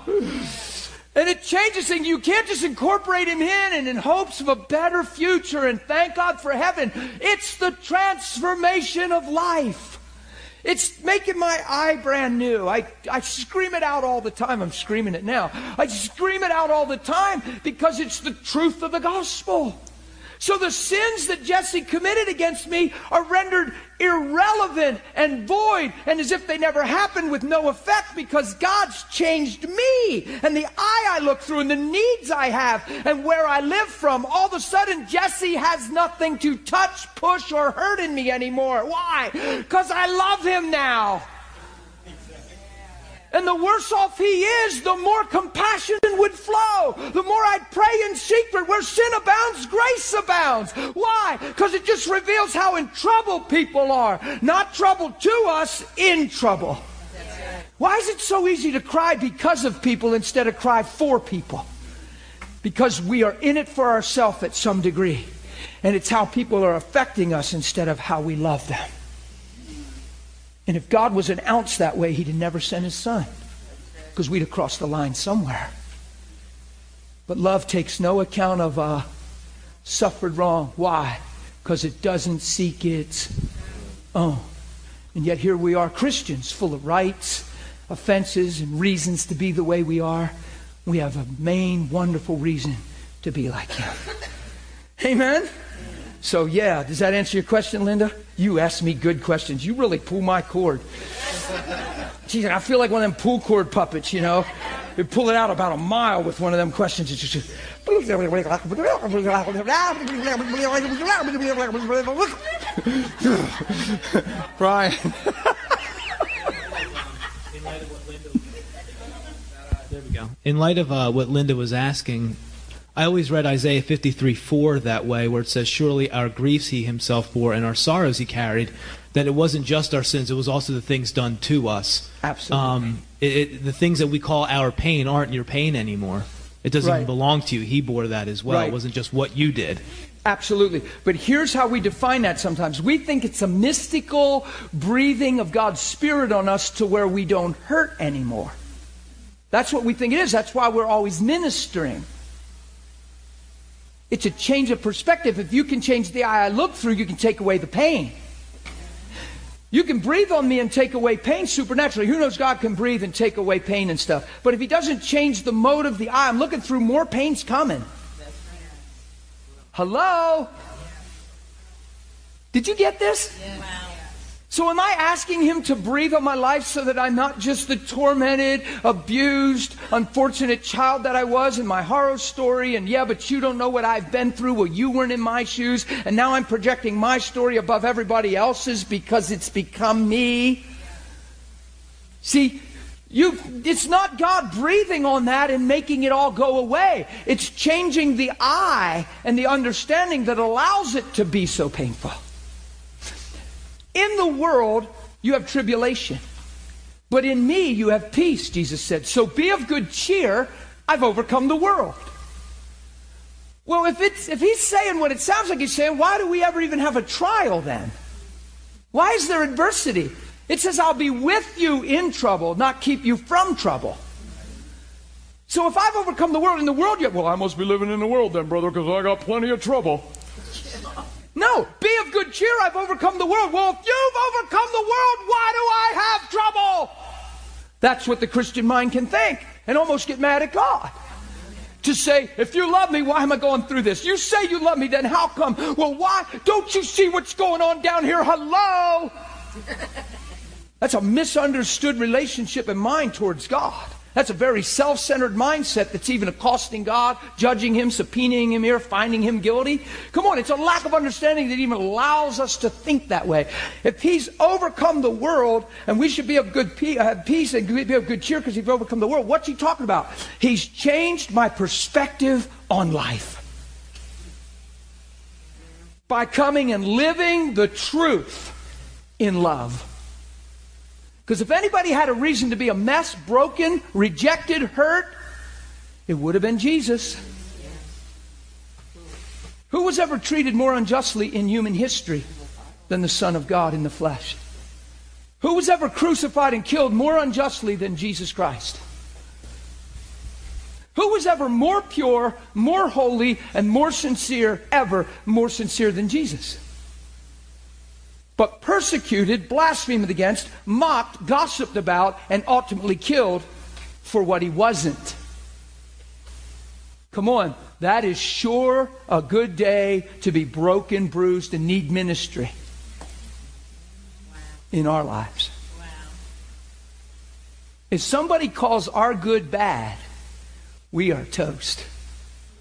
And it changes things. You can't just incorporate him in and in hopes of a better future and thank God for heaven. It's the transformation of life. It's making my eye brand new. I, I scream it out all the time. I'm screaming it now. I scream it out all the time because it's the truth of the gospel. So the sins that Jesse committed against me are rendered irrelevant and void and as if they never happened with no effect because God's changed me and the eye I look through and the needs I have and where I live from. All of a sudden, Jesse has nothing to touch, push, or hurt in me anymore. Why? Because I love him now. And the worse off he is, the more compassion would flow. The more I'd pray in secret. Where sin abounds, grace abounds. Why? Because it just reveals how in trouble people are. Not trouble to us, in trouble. Why is it so easy to cry because of people instead of cry for people? Because we are in it for ourselves at some degree. And it's how people are affecting us instead of how we love them. And if God was an ounce that way, He'd have never sent His Son because we'd have crossed the line somewhere. But love takes no account of uh, suffered wrong. Why? Because it doesn't seek its own. And yet here we are, Christians, full of rights, offenses, and reasons to be the way we are. We have a main, wonderful reason to be like Him. Amen? So, yeah, does that answer your question, Linda? You ask me good questions. You really pull my cord. Geez, I feel like one of them pull cord puppets, you know. You pull it out about a mile with one of them questions. It's just. Brian. In light of uh, what Linda was asking, I always read Isaiah 53 4 that way, where it says, Surely our griefs he himself bore and our sorrows he carried. That it wasn't just our sins, it was also the things done to us. Absolutely. Um, it, it, the things that we call our pain aren't your pain anymore. It doesn't Right. even belong to you. He bore that as well. Right. It wasn't just what you did. Absolutely. But here's how we define that sometimes. We think it's a mystical breathing of God's Spirit on us to where we don't hurt anymore. That's what we think it is. That's why we're always ministering. It's a change of perspective. If you can change the eye I look through, you can take away the pain. You can breathe on me and take away pain supernaturally. Who knows God can breathe and take away pain and stuff. But if He doesn't change the mode of the eye, I'm looking through, more pain's coming. Hello? Did you get this? So, am I asking Him to breathe on my life so that I'm not just the tormented, abused, unfortunate child that I was in my horror story? And yeah, but you don't know what I've been through. Well, you weren't in my shoes. And now I'm projecting my story above everybody else's because it's become me. See, you, it's not God breathing on that and making it all go away. It's changing the eye and the understanding that allows it to be so painful. In the world, you have tribulation. But in me, you have peace, Jesus said. So be of good cheer. I've overcome the world. Well, if, it's, if he's saying what it sounds like he's saying, why do we ever even have a trial then? Why is there adversity? It says, I'll be with you in trouble, not keep you from trouble. So if I've overcome the world in the world yet, well, I must be living in the world then, brother, because I got plenty of trouble. No, be of good cheer. I've overcome the world. Well, if you've overcome the world, why do I have trouble? That's what the Christian mind can think and almost get mad at God. To say, if you love me, why am I going through this? You say you love me, then how come? Well, why? Don't you see what's going on down here? Hello? That's a misunderstood relationship in mind towards God. That's a very self centered mindset that's even accosting God, judging Him, subpoenaing Him here, finding Him guilty. Come on, it's a lack of understanding that even allows us to think that way. If He's overcome the world, and we should be of good pe- peace and be of good cheer because He's overcome the world, what's He talking about? He's changed my perspective on life by coming and living the truth in love. Because if anybody had a reason to be a mess, broken, rejected, hurt, it would have been Jesus. Who was ever treated more unjustly in human history than the Son of God in the flesh? Who was ever crucified and killed more unjustly than Jesus Christ? Who was ever more pure, more holy, and more sincere, ever more sincere than Jesus? But persecuted, blasphemed against, mocked, gossiped about, and ultimately killed for what he wasn't. Come on, that is sure a good day to be broken, bruised, and need ministry in our lives. If somebody calls our good bad, we are toast.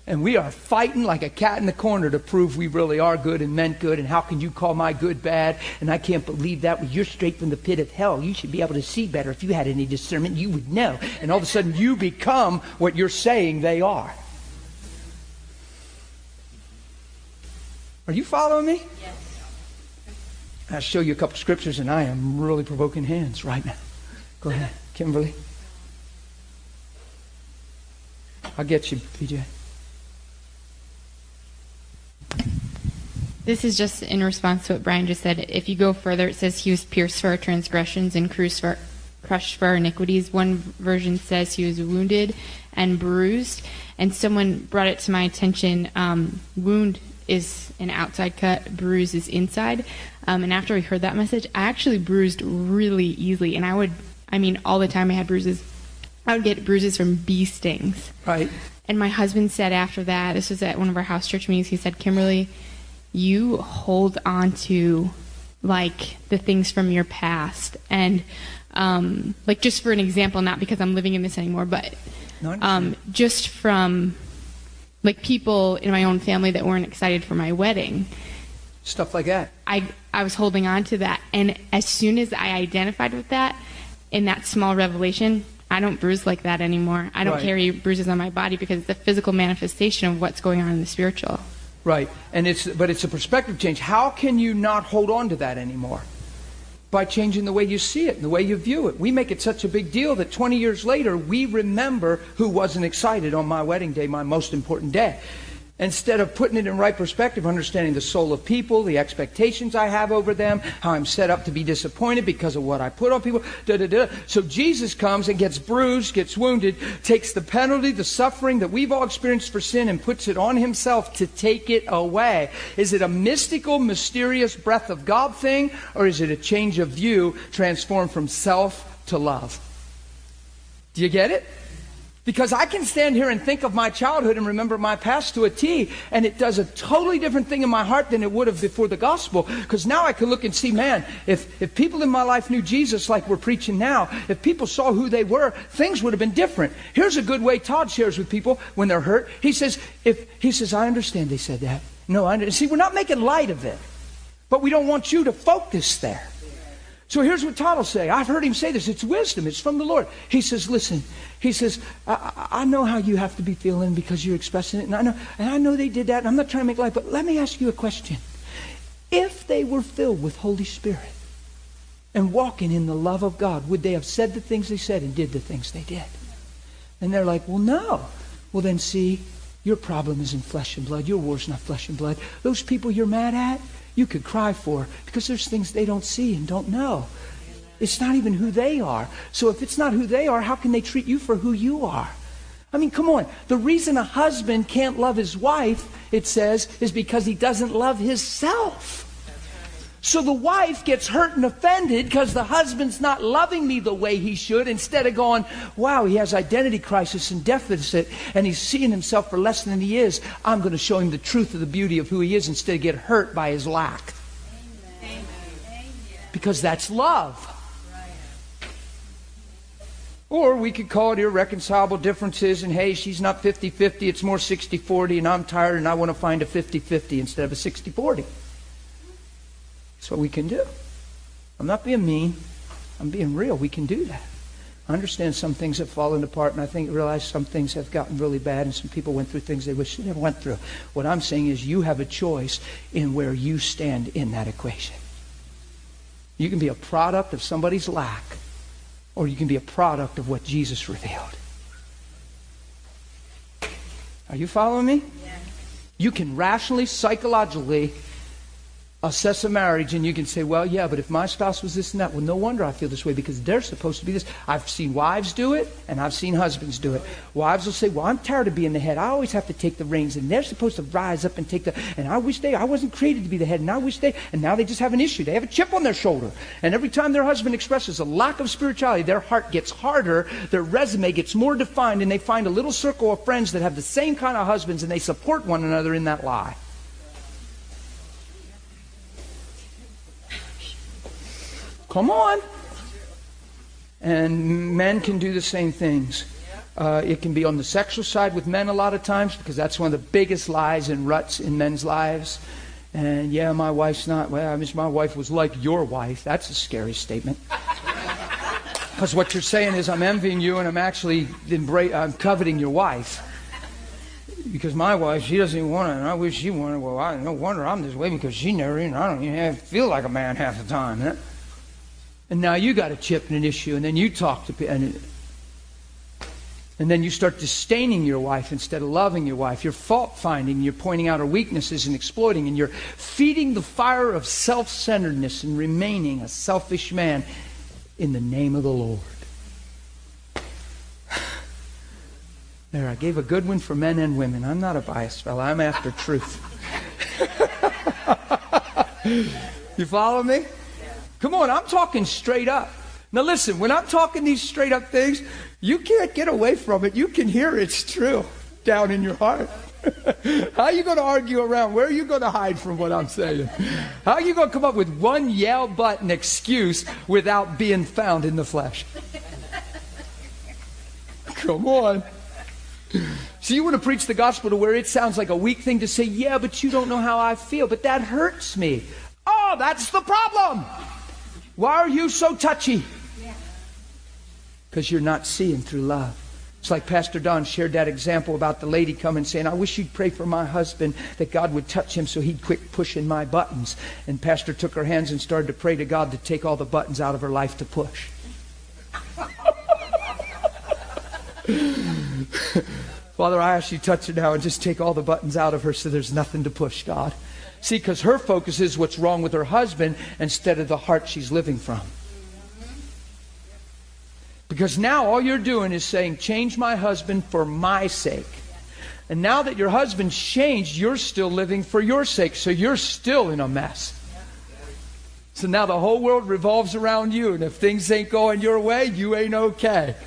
And we are fighting like a cat in the corner to prove we really are good and meant good. And how can you call my good bad? And I can't believe that. Well, you're straight from the pit of hell. You should be able to see better. If you had any discernment, you would know. And all of a sudden, you become what you're saying they are. Are you following me? Yes. I'll show you a couple scriptures, and I am really provoking hands right now. Go ahead, Kimberly. I'll get you, PJ. This is just in response to what Brian just said. If you go further, it says he was pierced for our transgressions and crushed for, crushed for our iniquities. One version says he was wounded and bruised. And someone brought it to my attention. Um, wound is an outside cut, bruise is inside. Um, and after we heard that message, I actually bruised really easily. And I would, I mean, all the time I had bruises. I would get bruises from bee stings. Right. And my husband said after that, this was at one of our house church meetings, he said, Kimberly, you hold on to like the things from your past. And um, like just for an example not because i'm living in this anymore but um, just from like people in my own family that weren't excited for my wedding. Stuff like that. I i was holding on to that. And as soon as i identified with that in that small revelation i don't bruise like that anymore. I don't Right. carry bruises on my body because it's a physical manifestation of what's going on in the spiritual Right. And it's but it's a perspective change. How can you not hold on to that anymore? By changing the way you see it and the way you view it. We make it such a big deal that 20 years later we remember who wasn't excited on my wedding day, my most important day. Instead of putting it in right perspective, understanding the soul of people, the expectations I have over them, how I'm set up to be disappointed because of what I put on people, da da da. So Jesus comes and gets bruised, gets wounded, takes the penalty, the suffering that we've all experienced for sin, and puts it on himself to take it away. Is it a mystical, mysterious breath of God thing, or is it a change of view transformed from self to love? Do you get it? Because I can stand here and think of my childhood and remember my past to a T, and it does a totally different thing in my heart than it would have before the gospel. Because now I can look and see, man, if, if people in my life knew Jesus like we're preaching now, if people saw who they were, things would have been different. Here's a good way Todd shares with people when they're hurt. He says, if he says, I understand they said that. No, I understand. See, we're not making light of it, but we don't want you to focus there. So here's what Todd will say. I've heard him say this. It's wisdom. It's from the Lord. He says, listen, he says, I, I know how you have to be feeling because you're expressing it. And I know, and I know they did that. And I'm not trying to make light, but let me ask you a question. If they were filled with Holy Spirit and walking in the love of God, would they have said the things they said and did the things they did? And they're like, well, no. Well, then see, your problem isn't flesh and blood. Your war's not flesh and blood. Those people you're mad at, you could cry for because there's things they don't see and don't know. It's not even who they are. So if it's not who they are, how can they treat you for who you are? I mean, come on. The reason a husband can't love his wife, it says, is because he doesn't love himself. So the wife gets hurt and offended because the husband's not loving me the way he should. Instead of going, wow, he has identity crisis and deficit and he's seeing himself for less than he is. I'm going to show him the truth of the beauty of who he is instead of get hurt by his lack. Because that's love. Or we could call it irreconcilable differences and hey, she's not 50 50, it's more 60 40, and I'm tired and I want to find a 50 50 instead of a 60 40. That's what we can do. I'm not being mean. I'm being real. We can do that. I understand some things have fallen apart, and I think realize some things have gotten really bad, and some people went through things they wish they never went through. What I'm saying is, you have a choice in where you stand in that equation. You can be a product of somebody's lack, or you can be a product of what Jesus revealed. Are you following me? You can rationally, psychologically assess a marriage and you can say, well, yeah, but if my spouse was this and that, well, no wonder I feel this way because they're supposed to be this. I've seen wives do it and I've seen husbands do it. Wives will say, well, I'm tired of being the head. I always have to take the reins and they're supposed to rise up and take the, and I wish they, I wasn't created to be the head and I wish they, and now they just have an issue. They have a chip on their shoulder. And every time their husband expresses a lack of spirituality, their heart gets harder, their resume gets more defined, and they find a little circle of friends that have the same kind of husbands and they support one another in that lie. Come on. And men can do the same things. Uh, it can be on the sexual side with men a lot of times because that's one of the biggest lies and ruts in men's lives. And yeah, my wife's not, well, I wish my wife was like your wife. That's a scary statement. Because what you're saying is, I'm envying you and I'm actually embra- I'm coveting your wife. Because my wife, she doesn't even want it, and I wish she wanted. Well, I no wonder I'm this way because she never even, I don't even feel like a man half the time. Huh? And now you got a chip and an issue, and then you talk to people. And, and then you start disdaining your wife instead of loving your wife. You're fault finding, you're pointing out her weaknesses and exploiting, and you're feeding the fire of self centeredness and remaining a selfish man in the name of the Lord. There, I gave a good one for men and women. I'm not a biased fellow, I'm after truth. you follow me? Come on, I'm talking straight up. Now listen, when I'm talking these straight up things, you can't get away from it. You can hear it's true down in your heart. How are you going to argue around? Where are you going to hide from what I'm saying? How are you going to come up with one yell button excuse without being found in the flesh? Come on. So you want to preach the gospel to where it sounds like a weak thing to say, yeah, but you don't know how I feel, but that hurts me. Oh, that's the problem. Why are you so touchy? Because you're not seeing through love. It's like Pastor Don shared that example about the lady coming saying, I wish you'd pray for my husband that God would touch him so he'd quit pushing my buttons. And Pastor took her hands and started to pray to God to take all the buttons out of her life to push. Father, I ask you to touch her now and just take all the buttons out of her so there's nothing to push, God. See, because her focus is what's wrong with her husband instead of the heart she's living from. Because now all you're doing is saying, change my husband for my sake. And now that your husband's changed, you're still living for your sake. So you're still in a mess. So now the whole world revolves around you. And if things ain't going your way, you ain't okay.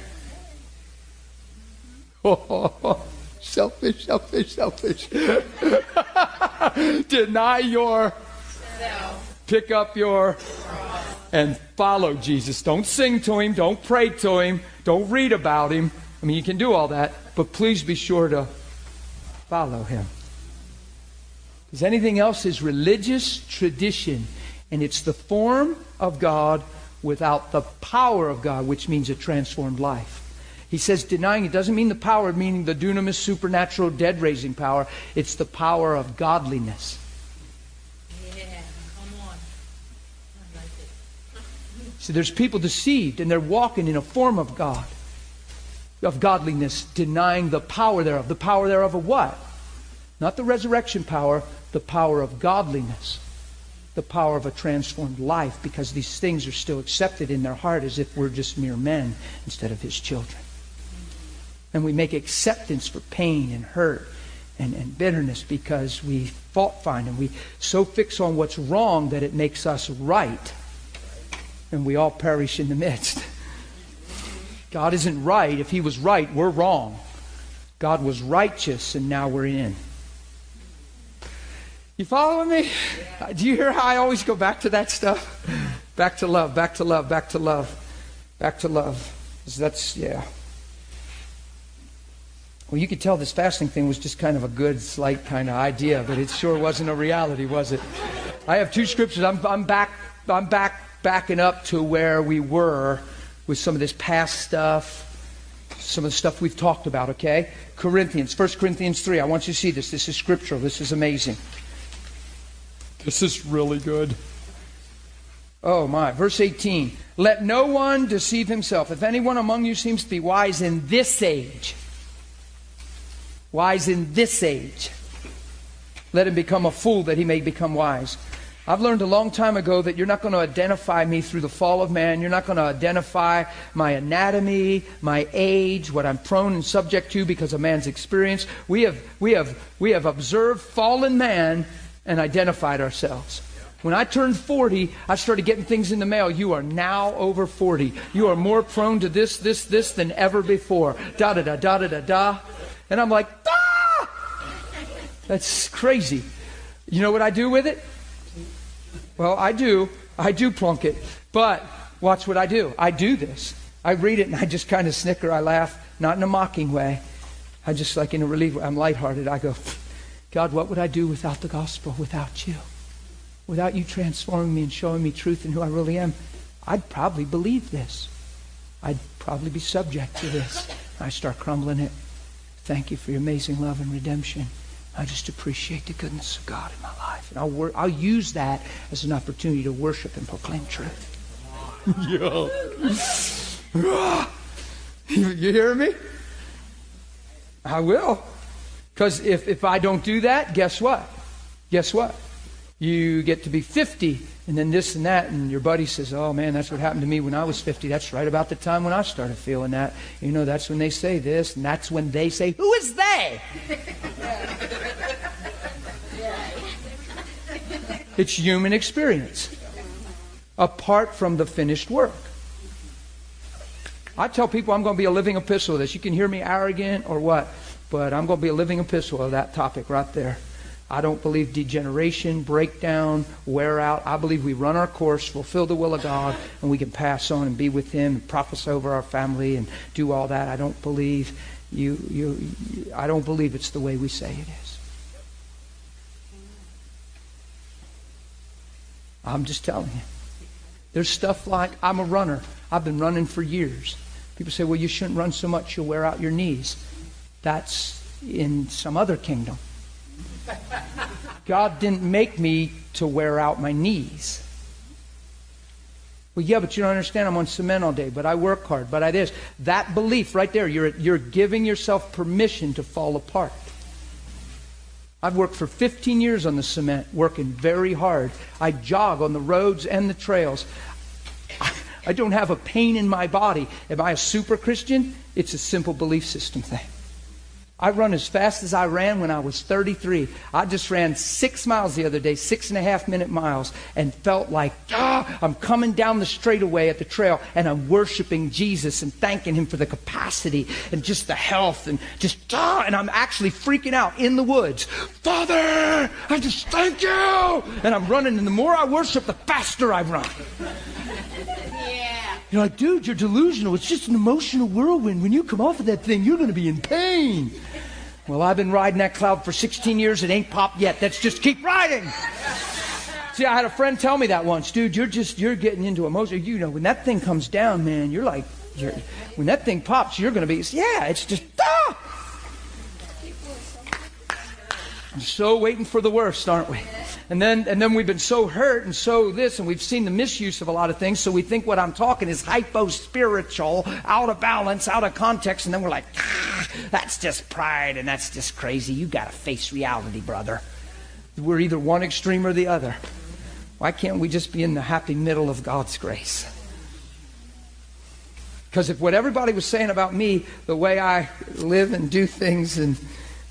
Oh, selfish, selfish, selfish. Deny your, pick up your, and follow Jesus. Don't sing to him. Don't pray to him. Don't read about him. I mean, you can do all that, but please be sure to follow him. Because anything else is religious tradition, and it's the form of God without the power of God, which means a transformed life. He says denying it doesn't mean the power, meaning the dunamis, supernatural, dead raising power. It's the power of godliness. Yeah, come on. See, there's people deceived and they're walking in a form of God, of godliness, denying the power thereof. The power thereof of what? Not the resurrection power, the power of godliness the power of a transformed life because these things are still accepted in their heart as if we're just mere men instead of his children. And we make acceptance for pain and hurt and, and bitterness because we fault find and we so fix on what's wrong that it makes us right. And we all perish in the midst. God isn't right. If He was right, we're wrong. God was righteous, and now we're in. You following me? Do you hear how I always go back to that stuff? Back to love, back to love, back to love, back to love. That's, yeah. Well, you could tell this fasting thing was just kind of a good, slight kind of idea, but it sure wasn't a reality, was it? I have two scriptures. I'm, I'm back. I'm back, backing up to where we were with some of this past stuff, some of the stuff we've talked about. Okay, Corinthians, 1 Corinthians three. I want you to see this. This is scriptural. This is amazing. This is really good. Oh my. Verse 18. Let no one deceive himself. If anyone among you seems to be wise in this age, wise in this age. Let him become a fool that he may become wise. I've learned a long time ago that you're not going to identify me through the fall of man. You're not going to identify my anatomy, my age, what I'm prone and subject to because of man's experience. We have, we have, we have observed fallen man and identified ourselves. When I turned 40, I started getting things in the mail. You are now over 40. You are more prone to this, this, this than ever before. Da da da da da da da. And I'm like, ah! That's crazy. You know what I do with it? Well, I do. I do plunk it. But watch what I do. I do this. I read it and I just kind of snicker. I laugh, not in a mocking way. I just like in a relief. I'm lighthearted. I go, God, what would I do without the gospel, without you? Without you transforming me and showing me truth and who I really am, I'd probably believe this. I'd probably be subject to this. I start crumbling it. Thank you for your amazing love and redemption. I just appreciate the goodness of God in my life. And I'll, wor- I'll use that as an opportunity to worship and proclaim truth. Yo. you, you hear me? I will. Because if, if I don't do that, guess what? Guess what? You get to be 50, and then this and that, and your buddy says, Oh man, that's what happened to me when I was 50. That's right about the time when I started feeling that. You know, that's when they say this, and that's when they say, Who is they? it's human experience, apart from the finished work. I tell people I'm going to be a living epistle of this. You can hear me arrogant or what, but I'm going to be a living epistle of that topic right there. I don't believe degeneration, breakdown, wear out. I believe we run our course, fulfill the will of God, and we can pass on and be with Him and prophesy over our family and do all that. I don't believe you. You. I don't believe it's the way we say it is. I'm just telling you. There's stuff like I'm a runner. I've been running for years. People say, "Well, you shouldn't run so much; you'll wear out your knees." That's in some other kingdom. God didn't make me to wear out my knees. Well, yeah, but you don't understand. I'm on cement all day, but I work hard, but I this. That belief right there, you're, you're giving yourself permission to fall apart. I've worked for 15 years on the cement, working very hard. I jog on the roads and the trails. I, I don't have a pain in my body. Am I a super Christian? It's a simple belief system thing. I run as fast as I ran when I was 33. I just ran six miles the other day, six and a half minute miles, and felt like, ah, I'm coming down the straightaway at the trail and I'm worshiping Jesus and thanking Him for the capacity and just the health and just, ah, and I'm actually freaking out in the woods. Father, I just thank you. And I'm running, and the more I worship, the faster I run. Yeah. You're like, dude, you're delusional. It's just an emotional whirlwind. When you come off of that thing, you're going to be in pain. Well, I've been riding that cloud for 16 years. It ain't popped yet. Let's just keep riding. See, I had a friend tell me that once, dude. You're just you're getting into emotion. You know, when that thing comes down, man, you're like, you're, when that thing pops, you're going to be. Yeah, it's just. Ah! I'm so waiting for the worst, aren't we? And then, and then we've been so hurt and so this, and we've seen the misuse of a lot of things, so we think what I'm talking is hypo spiritual, out of balance, out of context, and then we're like, ah, that's just pride and that's just crazy. You got to face reality, brother. We're either one extreme or the other. Why can't we just be in the happy middle of God's grace? Because if what everybody was saying about me, the way I live and do things, and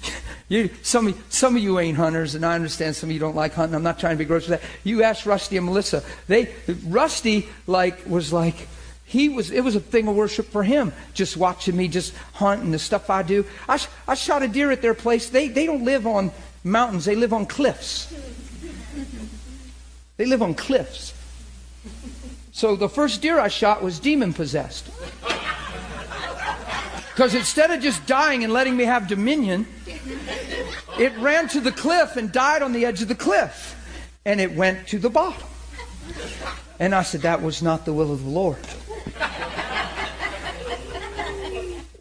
you, some, some of you ain't hunters, and I understand some of you don't like hunting. I'm not trying to be gross with that. You ask Rusty and Melissa. They, Rusty, like, was like, he was, it was a thing of worship for him, just watching me just hunt and the stuff I do. I, I shot a deer at their place. They, they don't live on mountains, they live on cliffs. They live on cliffs. So the first deer I shot was demon possessed. Because instead of just dying and letting me have dominion, it ran to the cliff and died on the edge of the cliff. And it went to the bottom. And I said, That was not the will of the Lord.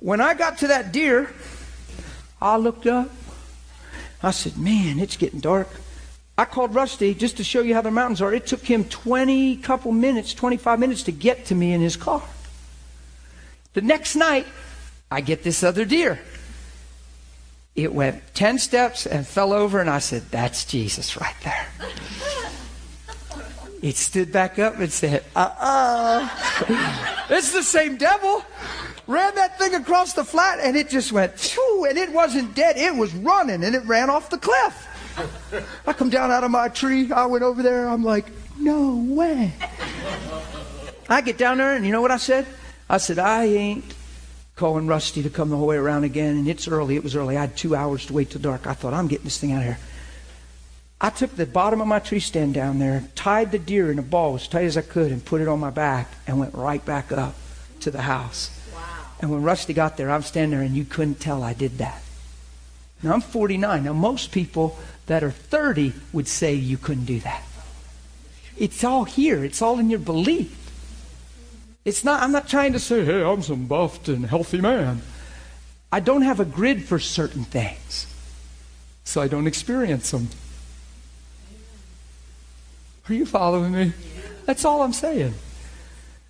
When I got to that deer, I looked up. I said, Man, it's getting dark. I called Rusty just to show you how the mountains are. It took him 20 couple minutes, 25 minutes to get to me in his car. The next night, I get this other deer. It went 10 steps and fell over, and I said, That's Jesus right there. It stood back up and said, uh uh It's the same devil. Ran that thing across the flat and it just went, Phew, and it wasn't dead. It was running and it ran off the cliff. I come down out of my tree. I went over there. I'm like, no way. I get down there and you know what I said? I said, I ain't calling Rusty to come the whole way around again. And it's early. It was early. I had two hours to wait till dark. I thought, I'm getting this thing out of here. I took the bottom of my tree stand down there, tied the deer in a ball as tight as I could, and put it on my back, and went right back up to the house. Wow. And when Rusty got there, I'm standing there, and you couldn't tell I did that. Now, I'm 49. Now, most people that are 30 would say you couldn't do that. It's all here, it's all in your belief. It's not, I'm not trying to say, hey, I'm some buffed and healthy man. I don't have a grid for certain things, so I don't experience them. Are you following me? That's all I'm saying.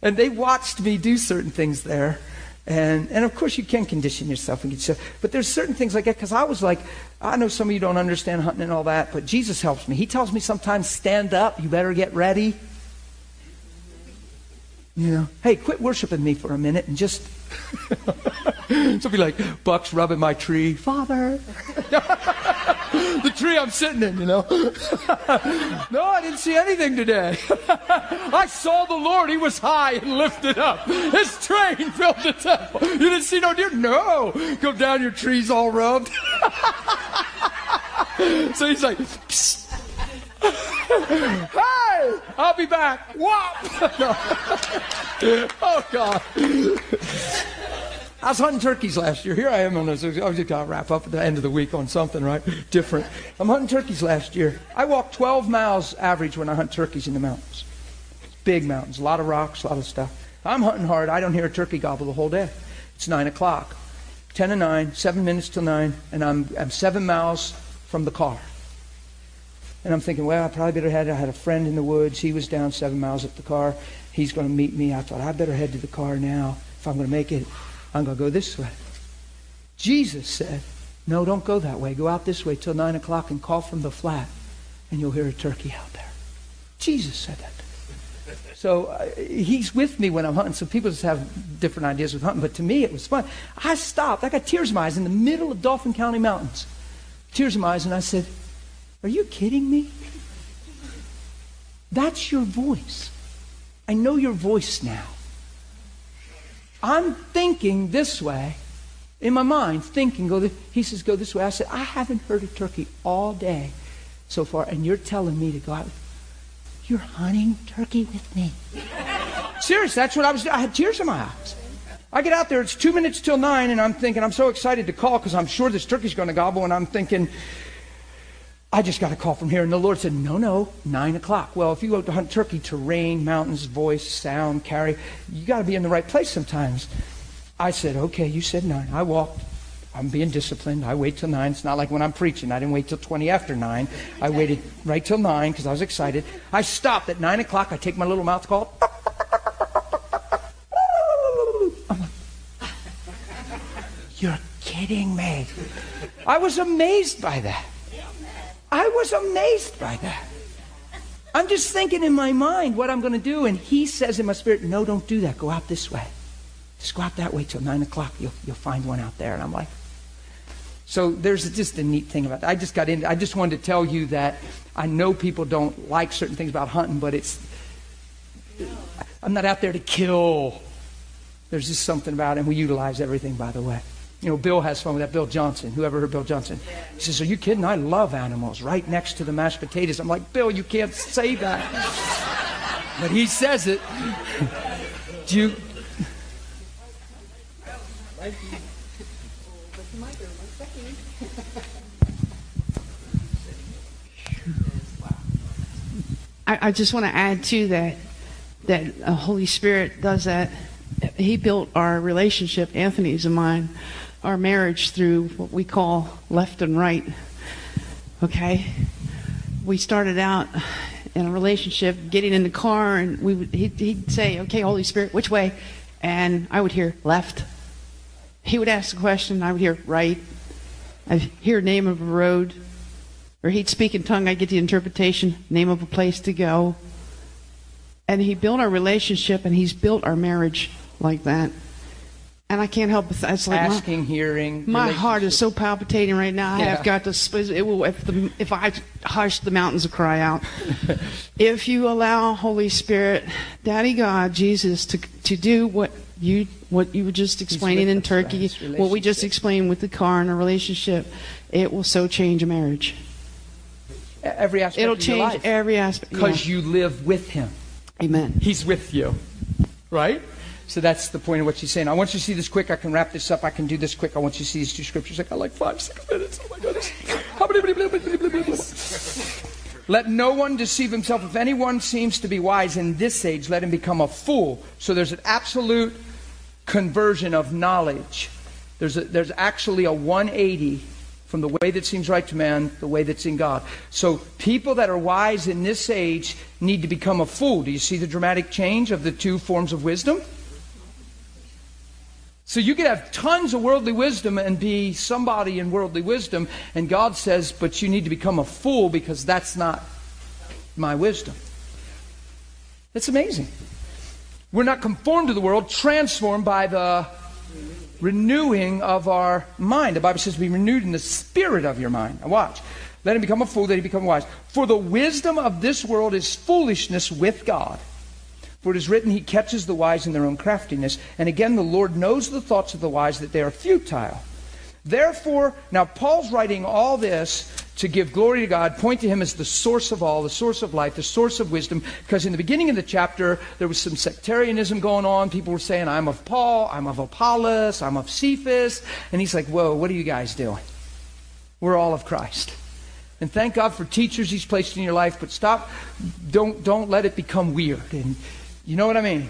And they watched me do certain things there. And, and of course, you can condition yourself and get yourself. But there's certain things like that because I was like, I know some of you don't understand hunting and all that, but Jesus helps me. He tells me sometimes, stand up, you better get ready. You know, hey, quit worshiping me for a minute and just. so be like, Buck's rubbing my tree. Father. the tree I'm sitting in, you know. no, I didn't see anything today. I saw the Lord. He was high and lifted up. His train filled the temple. You didn't see no deer? No. Go down, your tree's all rubbed. so he's like, Psst hey, I'll be back. Whop! oh, God. I was hunting turkeys last year. Here I am on this. I was just going to wrap up at the end of the week on something, right? Different. I'm hunting turkeys last year. I walk 12 miles average when I hunt turkeys in the mountains. Big mountains, a lot of rocks, a lot of stuff. I'm hunting hard. I don't hear a turkey gobble the whole day. It's 9 o'clock. 10 to 9, 7 minutes till 9, and I'm, I'm 7 miles from the car. And I'm thinking, well, I probably better head. I had a friend in the woods. He was down seven miles up the car. He's going to meet me. I thought, I better head to the car now. If I'm going to make it, I'm going to go this way. Jesus said, no, don't go that way. Go out this way till 9 o'clock and call from the flat, and you'll hear a turkey out there. Jesus said that. So uh, he's with me when I'm hunting. So people just have different ideas with hunting. But to me, it was fun. I stopped. I got tears in my eyes in the middle of Dauphin County Mountains. Tears in my eyes, and I said, are you kidding me? That's your voice. I know your voice now. I'm thinking this way in my mind, thinking, go. He says, go this way. I said, I haven't heard a turkey all day so far, and you're telling me to go out. You're hunting turkey with me. Serious, that's what I was. I had tears in my eyes. I get out there, it's two minutes till nine, and I'm thinking, I'm so excited to call because I'm sure this turkey's going to gobble, and I'm thinking, I just got a call from here. And the Lord said, No, no, nine o'clock. Well, if you go to hunt turkey, terrain, mountains, voice, sound, carry, you got to be in the right place sometimes. I said, Okay, you said nine. I walked. I'm being disciplined. I wait till nine. It's not like when I'm preaching. I didn't wait till 20 after nine. I waited right till nine because I was excited. I stopped at nine o'clock. I take my little mouth call. I'm like, You're kidding me. I was amazed by that. I was amazed by that. I'm just thinking in my mind what I'm going to do, and he says in my spirit, No, don't do that. Go out this way. Just go out that way till 9 o'clock. You'll, you'll find one out there. And I'm like, so there's just a neat thing about that. I just got in. I just wanted to tell you that I know people don't like certain things about hunting, but it's. I'm not out there to kill. There's just something about it, and we utilize everything, by the way. You know, Bill has fun with that. Bill Johnson. Whoever heard Bill Johnson? He says, Are you kidding? I love animals right next to the mashed potatoes. I'm like, Bill, you can't say that. but he says it. Do you. I, I just want to add to that that the Holy Spirit does that. He built our relationship, Anthony's and mine, our marriage through what we call left and right. Okay? We started out in a relationship, getting in the car, and we would, he'd, he'd say, Okay, Holy Spirit, which way? And I would hear left. He would ask a question, I would hear right. I'd hear name of a road. Or he'd speak in tongue, I'd get the interpretation, name of a place to go. And He built our relationship, and He's built our marriage like that. And I can't help but th- it's like my- hearing. my heart is so palpitating right now. Yeah. I've got to. It will, if, the, if I hush, the mountains will cry out. if you allow Holy Spirit, Daddy God, Jesus, to to do what you what you were just explaining in? Turkey, what we just explained with the car and a relationship, it will so change a marriage. Every aspect It'll change life. every aspect. Because yeah. you live with him. Amen. He's with you. Right? So that's the point of what she's saying. I want you to see this quick. I can wrap this up. I can do this quick. I want you to see these two scriptures. I got like five, six minutes. Oh my goodness. Let no one deceive himself. If anyone seems to be wise in this age, let him become a fool. So there's an absolute conversion of knowledge. There's, a, there's actually a 180 from the way that seems right to man, the way that's in God. So people that are wise in this age need to become a fool. Do you see the dramatic change of the two forms of wisdom? So you could have tons of worldly wisdom and be somebody in worldly wisdom, and God says, but you need to become a fool because that's not my wisdom. That's amazing. We're not conformed to the world, transformed by the renewing of our mind. The Bible says, be renewed in the spirit of your mind. Now watch. Let him become a fool, that he become wise. For the wisdom of this world is foolishness with God. For it is written, He catches the wise in their own craftiness. And again, the Lord knows the thoughts of the wise, that they are futile. Therefore, now Paul's writing all this to give glory to God, point to Him as the source of all, the source of life, the source of wisdom. Because in the beginning of the chapter, there was some sectarianism going on. People were saying, I'm of Paul, I'm of Apollos, I'm of Cephas. And he's like, Whoa, what are you guys doing? We're all of Christ. And thank God for teachers He's placed in your life, but stop, don't, don't let it become weird. And you know what I mean?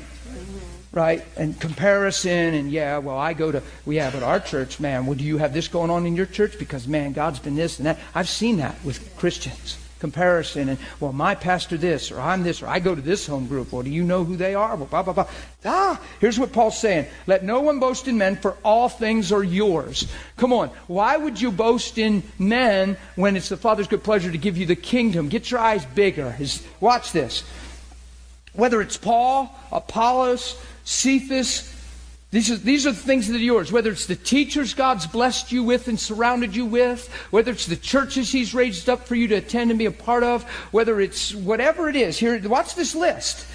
Right? And comparison, and yeah, well, I go to, well, yeah, but our church, man, well, do you have this going on in your church? Because, man, God's been this and that. I've seen that with Christians. Comparison, and, well, my pastor this, or I'm this, or I go to this home group, or do you know who they are? Well, blah, blah, blah. Ah, here's what Paul's saying Let no one boast in men, for all things are yours. Come on. Why would you boast in men when it's the Father's good pleasure to give you the kingdom? Get your eyes bigger. Watch this whether it's Paul, Apollos, Cephas, these are, these are the things that are yours. Whether it's the teachers God's blessed you with and surrounded you with, whether it's the churches He's raised up for you to attend and be a part of, whether it's whatever it is. Here, watch this list.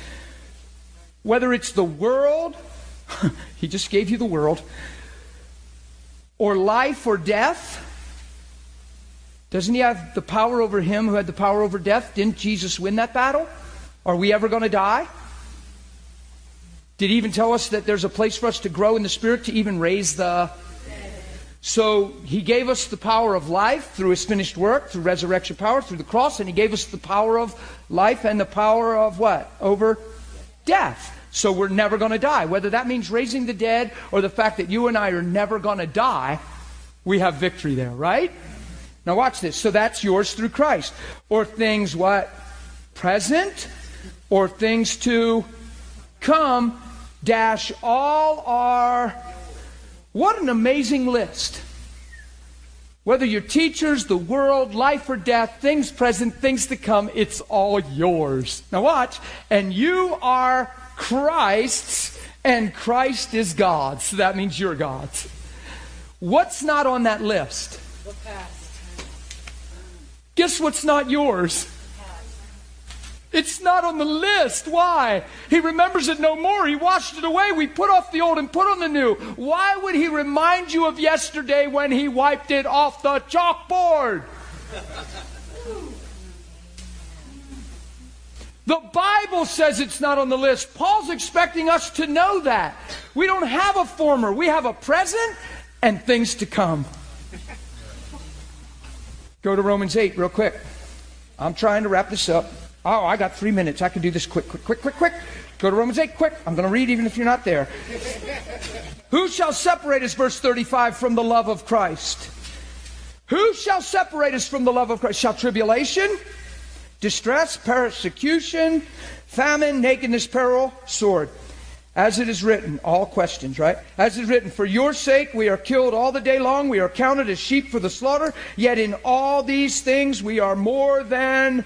Whether it's the world, He just gave you the world, or life or death. Doesn't He have the power over Him who had the power over death? Didn't Jesus win that battle? Are we ever going to die? Did he even tell us that there's a place for us to grow in the Spirit to even raise the. So he gave us the power of life through his finished work, through resurrection power, through the cross, and he gave us the power of life and the power of what? Over death. So we're never going to die. Whether that means raising the dead or the fact that you and I are never going to die, we have victory there, right? Now watch this. So that's yours through Christ. Or things what? Present or things to come dash all are what an amazing list. Whether your teachers the world life or death things present things to come it's all yours. Now watch and you are christ's and christ is god's. So that means you're god's. What's not on that list? Guess what's not yours it's not on the list. Why? He remembers it no more. He washed it away. We put off the old and put on the new. Why would he remind you of yesterday when he wiped it off the chalkboard? The Bible says it's not on the list. Paul's expecting us to know that. We don't have a former, we have a present and things to come. Go to Romans 8 real quick. I'm trying to wrap this up. Oh, I got three minutes. I can do this quick, quick, quick, quick, quick. Go to Romans 8, quick. I'm going to read even if you're not there. Who shall separate us, verse 35, from the love of Christ? Who shall separate us from the love of Christ? Shall tribulation, distress, persecution, famine, nakedness, peril, sword? As it is written, all questions, right? As it is written, for your sake we are killed all the day long, we are counted as sheep for the slaughter, yet in all these things we are more than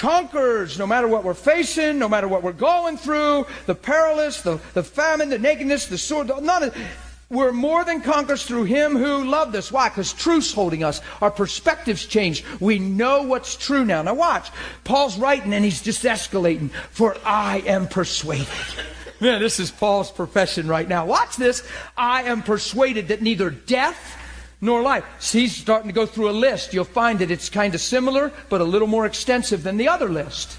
conquerors no matter what we're facing, no matter what we're going through, the perilous, the, the famine, the nakedness, the sword, none of we're more than conquerors through him who loved us. Why? Because truth's holding us. Our perspectives change. We know what's true now. Now watch. Paul's writing and he's just escalating. For I am persuaded. Man, this is Paul's profession right now. Watch this. I am persuaded that neither death nor life. He's starting to go through a list. You'll find that it's kind of similar, but a little more extensive than the other list.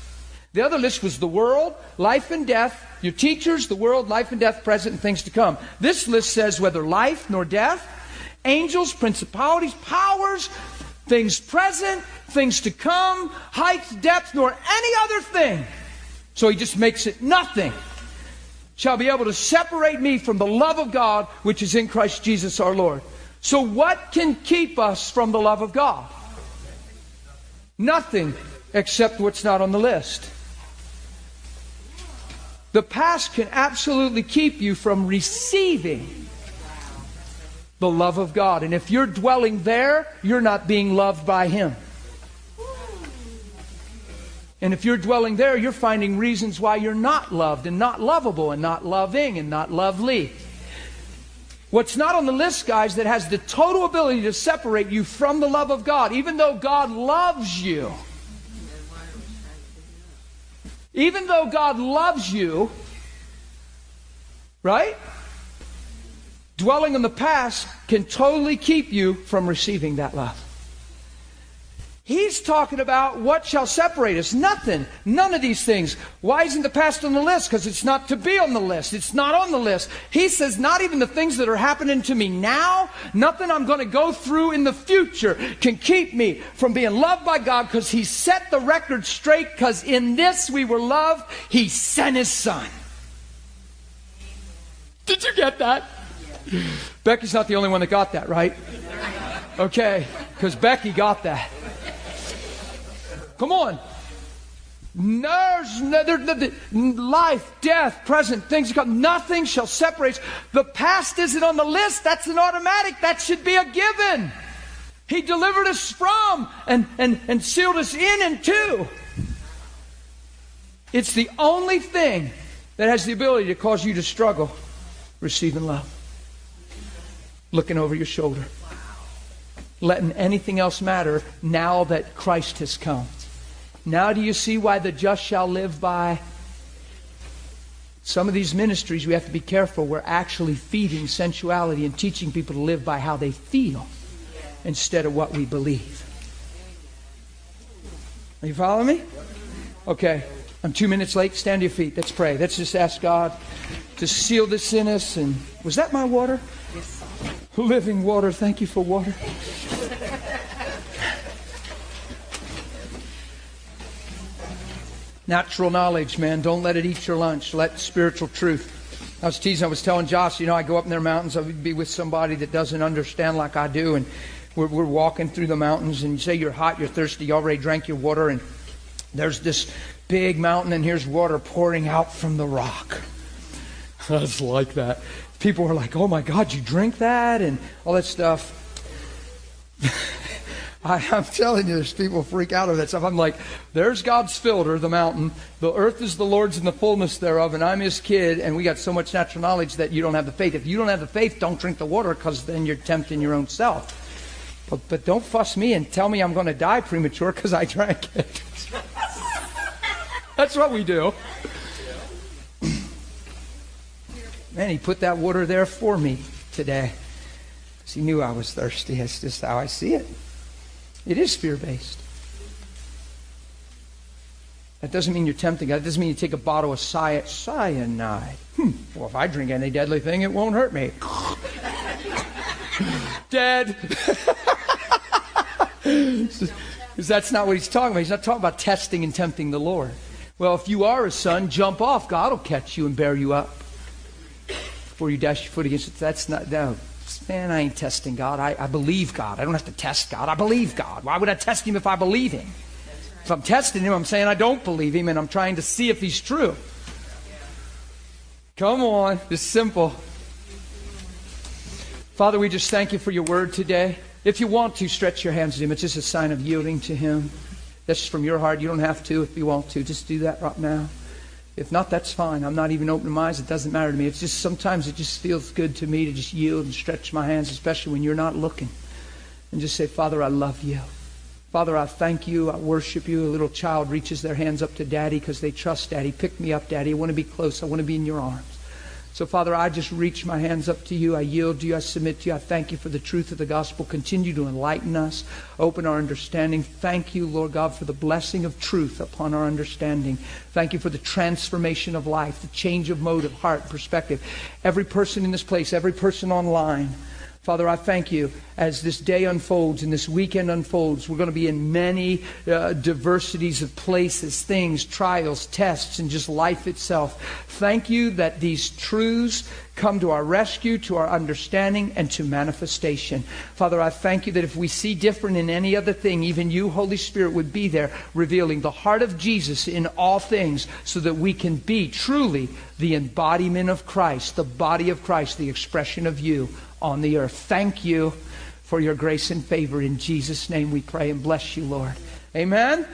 The other list was the world, life and death, your teachers, the world, life and death, present, and things to come. This list says whether life nor death, angels, principalities, powers, things present, things to come, heights, depth, nor any other thing. So he just makes it nothing shall be able to separate me from the love of God which is in Christ Jesus our Lord. So, what can keep us from the love of God? Nothing except what's not on the list. The past can absolutely keep you from receiving the love of God. And if you're dwelling there, you're not being loved by Him. And if you're dwelling there, you're finding reasons why you're not loved and not lovable and not loving and not lovely. What's not on the list, guys, that has the total ability to separate you from the love of God, even though God loves you. Even though God loves you, right? Dwelling in the past can totally keep you from receiving that love. He's talking about what shall separate us. Nothing. None of these things. Why isn't the past on the list? Because it's not to be on the list. It's not on the list. He says, not even the things that are happening to me now, nothing I'm going to go through in the future can keep me from being loved by God because He set the record straight because in this we were loved. He sent His Son. Did you get that? Becky's not the only one that got that, right? Okay, because Becky got that. Come on. There's no, there, the, life, death, present, things come. Nothing shall separate. The past isn't on the list. That's an automatic. That should be a given. He delivered us from and, and, and sealed us in and to. It's the only thing that has the ability to cause you to struggle receiving love. Looking over your shoulder. Letting anything else matter now that Christ has come. Now, do you see why the just shall live by? Some of these ministries, we have to be careful. We're actually feeding sensuality and teaching people to live by how they feel instead of what we believe. Are you following me? Okay. I'm two minutes late. Stand to your feet. Let's pray. Let's just ask God to seal this in us. And was that my water? Yes. Living water. Thank you for water. Natural knowledge, man. Don't let it eat your lunch. Let spiritual truth. I was teasing, I was telling Josh, you know, I go up in their mountains, I would be with somebody that doesn't understand like I do, and we're, we're walking through the mountains, and you say you're hot, you're thirsty, you already drank your water, and there's this big mountain, and here's water pouring out from the rock. I That's like that. People were like, oh my God, you drink that? And all that stuff. I, am telling you, there's people freak out over that stuff. I'm like, there's God's filter, the mountain. The earth is the Lord's and the fullness thereof, and I'm his kid, and we got so much natural knowledge that you don't have the faith. If you don't have the faith, don't drink the water because then you're tempting your own self. But, but don't fuss me and tell me I'm going to die premature because I drank it. That's what we do. Man, he put that water there for me today. He knew I was thirsty. That's just how I see it. It is fear based. That doesn't mean you're tempting God. It doesn't mean you take a bottle of cyanide. Hmm. Well, if I drink any deadly thing, it won't hurt me. Dead. Because that's not what he's talking about. He's not talking about testing and tempting the Lord. Well, if you are a son, jump off. God will catch you and bear you up before you dash your foot against it. That's not, no. Man, I ain't testing God. I, I believe God. I don't have to test God. I believe God. Why would I test Him if I believe Him? If I'm testing Him, I'm saying I don't believe Him and I'm trying to see if He's true. Come on. It's simple. Father, we just thank you for your word today. If you want to, stretch your hands to Him. It's just a sign of yielding to Him. That's from your heart. You don't have to if you want to. Just do that right now. If not, that's fine. I'm not even opening my eyes. It doesn't matter to me. It's just sometimes it just feels good to me to just yield and stretch my hands, especially when you're not looking, and just say, Father, I love you. Father, I thank you. I worship you. A little child reaches their hands up to Daddy because they trust Daddy. Pick me up, Daddy. I want to be close. I want to be in your arms. So, Father, I just reach my hands up to you. I yield to you. I submit to you. I thank you for the truth of the gospel. Continue to enlighten us, open our understanding. Thank you, Lord God, for the blessing of truth upon our understanding. Thank you for the transformation of life, the change of mode of heart, perspective. Every person in this place, every person online, Father, I thank you as this day unfolds and this weekend unfolds. We're going to be in many uh, diversities of places, things, trials, tests, and just life itself. Thank you that these truths come to our rescue, to our understanding, and to manifestation. Father, I thank you that if we see different in any other thing, even you, Holy Spirit, would be there, revealing the heart of Jesus in all things, so that we can be truly the embodiment of Christ, the body of Christ, the expression of you on the earth. Thank you for your grace and favor. In Jesus' name we pray and bless you, Lord. Amen.